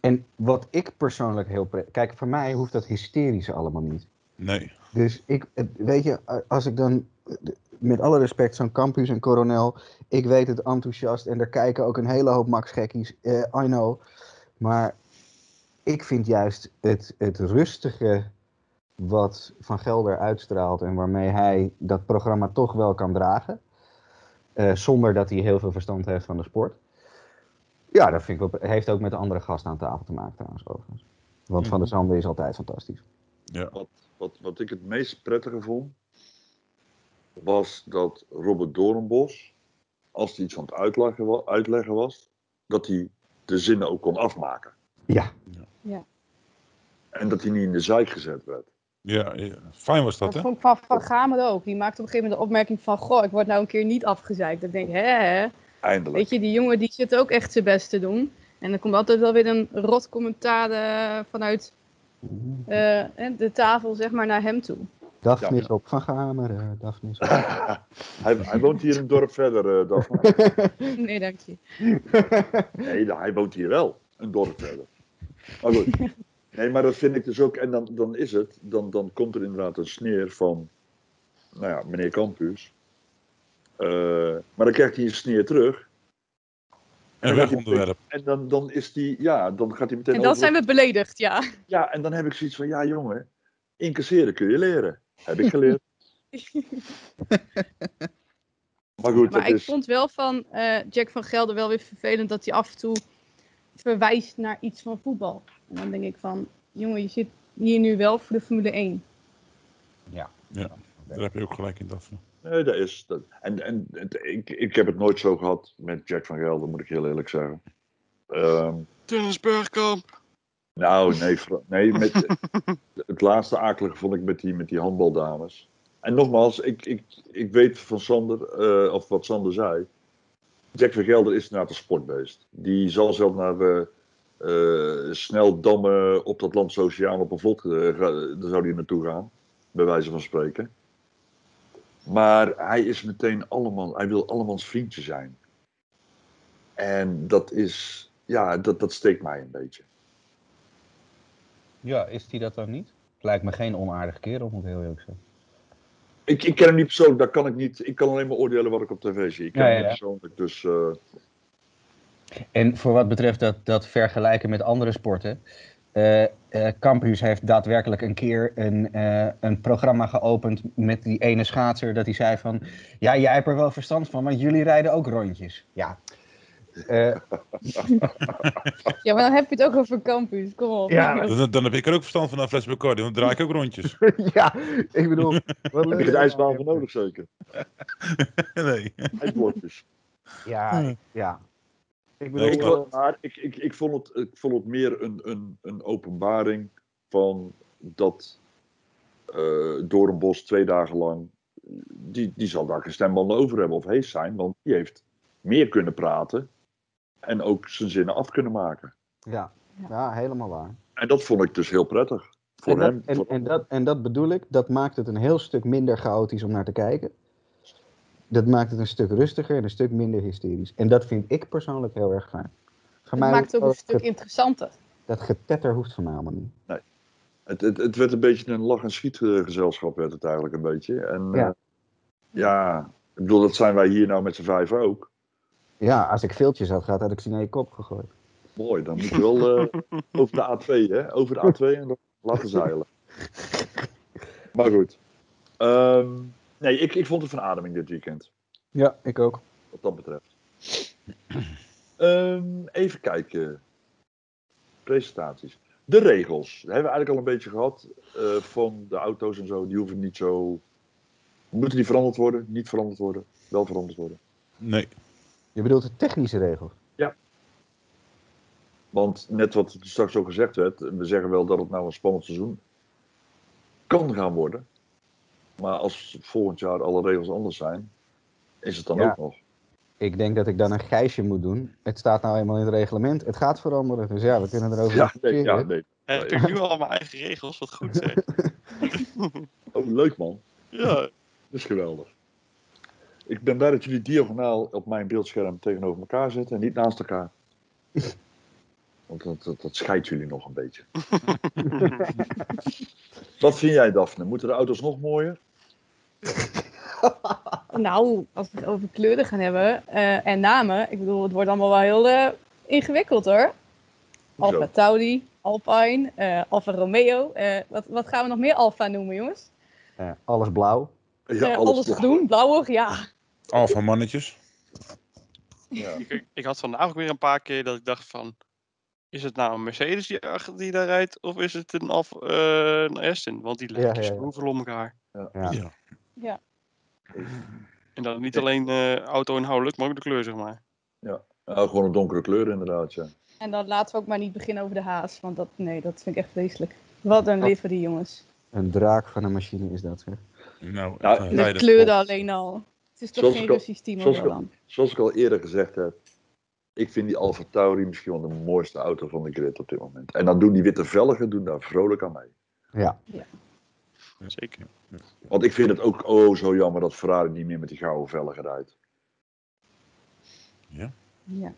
en wat ik persoonlijk heel... Kijk, voor mij hoeft dat hysterische allemaal niet. Nee. Dus ik, weet je, als ik dan, met alle respect, zo'n campus en coronel, ik weet het enthousiast en er kijken ook een hele hoop Max gekkies, I know. Maar ik vind juist het, het rustige wat Van Gelder uitstraalt en waarmee hij dat programma toch wel kan dragen, eh, zonder dat hij heel veel verstand heeft van de sport. Ja, dat vind ik wel, heeft ook met de andere gasten aan tafel te maken trouwens, overigens. Want Van der Zanden is altijd fantastisch. Ja. Wat, wat, wat ik het meest prettige vond, was dat Robert Doornbos, als hij iets aan het uitleggen, uitleggen was, dat hij de zinnen ook kon afmaken. Ja, En dat hij niet in de zijk gezet werd. Ja, ja. fijn was dat, Dat hè? vond ik van Van Gamen ook. Die maakte op een gegeven moment de opmerking van... Goh, ik word nou een keer niet afgezeikt. Ik denk, hè, hè. Eindelijk. Weet je, die jongen die zit ook echt zijn best te doen. En dan komt altijd wel weer een rot commentaar eh, vanuit eh, hè, de tafel, zeg maar, naar hem toe. Daphnis Ja. op Van Gameren, Daphnis. hij, hij woont hier een dorp verder, Daphne. Nee, dank je. Nee, hij woont hier wel, een dorp verder. Maar goed. Nee, maar dat vind ik dus ook. En dan, dan is het, dan, dan komt er inderdaad een sneer van, nou ja, meneer Campus. Eh, maar dan krijgt hij een sneer terug. En wegonderwerp. En dan, dan is die, ja, dan gaat hij meteen En dan over- zijn we beledigd, ja. Ja, en dan heb ik zoiets van, ja jongen, incasseren kun je leren. Heb ik geleerd. maar goed, Maar ik is... vond wel van eh, Jack van Gelder wel weer vervelend dat hij af en toe verwijst naar iets van voetbal. En dan denk ik van, jongen, je zit hier nu wel voor de Formule 1. Daar heb je ook gelijk in, Daphne. Nee, dat is. Dat, en en het- ik, ik heb het nooit zo gehad met Jack van Gelder, moet ik heel eerlijk zeggen. Ehm, Dennis Bergkamp. nou, nee, nee met, het laatste akelige vond ik met die, met die handbaldames. En nogmaals, ik, ik, ik weet van Sander, eh, of wat Sander zei. Jack van Gelder is inderdaad een sportbeest. Die zal zelf naar eh eh, snel dammen op dat land Oceaan op een vlot, eh, daar zou hij naartoe gaan, bij wijze van spreken. Maar hij is meteen allemaal, hij wil allemans vriendje zijn. En dat is, ja, dat, dat steekt mij een beetje. Ja, is die dat dan niet? Lijkt me geen onaardige kerel, moet ik heel eerlijk zeggen. Ik, ik ken hem niet persoonlijk, dat kan ik niet. Ik kan alleen maar oordelen wat ik op tv zie. Ik ken Ja, hem niet persoonlijk, dus eh, En voor wat betreft dat, dat vergelijken met andere sporten. eh, Campus heeft daadwerkelijk een keer een, een programma geopend met die ene schaatser. Dat hij zei van, ja, jij hebt er wel verstand van, want jullie rijden ook rondjes. Ja, Eh, Ja, maar dan heb je het ook over campus. Kom op. Ja. Dan, dan heb ik er ook verstand van een fles Bacardi, want dan draai ik ook rondjes. ja, ik bedoel... Wat Heb leuk. je het ijsbaan voor nodig zeker? nee. IJsblokjes. Ja, ja. Ik bedoel... Nee, Ik, ik eh, vond- maar ik, ik, ik, vond het, ik vond het meer een, een, een openbaring van dat eh Doornbos twee dagen lang, die, die zal daar geen stembanden over hebben of heeft zijn, want die heeft meer kunnen praten en ook zijn zinnen af kunnen maken. Ja, ja helemaal waar. En dat vond ik dus heel prettig. Voor en, dat, hem. en, voor- en, dat, en dat bedoel ik, dat maakt het een heel stuk minder chaotisch om naar te kijken. Dat maakt het een stuk rustiger en een stuk minder hysterisch. En dat vind ik persoonlijk heel erg fijn. Voor Het maakt het ook een stuk interessanter. dat getetter hoeft van mij allemaal niet. het, het, het werd een beetje een lach- en schietgezelschap, werd het eigenlijk een beetje. En Ja. ja. ja, ik bedoel, dat zijn wij hier nou met z'n vijf ook. Ja, als ik veeltjes had gehad, had ik ze naar je kop gegooid. Mooi, dan moet je wel eh, over de A2, hè? Over de A2 en dan laten zeilen. Maar goed. Ehm, nee, ik, ik vond het van ademing dit weekend, Ja, ik ook. wat dat betreft. Ehm, even kijken. Presentaties. De regels. Dat hebben we eigenlijk al een beetje gehad. eh, van de auto's en zo. Die hoeven niet zo. Moeten die veranderd worden? Niet veranderd worden? Wel veranderd worden. Nee. Je bedoelt de technische regels. Want net wat straks ook gezegd werd, we zeggen wel dat het nou een spannend seizoen kan gaan worden. Maar als volgend jaar alle regels anders zijn, is het dan Ja. ook nog. Ik denk dat ik dan een gijsje moet doen. Het staat nou eenmaal in het reglement. Het gaat veranderen. Dus ja, we kunnen erover Ja, nee, ja, nee. Heb ik nu al mijn eigen regels? Wat goed zeg. Oh, leuk man. Ja. Dat is geweldig. Ik ben blij dat jullie diagonaal op mijn beeldscherm tegenover elkaar zitten en niet naast elkaar. Want dat, dat, dat scheidt jullie nog een beetje. Wat vind jij, Daphne? Moeten de auto's nog mooier? Nou, als we het over kleuren gaan hebben eh, en namen. Ik bedoel, het wordt allemaal wel heel eh, ingewikkeld hoor. Alfa Tauri, Alpine, eh Alfa Romeo. eh, wat, wat gaan we nog meer Alfa noemen, jongens? Alles blauw. Ja, alles blauw. groen, blauwig, ja. Alfa mannetjes. Ja. Ik, ik had vandaag ook weer een paar keer dat ik dacht van... Is het nou een Mercedes die, daar rijdt? Of is het een, Alfa, eh, een Aston? Want die lijken Ja, ja, ja. om elkaar. Ja. Ja. Ja, En dan niet alleen eh auto inhoudelijk, maar ook de kleur, zeg maar. Nou, gewoon een donkere kleur inderdaad, ja. en dan laten we ook maar niet beginnen over de haas. Want dat, nee, dat vind ik echt vreselijk. Wat een livery, jongens. Een draak van een machine is dat. Zeg. Nou, Ja, eh, de kleuren alleen al. Het is toch Zoals geen ik al- Russisch team zoals ik al- dan? Zoals ik al eerder gezegd heb, ik vind die Alfa Tauri misschien wel de mooiste auto van de grid op dit moment. En dan doen die witte velgen doen daar vrolijk aan mee. Ja. Zeker. Want ik vind het ook oh zo jammer dat Ferrari niet meer met die gouden velgen rijdt. Ja. Ja.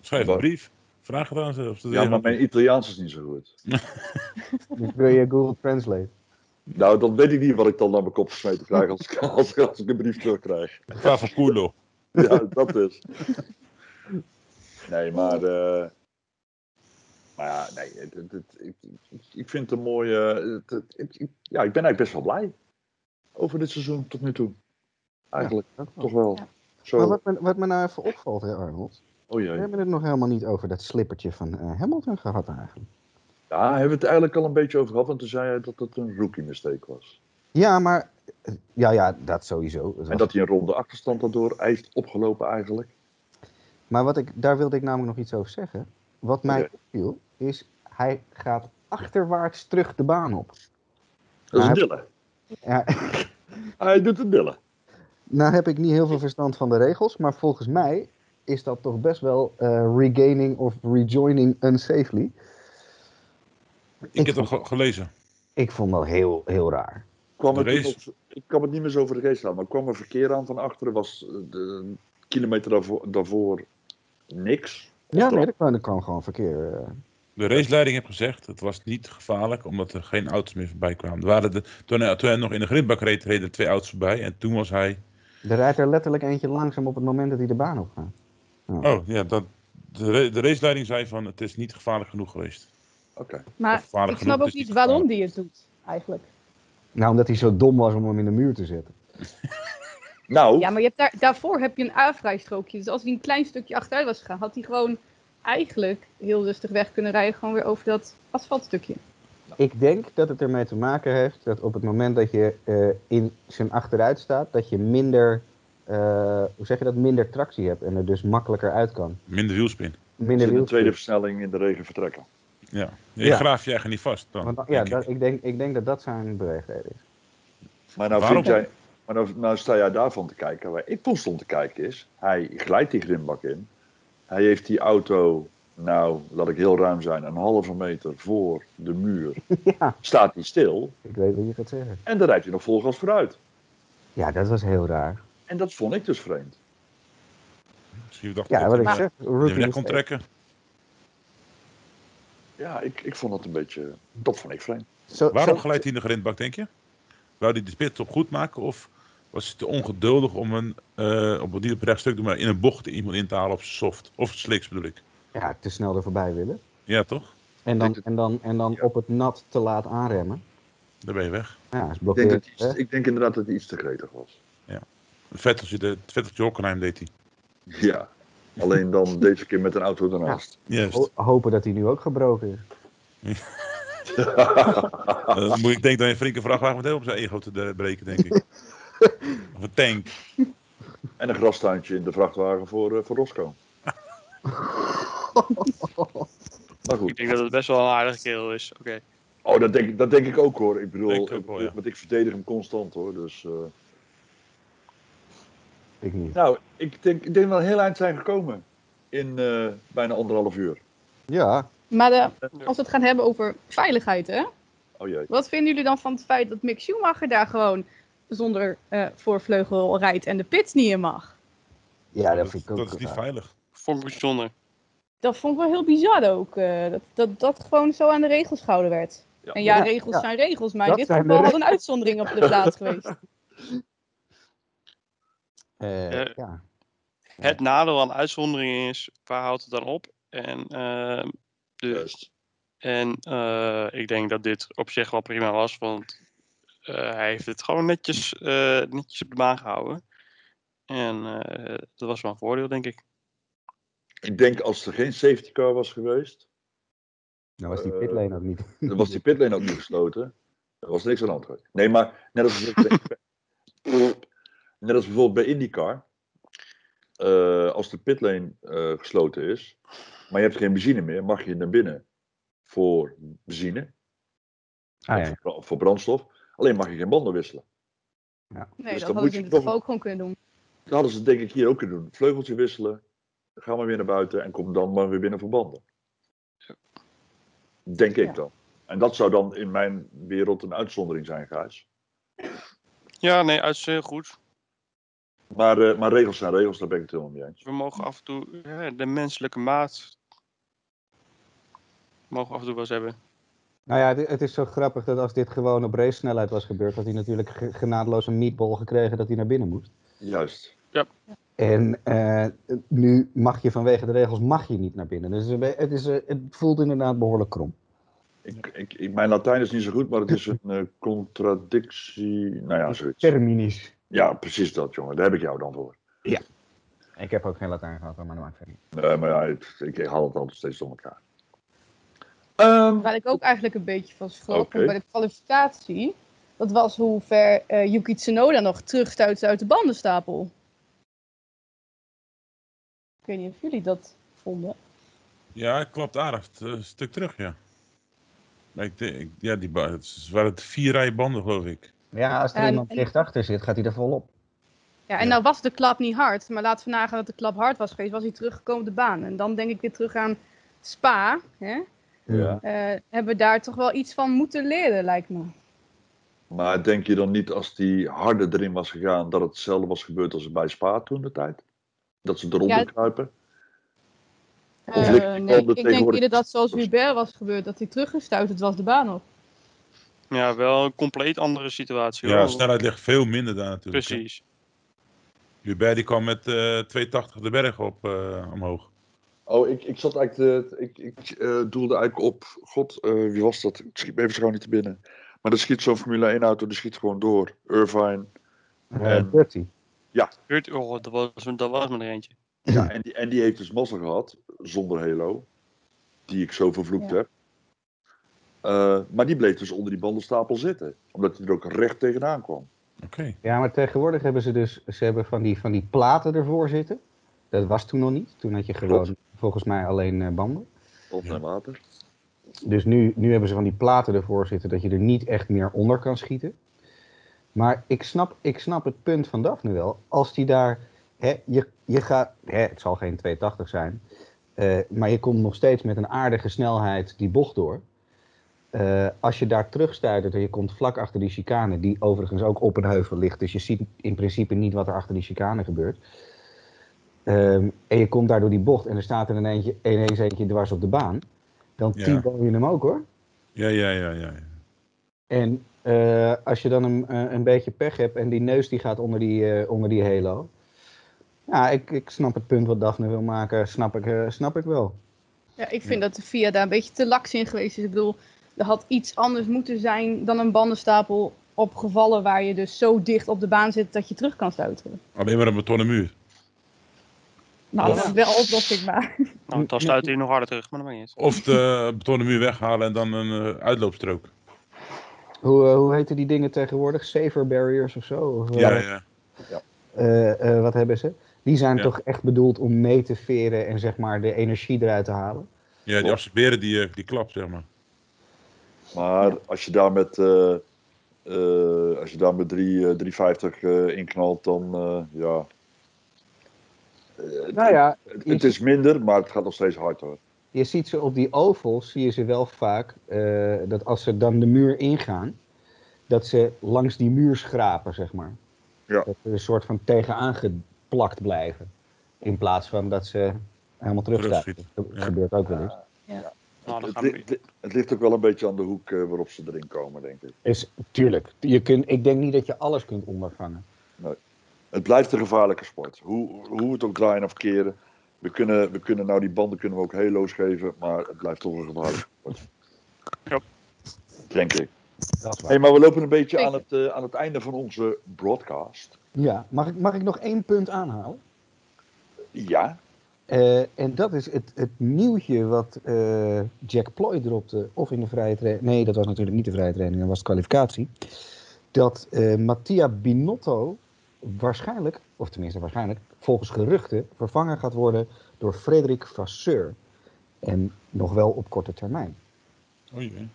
Schrijf een brief. Vraag het aan ze. Of ze Ja, maar mijn Italiaans is niet zo goed. Dus wil je Google Translate? Nou, dan weet ik niet wat ik dan naar mijn kop gesmeten krijg als ik, als, ik- als ik een brief terugkrijg. Vraag van Culo. Ja, dat is. Nee, maar. eh, maar ja, nee, het, het, het- ik, ik, ik vind het een mooie. Het, het- het- ik- ja, ik ben eigenlijk best wel blij. Over dit seizoen tot nu toe. Eigenlijk, toch wel. Ja. Zo. Maar wat me, wat me nou even opvalt, hè Arnold. Oh We jee. hebben het nog helemaal niet over dat slippertje van eh, Hamilton gehad eigenlijk. Ja, hebben we het eigenlijk al een beetje over gehad, want toen zei hij dat het een rookie mistake was. Ja, maar... eh, Ja, ja, dat sowieso. Het En was- dat hij een ronde achterstand daardoor heeft opgelopen eigenlijk. Maar wat ik, daar wilde ik namelijk nog iets over zeggen. Wat mij Oké. opviel, is hij gaat achterwaarts terug de baan op. Dat is een hij- dille. Ja, Hij doet een dille. nou heb ik niet heel veel verstand van de regels, maar volgens mij is dat toch best wel eh, regaining of rejoining unsafely. Ik heb het ge- gelezen. Ik vond dat heel, heel raar. Kwam ik kan het niet meer zo over de race laten, maar kwam er verkeer aan van achteren, was de kilometer daarvoor, daarvoor niks. Ja, nee, er kwam, er kwam gewoon verkeer. eh. De raceleiding heeft gezegd, het was niet gevaarlijk, omdat er geen auto's meer voorbij kwamen. Er waren de, toen, hij, toen hij nog in de grindbak reed, reden er twee auto's voorbij. En toen was hij... er rijdt er letterlijk eentje langzaam op het moment dat hij de baan op gaat. Oh, ja, dat, de raceleiding zei van, het is niet gevaarlijk genoeg geweest. Oké. Maar ik snap ook niet waarom die het doet, eigenlijk. Nou, omdat hij zo dom was om hem in de muur te zetten. Nou, Ja, maar je hebt daar, daarvoor heb je een A-vrijstrookje. Dus als hij een klein stukje achteruit was gegaan, had hij gewoon eigenlijk heel rustig weg kunnen rijden. Gewoon weer over dat asfaltstukje. Ik denk dat het ermee te maken heeft dat op het moment dat je eh, in zijn achteruit staat, dat je minder, eh, hoe zeg je dat, minder tractie hebt en er dus makkelijker uit kan. Minder wielspin. Minder in de tweede versnelling in de regen vertrekken. Ja. Je Ja. graaft je eigen niet vast dan. Want ja, denk dat, ik. ik, denk, ik denk dat dat zijn beweegreden is. Maar nou, Waarom? vind jij, maar nou, nou sta jij daarvan te kijken. Waar ik toen stond te kijken is, hij glijdt die grimbak in. Hij heeft die auto, nou, laat ik heel ruim zijn, een halve meter voor de muur. ja, Staat hij stil ik weet wat je gaat zeggen. en dan rijdt hij nog vol gas vooruit. Ja, dat was heel raar. En dat vond ik dus vreemd. Misschien dacht Ja, dat wat ik zeg. je rookie mistake. trekken. Ja, ik, ik vond dat een beetje, dat vond ik vreemd. Zo, Waarom zo- glijdt hij in de grindbak, denk je? Wou hij de spits op goed maken? Of was hij te ongeduldig om een, eh op, niet op een rechtstuk, maar in een bocht iemand in te halen op soft? Of slicks bedoel ik. ja, te snel er voorbij willen. Ja, toch? En dan, en dan, en dan Ja. op het nat te laat aanremmen. Dan ben je weg. Ja, is Ik denk, dat hij iets- hè? ik denk inderdaad dat hij iets te gretig was. Het Vetteltje, de, Vetteltje Hockenheim deed hij. Ja, alleen dan deze keer met een auto ernaast. Juist. Ho- hopen dat hij nu ook gebroken is. Dan moet ik denk dat je een flinke vrachtwagen met heel op zijn ego te breken, denk ik. Of een tank. En een grastuintje in de vrachtwagen voor, eh, voor Roscoe. maar goed. Ik denk dat het best wel een aardige kerel is. Oké. Oh, dat denk, ik- dat denk ik ook hoor. Ik bedoel, Denk ik ook wel, ja. want ik verdedig hem constant hoor. Dus, eh, Ik niet. nou, ik denk, ik denk wel een heel eind zijn gekomen. In eh, bijna anderhalf uur. Ja, Maar de, als we het gaan hebben over veiligheid, hè? Oh jee. Wat vinden jullie dan van het feit dat Mick Schumacher daar gewoon zonder eh, voorvleugel rijdt en de pits niet in mag? ja dat vind ik ook dat is niet raar. veilig. Vond ik bijzonder. Dat vond ik wel heel bizar ook. eh, dat, dat dat gewoon zo aan de regels gehouden werd. Ja. En ja, Ja, regels ja. zijn regels, maar in dit geval had regels. een uitzondering op de plaats geweest. Eh, Eh, ja. Het nadeel aan uitzonderingen is, waar houdt het dan op? En, ehm, de, Juist. en eh, ik denk dat dit op zich wel prima was, want eh, hij heeft het gewoon netjes, eh, netjes op de baan gehouden. En eh, dat was wel een voordeel, denk ik. Ik denk als er geen safety car was geweest, Nou was die pitlane ook niet. dan was die pitlane ook niet gesloten. Er was niks aan de hand. Nee, maar net als, net als bijvoorbeeld bij IndyCar. eh, als de pitlane eh, gesloten is, maar je hebt geen benzine meer, mag je naar binnen voor benzine. Ah, ja. voor, voor brandstof. Alleen mag je geen banden wisselen. Nee, Dus dat hadden moet ze toch- ook gewoon kunnen doen. Dat hadden ze denk ik hier ook kunnen doen. Vleugeltje wisselen, ga maar weer naar buiten en kom dan maar weer binnen voor banden. Denk ik Ja. dan. En dat zou dan in mijn wereld een uitzondering zijn, Gijs. Ja, nee, uit heel goed. Maar, eh, maar regels zijn regels, daar ben ik het helemaal mee eens. We mogen af en toe ja, de menselijke maat. Mogen af en toe wel eens hebben. Nou ja, het, het is zo grappig dat als dit gewoon op race snelheid was gebeurd, had hij natuurlijk ge- genadeloos een meatball gekregen dat hij naar binnen moest. Juist. En eh, nu mag je vanwege de regels mag je niet naar binnen. Dus het is- het, is, eh, het voelt inderdaad behoorlijk krom. Ik, ik, mijn Latijn is niet zo goed, maar het is een contradictie. Nou ja, zoiets. Terminis. Ja, precies dat, jongen. Daar heb ik jou dan voor. Ik heb ook geen Latijn gehad, maar dat maakt verder niet. Nee, maar ja, ik, ik haal het altijd steeds door elkaar. Ehm, Waar ik ook eigenlijk een beetje van schrok bij de kwalificatie. Dat was hoe ver eh, Yuki Tsunoda nog terugstuitte uit de bandenstapel. Ik weet niet of jullie dat vonden. Ja, het klopt aardig. Het, eh, Een stuk terug, ja. Ik, ik- ja, die het waren het vier rijen banden, geloof ik. Ja, als er En- iemand dicht achter zit, gaat hij er volop. Ja, en Ja. nou was de klap niet hard. Maar laten we nagaan dat de klap hard was geweest, was hij teruggekomen op de baan. En dan denk ik weer terug aan Spa. Hè? ja. Eh, hebben we daar toch wel iets van moeten leren, lijkt me. Maar denk je dan niet als die harder erin was gegaan, dat het hetzelfde was gebeurd als bij Spa toen de tijd? Dat ze eronder Ja. kruipen? Of Eh, nee, ik denk eerder dat zoals Hubert was gebeurd, dat hij teruggestuiterd was de baan op. Ja, wel een compleet andere situatie. Ja, hoor. snelheid ligt veel minder daar natuurlijk. Precies. Hubert die kwam met eh 280 de berg op eh, omhoog. Oh, ik, ik zat eigenlijk, te, ik, ik eh, doelde eigenlijk op, god, eh, wie was dat? Het schiet me even zo gauw niet te binnen. Maar er schiet zo'n Formule 1 auto, die schiet gewoon door. Irvine. En- Dirty. Hurt, oh, dat was, dat was maar er eentje. Ja, en die, en die heeft dus mazzel gehad, zonder Halo. Die ik zo vervloekt Ja. heb. Eh, maar die bleef dus onder die bandenstapel zitten. Omdat hij er ook recht tegenaan kwam. Oké. Ja, maar tegenwoordig hebben ze dus ze hebben van, die, van die platen ervoor zitten. Dat was toen nog niet. Toen had je gewoon Klopt. volgens mij alleen eh, banden. Op Ja. en water. Dus nu, nu hebben ze van die platen ervoor zitten dat je er niet echt meer onder kan schieten. Maar ik snap, ik snap het punt van Daphne wel. Als die daar. Hè, je, je gaat. Hè, het zal geen 280 zijn. eh, maar je komt nog steeds met een aardige snelheid die bocht door. Eh, als je daar terugstuitert en je komt vlak achter die chicane, die overigens ook op een heuvel ligt, dus je ziet in principe niet wat er achter die chicane gebeurt. Ehm, en je komt daar door die bocht en er staat er een eentje, ineens eentje dwars op de baan. Dan Ja. T-bone je hem ook hoor. Ja, ja, ja, ja. ja. En eh, als je dan een, eh, een beetje pech hebt en die neus die gaat onder die, eh, onder die halo. Ja, ik, ik snap het punt wat Daphne wil maken, snap ik, eh, snap ik wel. Ja, ik vind dat de VIA daar een beetje te laks in geweest is. Ik bedoel, er had iets anders moeten zijn dan een bandenstapel op gevallen waar je dus zo dicht op de baan zit dat je terug kan stuiteren. Alleen maar een betonnen muur. Nou, Ja. dat is wel oplossingbaar. Nou, dan sluit hij nog harder terug, maar dat maakt niet. Of de betonnen muur weghalen en dan een eh, uitloopstrook. Hoe, eh, hoe heten die dingen tegenwoordig? Safer barriers of zo? Of, eh, Ja, ja. eh, eh, wat hebben ze? Die zijn Ja. toch echt bedoeld om mee te veren en zeg maar de energie eruit te halen? Ja, die absorberen die, die klap, zeg maar. Maar als je daar met, eh, eh, als je daar met 3, eh, 350 eh, inknalt, dan eh, ja. Eh, Nou ja, het, het is minder, maar het gaat nog steeds hard hoor. je ziet ze op die ovals, zie je ze wel vaak, eh, dat als ze dan de muur ingaan, dat ze langs die muur schrapen, zeg maar. Ja. Dat ze een soort van tegenaan geplakt blijven. In plaats van dat ze helemaal terugstaan. Terugschieten, Dat ja. gebeurt ook wel eens. Nou, dan Het, gaan we li- het, het ligt ook wel een beetje aan de hoek eh, waarop ze erin komen, denk ik. Is, tuurlijk, je kunt, ik denk niet dat je alles kunt ondervangen. Het blijft een gevaarlijke sport. Hoe, hoe we het ook draaien of keren. We kunnen, we kunnen nou die banden kunnen we ook helo's geven, maar het blijft toch een gevaarlijke sport. Ja. Denk ik. Dat is waar. Hey, maar we lopen een beetje aan het, eh, aan het einde van onze broadcast. Ja, mag ik, mag ik nog één punt aanhalen? Ja, Eh, en dat is het, het nieuwtje wat eh, Jack Ploy dropte, of in de vrije training. Nee, dat was natuurlijk niet de vrije training, dat was de kwalificatie. Dat eh, Mattia Binotto waarschijnlijk, of tenminste waarschijnlijk, volgens geruchten, vervangen gaat worden door Frederik Vasseur. En nog wel op korte termijn. Oh jee.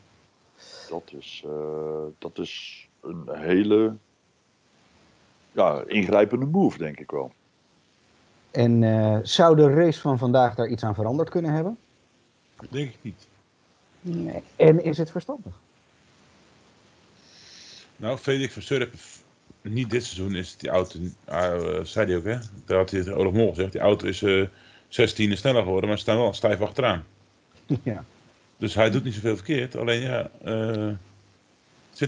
dat is, eh, dat is een hele ja, ingrijpende move, denk ik wel. En eh, zou de race van vandaag daar iets aan veranderd kunnen hebben? Denk ik niet. Nee. En is het verstandig? Nou, Frederik van Surp, niet dit seizoen is die auto, uh, zei hij ook hè, daar had hij het Olaf Mol gezegd, die auto is eh 16 sneller geworden, maar ze staan wel stijf achteraan. ja. Dus hij doet niet zoveel verkeerd, alleen ja, eh,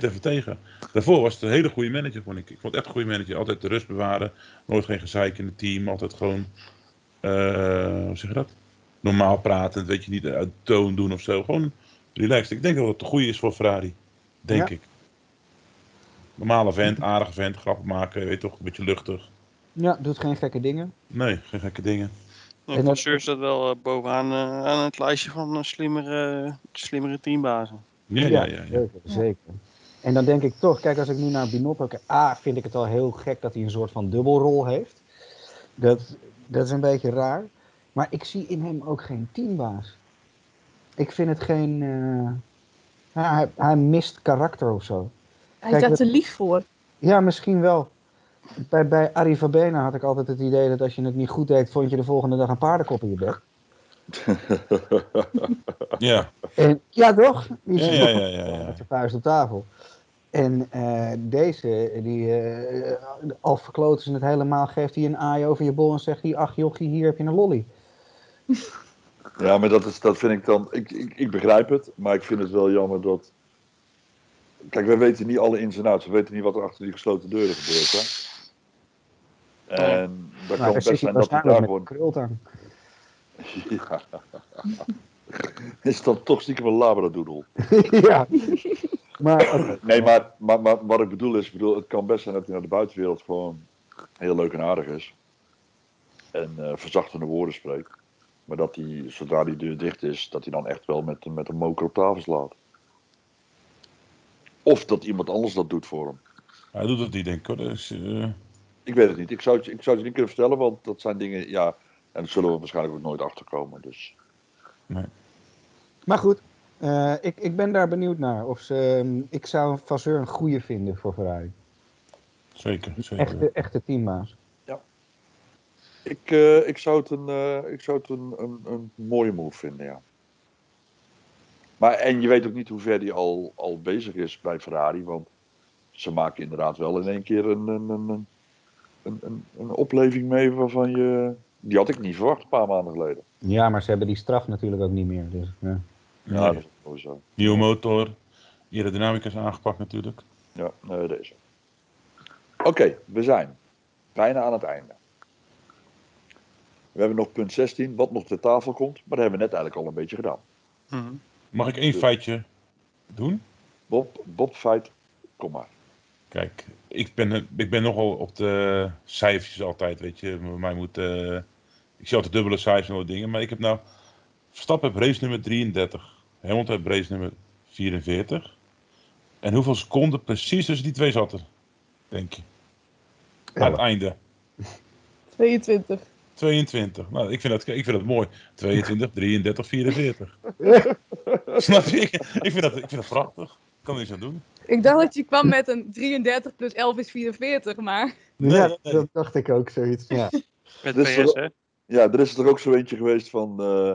zit even tegen. Daarvoor was het een hele goede manager, vond ik. Ik vond het echt een goede manager, altijd de rust bewaren, nooit geen gezeik in het team, altijd gewoon, eh, hoe zeg je dat? Normaal praten, weet je, niet uit toon doen of zo, gewoon relaxed. Ik denk dat het een goede is voor Ferrari, denk Ja. ik. Normale vent, aardige vent, grappen maken, weet toch, een beetje luchtig. ja, doet geen gekke dingen. Nee, geen gekke dingen. Ja, En dat- staat wel eh, bovenaan eh, aan het lijstje van slimmere, slimmere teambazen. Ja, ja, ja. ja. Zeker, zeker. En dan denk ik toch, kijk, als ik nu naar Binotto kijk, A, vind ik het al heel gek dat hij een soort van dubbelrol heeft. Dat, dat is een beetje raar. Maar ik zie in hem ook geen teambaas. Ik vind het geen. eh, hij, hij mist karakter of zo. Hij Kijk, is daar dat- te lief voor. Ja, misschien wel. Bij, bij Arie Verbena had ik altijd het idee dat als je het niet goed deed, vond je de volgende dag een paardenkop in je bek. Ja, En, ja, toch? Die ja, zit ja, ja, ja, ja. met vuist op tafel. En eh, deze, die, eh, al verkloten ze het helemaal, geeft hij een aai over je bol en zegt hij, ach jochie, hier heb je een lolly. Ja, maar dat, is, dat vind ik dan. Ik, ik, ik begrijp het, maar ik vind het wel jammer dat. Kijk, wij weten niet alle ins en outs. We weten niet wat er achter die gesloten deuren gebeurt. Hè? En dat Nou, kan daar best zijn dat hij daar gewoon. Ja. Is dan toch stiekem een labradoodle? ja. Maar Nee, maar, maar, maar wat ik bedoel is, ik bedoel, het kan best zijn dat hij naar de buitenwereld gewoon heel leuk en aardig is. En eh, verzachtende woorden spreekt. Maar dat hij, zodra die deur dicht is, dat hij dan echt wel met, met een moker op tafel slaat. Of dat iemand anders dat doet voor hem. Hij doet het niet, denk ik. Hoor. Dus, eh, Ik weet het niet. Ik zou ik zou het je niet kunnen vertellen, want dat zijn dingen, ja, en daar zullen we waarschijnlijk ook nooit achterkomen. Dus Maar goed, eh, ik, ik ben daar benieuwd naar. Of ze, ehm, ik zou een Vasseur een goede vinden voor Ferrari. zeker, zeker. Echte, echte teambaas. ik, eh, ik zou het, een, eh, ik zou het een, een, een mooie move vinden, ja. Maar, en je weet ook niet hoe ver die al, al bezig is bij Ferrari, want ze maken inderdaad wel in één keer een, een, een, een, een, een, een opleving mee waarvan je... Die had ik niet verwacht een paar maanden geleden. Ja, maar ze hebben die straf natuurlijk ook niet meer. Dus, ja. Ja, Nee. dat is sowieso. Nieuwe motor, aerodynamica is aangepakt natuurlijk. Ja, nee, deze. Oké, we zijn bijna aan het einde. We hebben nog punt 16, wat nog ter tafel komt, maar dat hebben we net eigenlijk al een beetje gedaan. Mhm. Mag ik één feitje doen? Bob, Bob feit, kom maar. Kijk, ik ben, eh, ik ben nogal op de cijfertjes altijd, weet je. Bij mij moet, eh, ik zie altijd dubbele cijfers en wat dingen. Maar ik heb nou, Verstappen heb race nummer 33. Hamilton heb race nummer 44. En hoeveel seconden precies tussen die twee zat er? Denk je? Aan het einde. 22. 22. Nou, ik vind dat, ik vind dat mooi. 22, 33, 44. Snap je? Ik, ik, vind dat, ik vind dat prachtig. Ik kan er niks aan doen. Ik dacht dat je kwam met een 33 plus 11 is 44, maar Nee, ja, nee, dat dacht ik ook zoiets. Ja. Met Dus PS, er- hè? Ja, er is er ook zo eentje geweest van eh,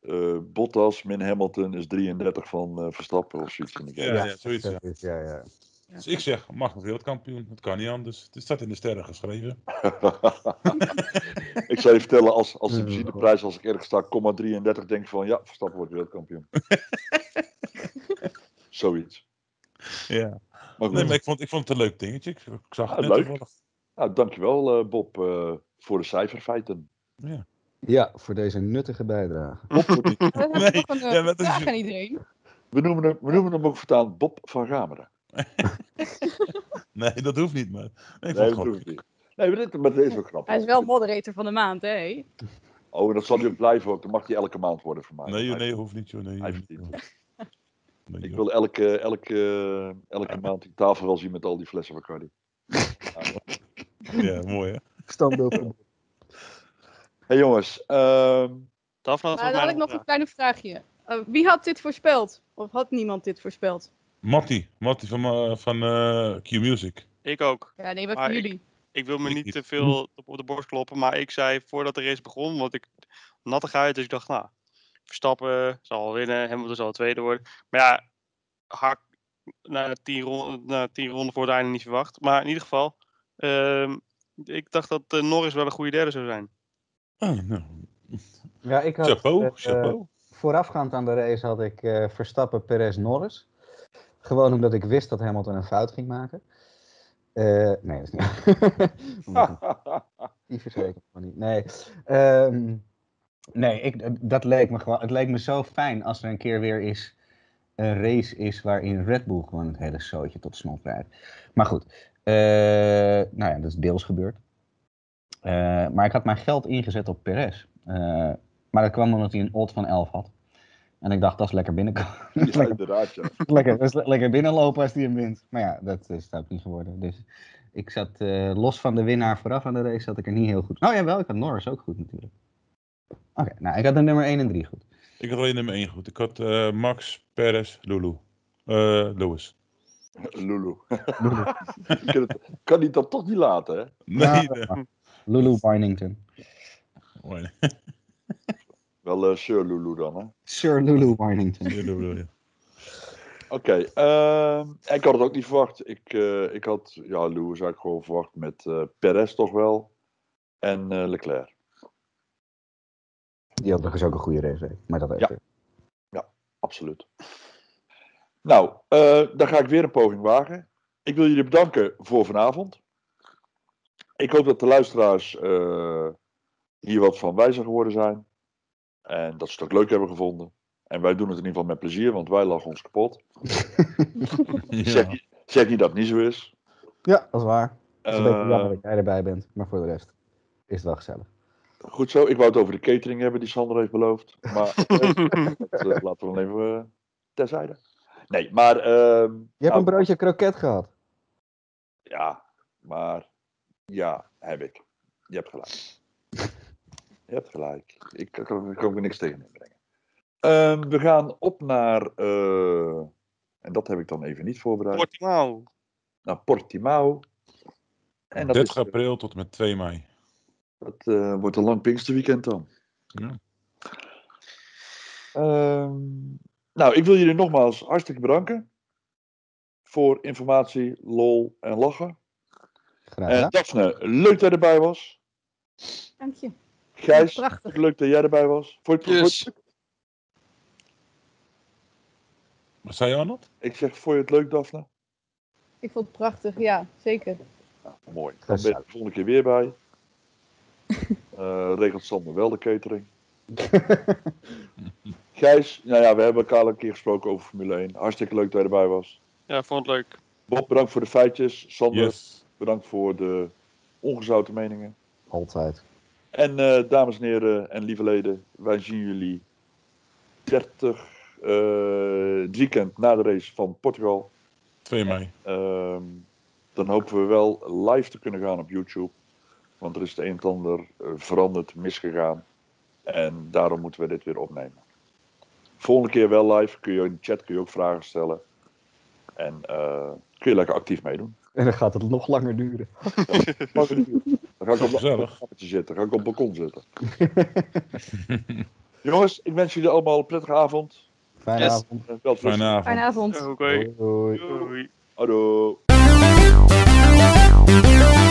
eh, Bottas min Hamilton is 33 van eh, Verstappen of zoiets. in de Ja, game. ja, zoiets. ja. Ja, ja. Dus ik zeg, mag nog wereldkampioen. Het kan niet anders. Het staat in de sterren geschreven. ik zou je vertellen, als, als Ja. benzineprijs, als ik ergens sta, 33, denk ik van ja, Verstappen wordt wereldkampioen. Zoiets. Ja. Maar goed. Nee, maar ik vond, ik vond het een leuk dingetje. Ik, ik zag het Ah, net leuk. Nou, dankjewel eh, Bob eh, voor de cijferfeiten. Ja. ja, voor deze nuttige bijdrage. Bob, voor die- we hebben Nee, een eh, ja, maar dat is- vraag aan iedereen. we, noemen hem, we noemen hem ook voortaan Bob van Gameren. Nee, dat hoeft niet, maar. Nee, ik Nee, vond dat hoeft niet. Nee, maar dit, maar dit is ook grappig. Hij is wel moderator van de maand, hè? Oh, en dat zal hij ook blijven ook. Dan mag hij elke maand worden voor mij. Nee, joh, nee, hoeft niet, joh. Nee, Hij joh. verdient Nee, Ik wil elke, elke, elke maand die tafel wel zien met al die flessen Bacardi. Ja, mooi hè. Standbeeld. Hey jongens, ehm, Daphne had Maar volgens dan had ik nog een kleine vraagje. Eh, wie had dit voorspeld? Of had niemand dit voorspeld? Matty, Matty van, eh, van eh, Q Music. vraag. Ik ook. Ja, nee, wat Maar ik- jullie? Ik wil me niet te veel op de borst kloppen, maar ik zei voordat de race begon, want ik nattig uit, dus ik dacht, nou, Verstappen zal winnen, Hamilton zal tweede worden. Maar ja, hak na tien, ronden, na tien ronden voor het einde niet verwacht. Maar in ieder geval, ehm, ik dacht dat Norris wel een goede derde zou zijn. Oh, nou. Ja, ik had, Chapeau, eh, chapeau. voorafgaand aan de race had ik eh, Verstappen, Perez, Norris. Gewoon omdat ik wist dat Hamilton een fout ging maken. Eh, nee, dat is niet. Die verzekering van niet. Nee. Ehm, nee, ik, dat leek me gewoon. Het leek me zo fijn als er een keer weer eens een race is waarin Red Bull gewoon het hele zootje tot snot rijdt. Maar goed. nou ja, dat is deels gebeurd. Eh, maar ik had mijn geld ingezet op Perez. Eh, maar dat kwam omdat hij een odd van 11 had. En ik dacht, dat is lekker binnenkomen. ja, lekker, inderdaad, ja. lekker, dat is le- lekker binnenlopen als hij hem wint. Maar ja, dat is het ook niet geworden. Dus ik zat eh, los van de winnaar vooraf aan de race, zat ik er niet heel goed. Nou jawel, ik had Norris ook goed natuurlijk. Oké, nou ik had de nummer 1 en 3 goed. Ik had alleen nummer 1 goed. Ik had eh, Max, Perez, Lulu. Eh Lewis. Lulu. Ik kan, die dat toch niet laten, hè? Nee, Ja, nee. Lulu Barnington. Mooi. Wel eh, Sir Lulu dan, hè? Sir Lulu. Ja, bedoel je. Oké, ehm, ik had het ook niet verwacht. Ik, eh, ik had, ja, Lewis eigenlijk gewoon verwacht met eh Perez toch wel. En eh, Leclerc. Die had nog eens ook een goede race. Maar dat even. Absoluut. Nou, eh, dan ga ik weer een poging wagen. Ik wil jullie bedanken voor vanavond. Ik hoop dat de luisteraars eh, hier wat van wijzer geworden zijn. En dat ze het ook leuk hebben gevonden. En wij doen het in ieder geval met plezier, want wij lachen ons kapot. Zeg, Ja. niet- zeg niet dat het niet zo is. Ja, dat is waar. Het is een beetje Eh, jammer dat jij erbij bent, maar voor de rest is het wel gezellig. Goed zo, ik wou het over de catering hebben die Sander heeft beloofd. Maar eh, dat eh, laten we dan even eh, terzijde. Nee, maar... ehm, Je hebt nou, een broodje kroket gehad. Ja, maar... Ja, heb ik. Je hebt gelijk. Je hebt gelijk. Ik kan, er niks tegen inbrengen. Ehm, we gaan op naar... eh, en dat heb ik dan even niet voorbereid. Portimao. Naar Portimao. En dat, 30 is, eh, april tot en met 2 mei. dat eh, wordt een lang Pinksterweekend dan. Ja. Ehm, nou, ik wil jullie nogmaals hartstikke bedanken. Voor informatie, lol en lachen. Graag gedaan. Daphne, leuk dat je erbij was. Dank je. Gijs, Prachtig. leuk dat jij erbij was. Je het, Yes. je het- Wat zei je, Arnold? ik zeg, vond je het leuk, Daphne? Ik vond het prachtig, ja, zeker. Nou, mooi. Dan ben je er de volgende keer weer bij. Eh regelt Sander wel de catering. Gijs, nou ja, we hebben elkaar al een keer gesproken over Formule 1. Hartstikke leuk dat je erbij was. Ja, vond het leuk. Bob, bedankt voor de feitjes. Sander, Yes. Bedankt voor de ongezouten meningen. Altijd. En eh, dames en heren en lieve leden, wij zien jullie 30 eh, het weekend na de race van Portugal. 2 mei. Ehm, dan hopen we wel live te kunnen gaan op YouTube. Want er is het een en ander eh, veranderd, misgegaan. En daarom moeten we dit weer opnemen. Volgende keer wel live. Kun je in de chat kun je ook vragen stellen. En eh, kun je lekker actief meedoen. En dan gaat het nog langer duren. Het. Dan ga ik op kamertje zitten. Dan ga ik op het balkon zitten. Jongens, ik wens jullie allemaal een prettige avond. Fijne Yes. avond. En wel Fijne avond. Fijne avond. Oké. Hoi. Doei. Thank you.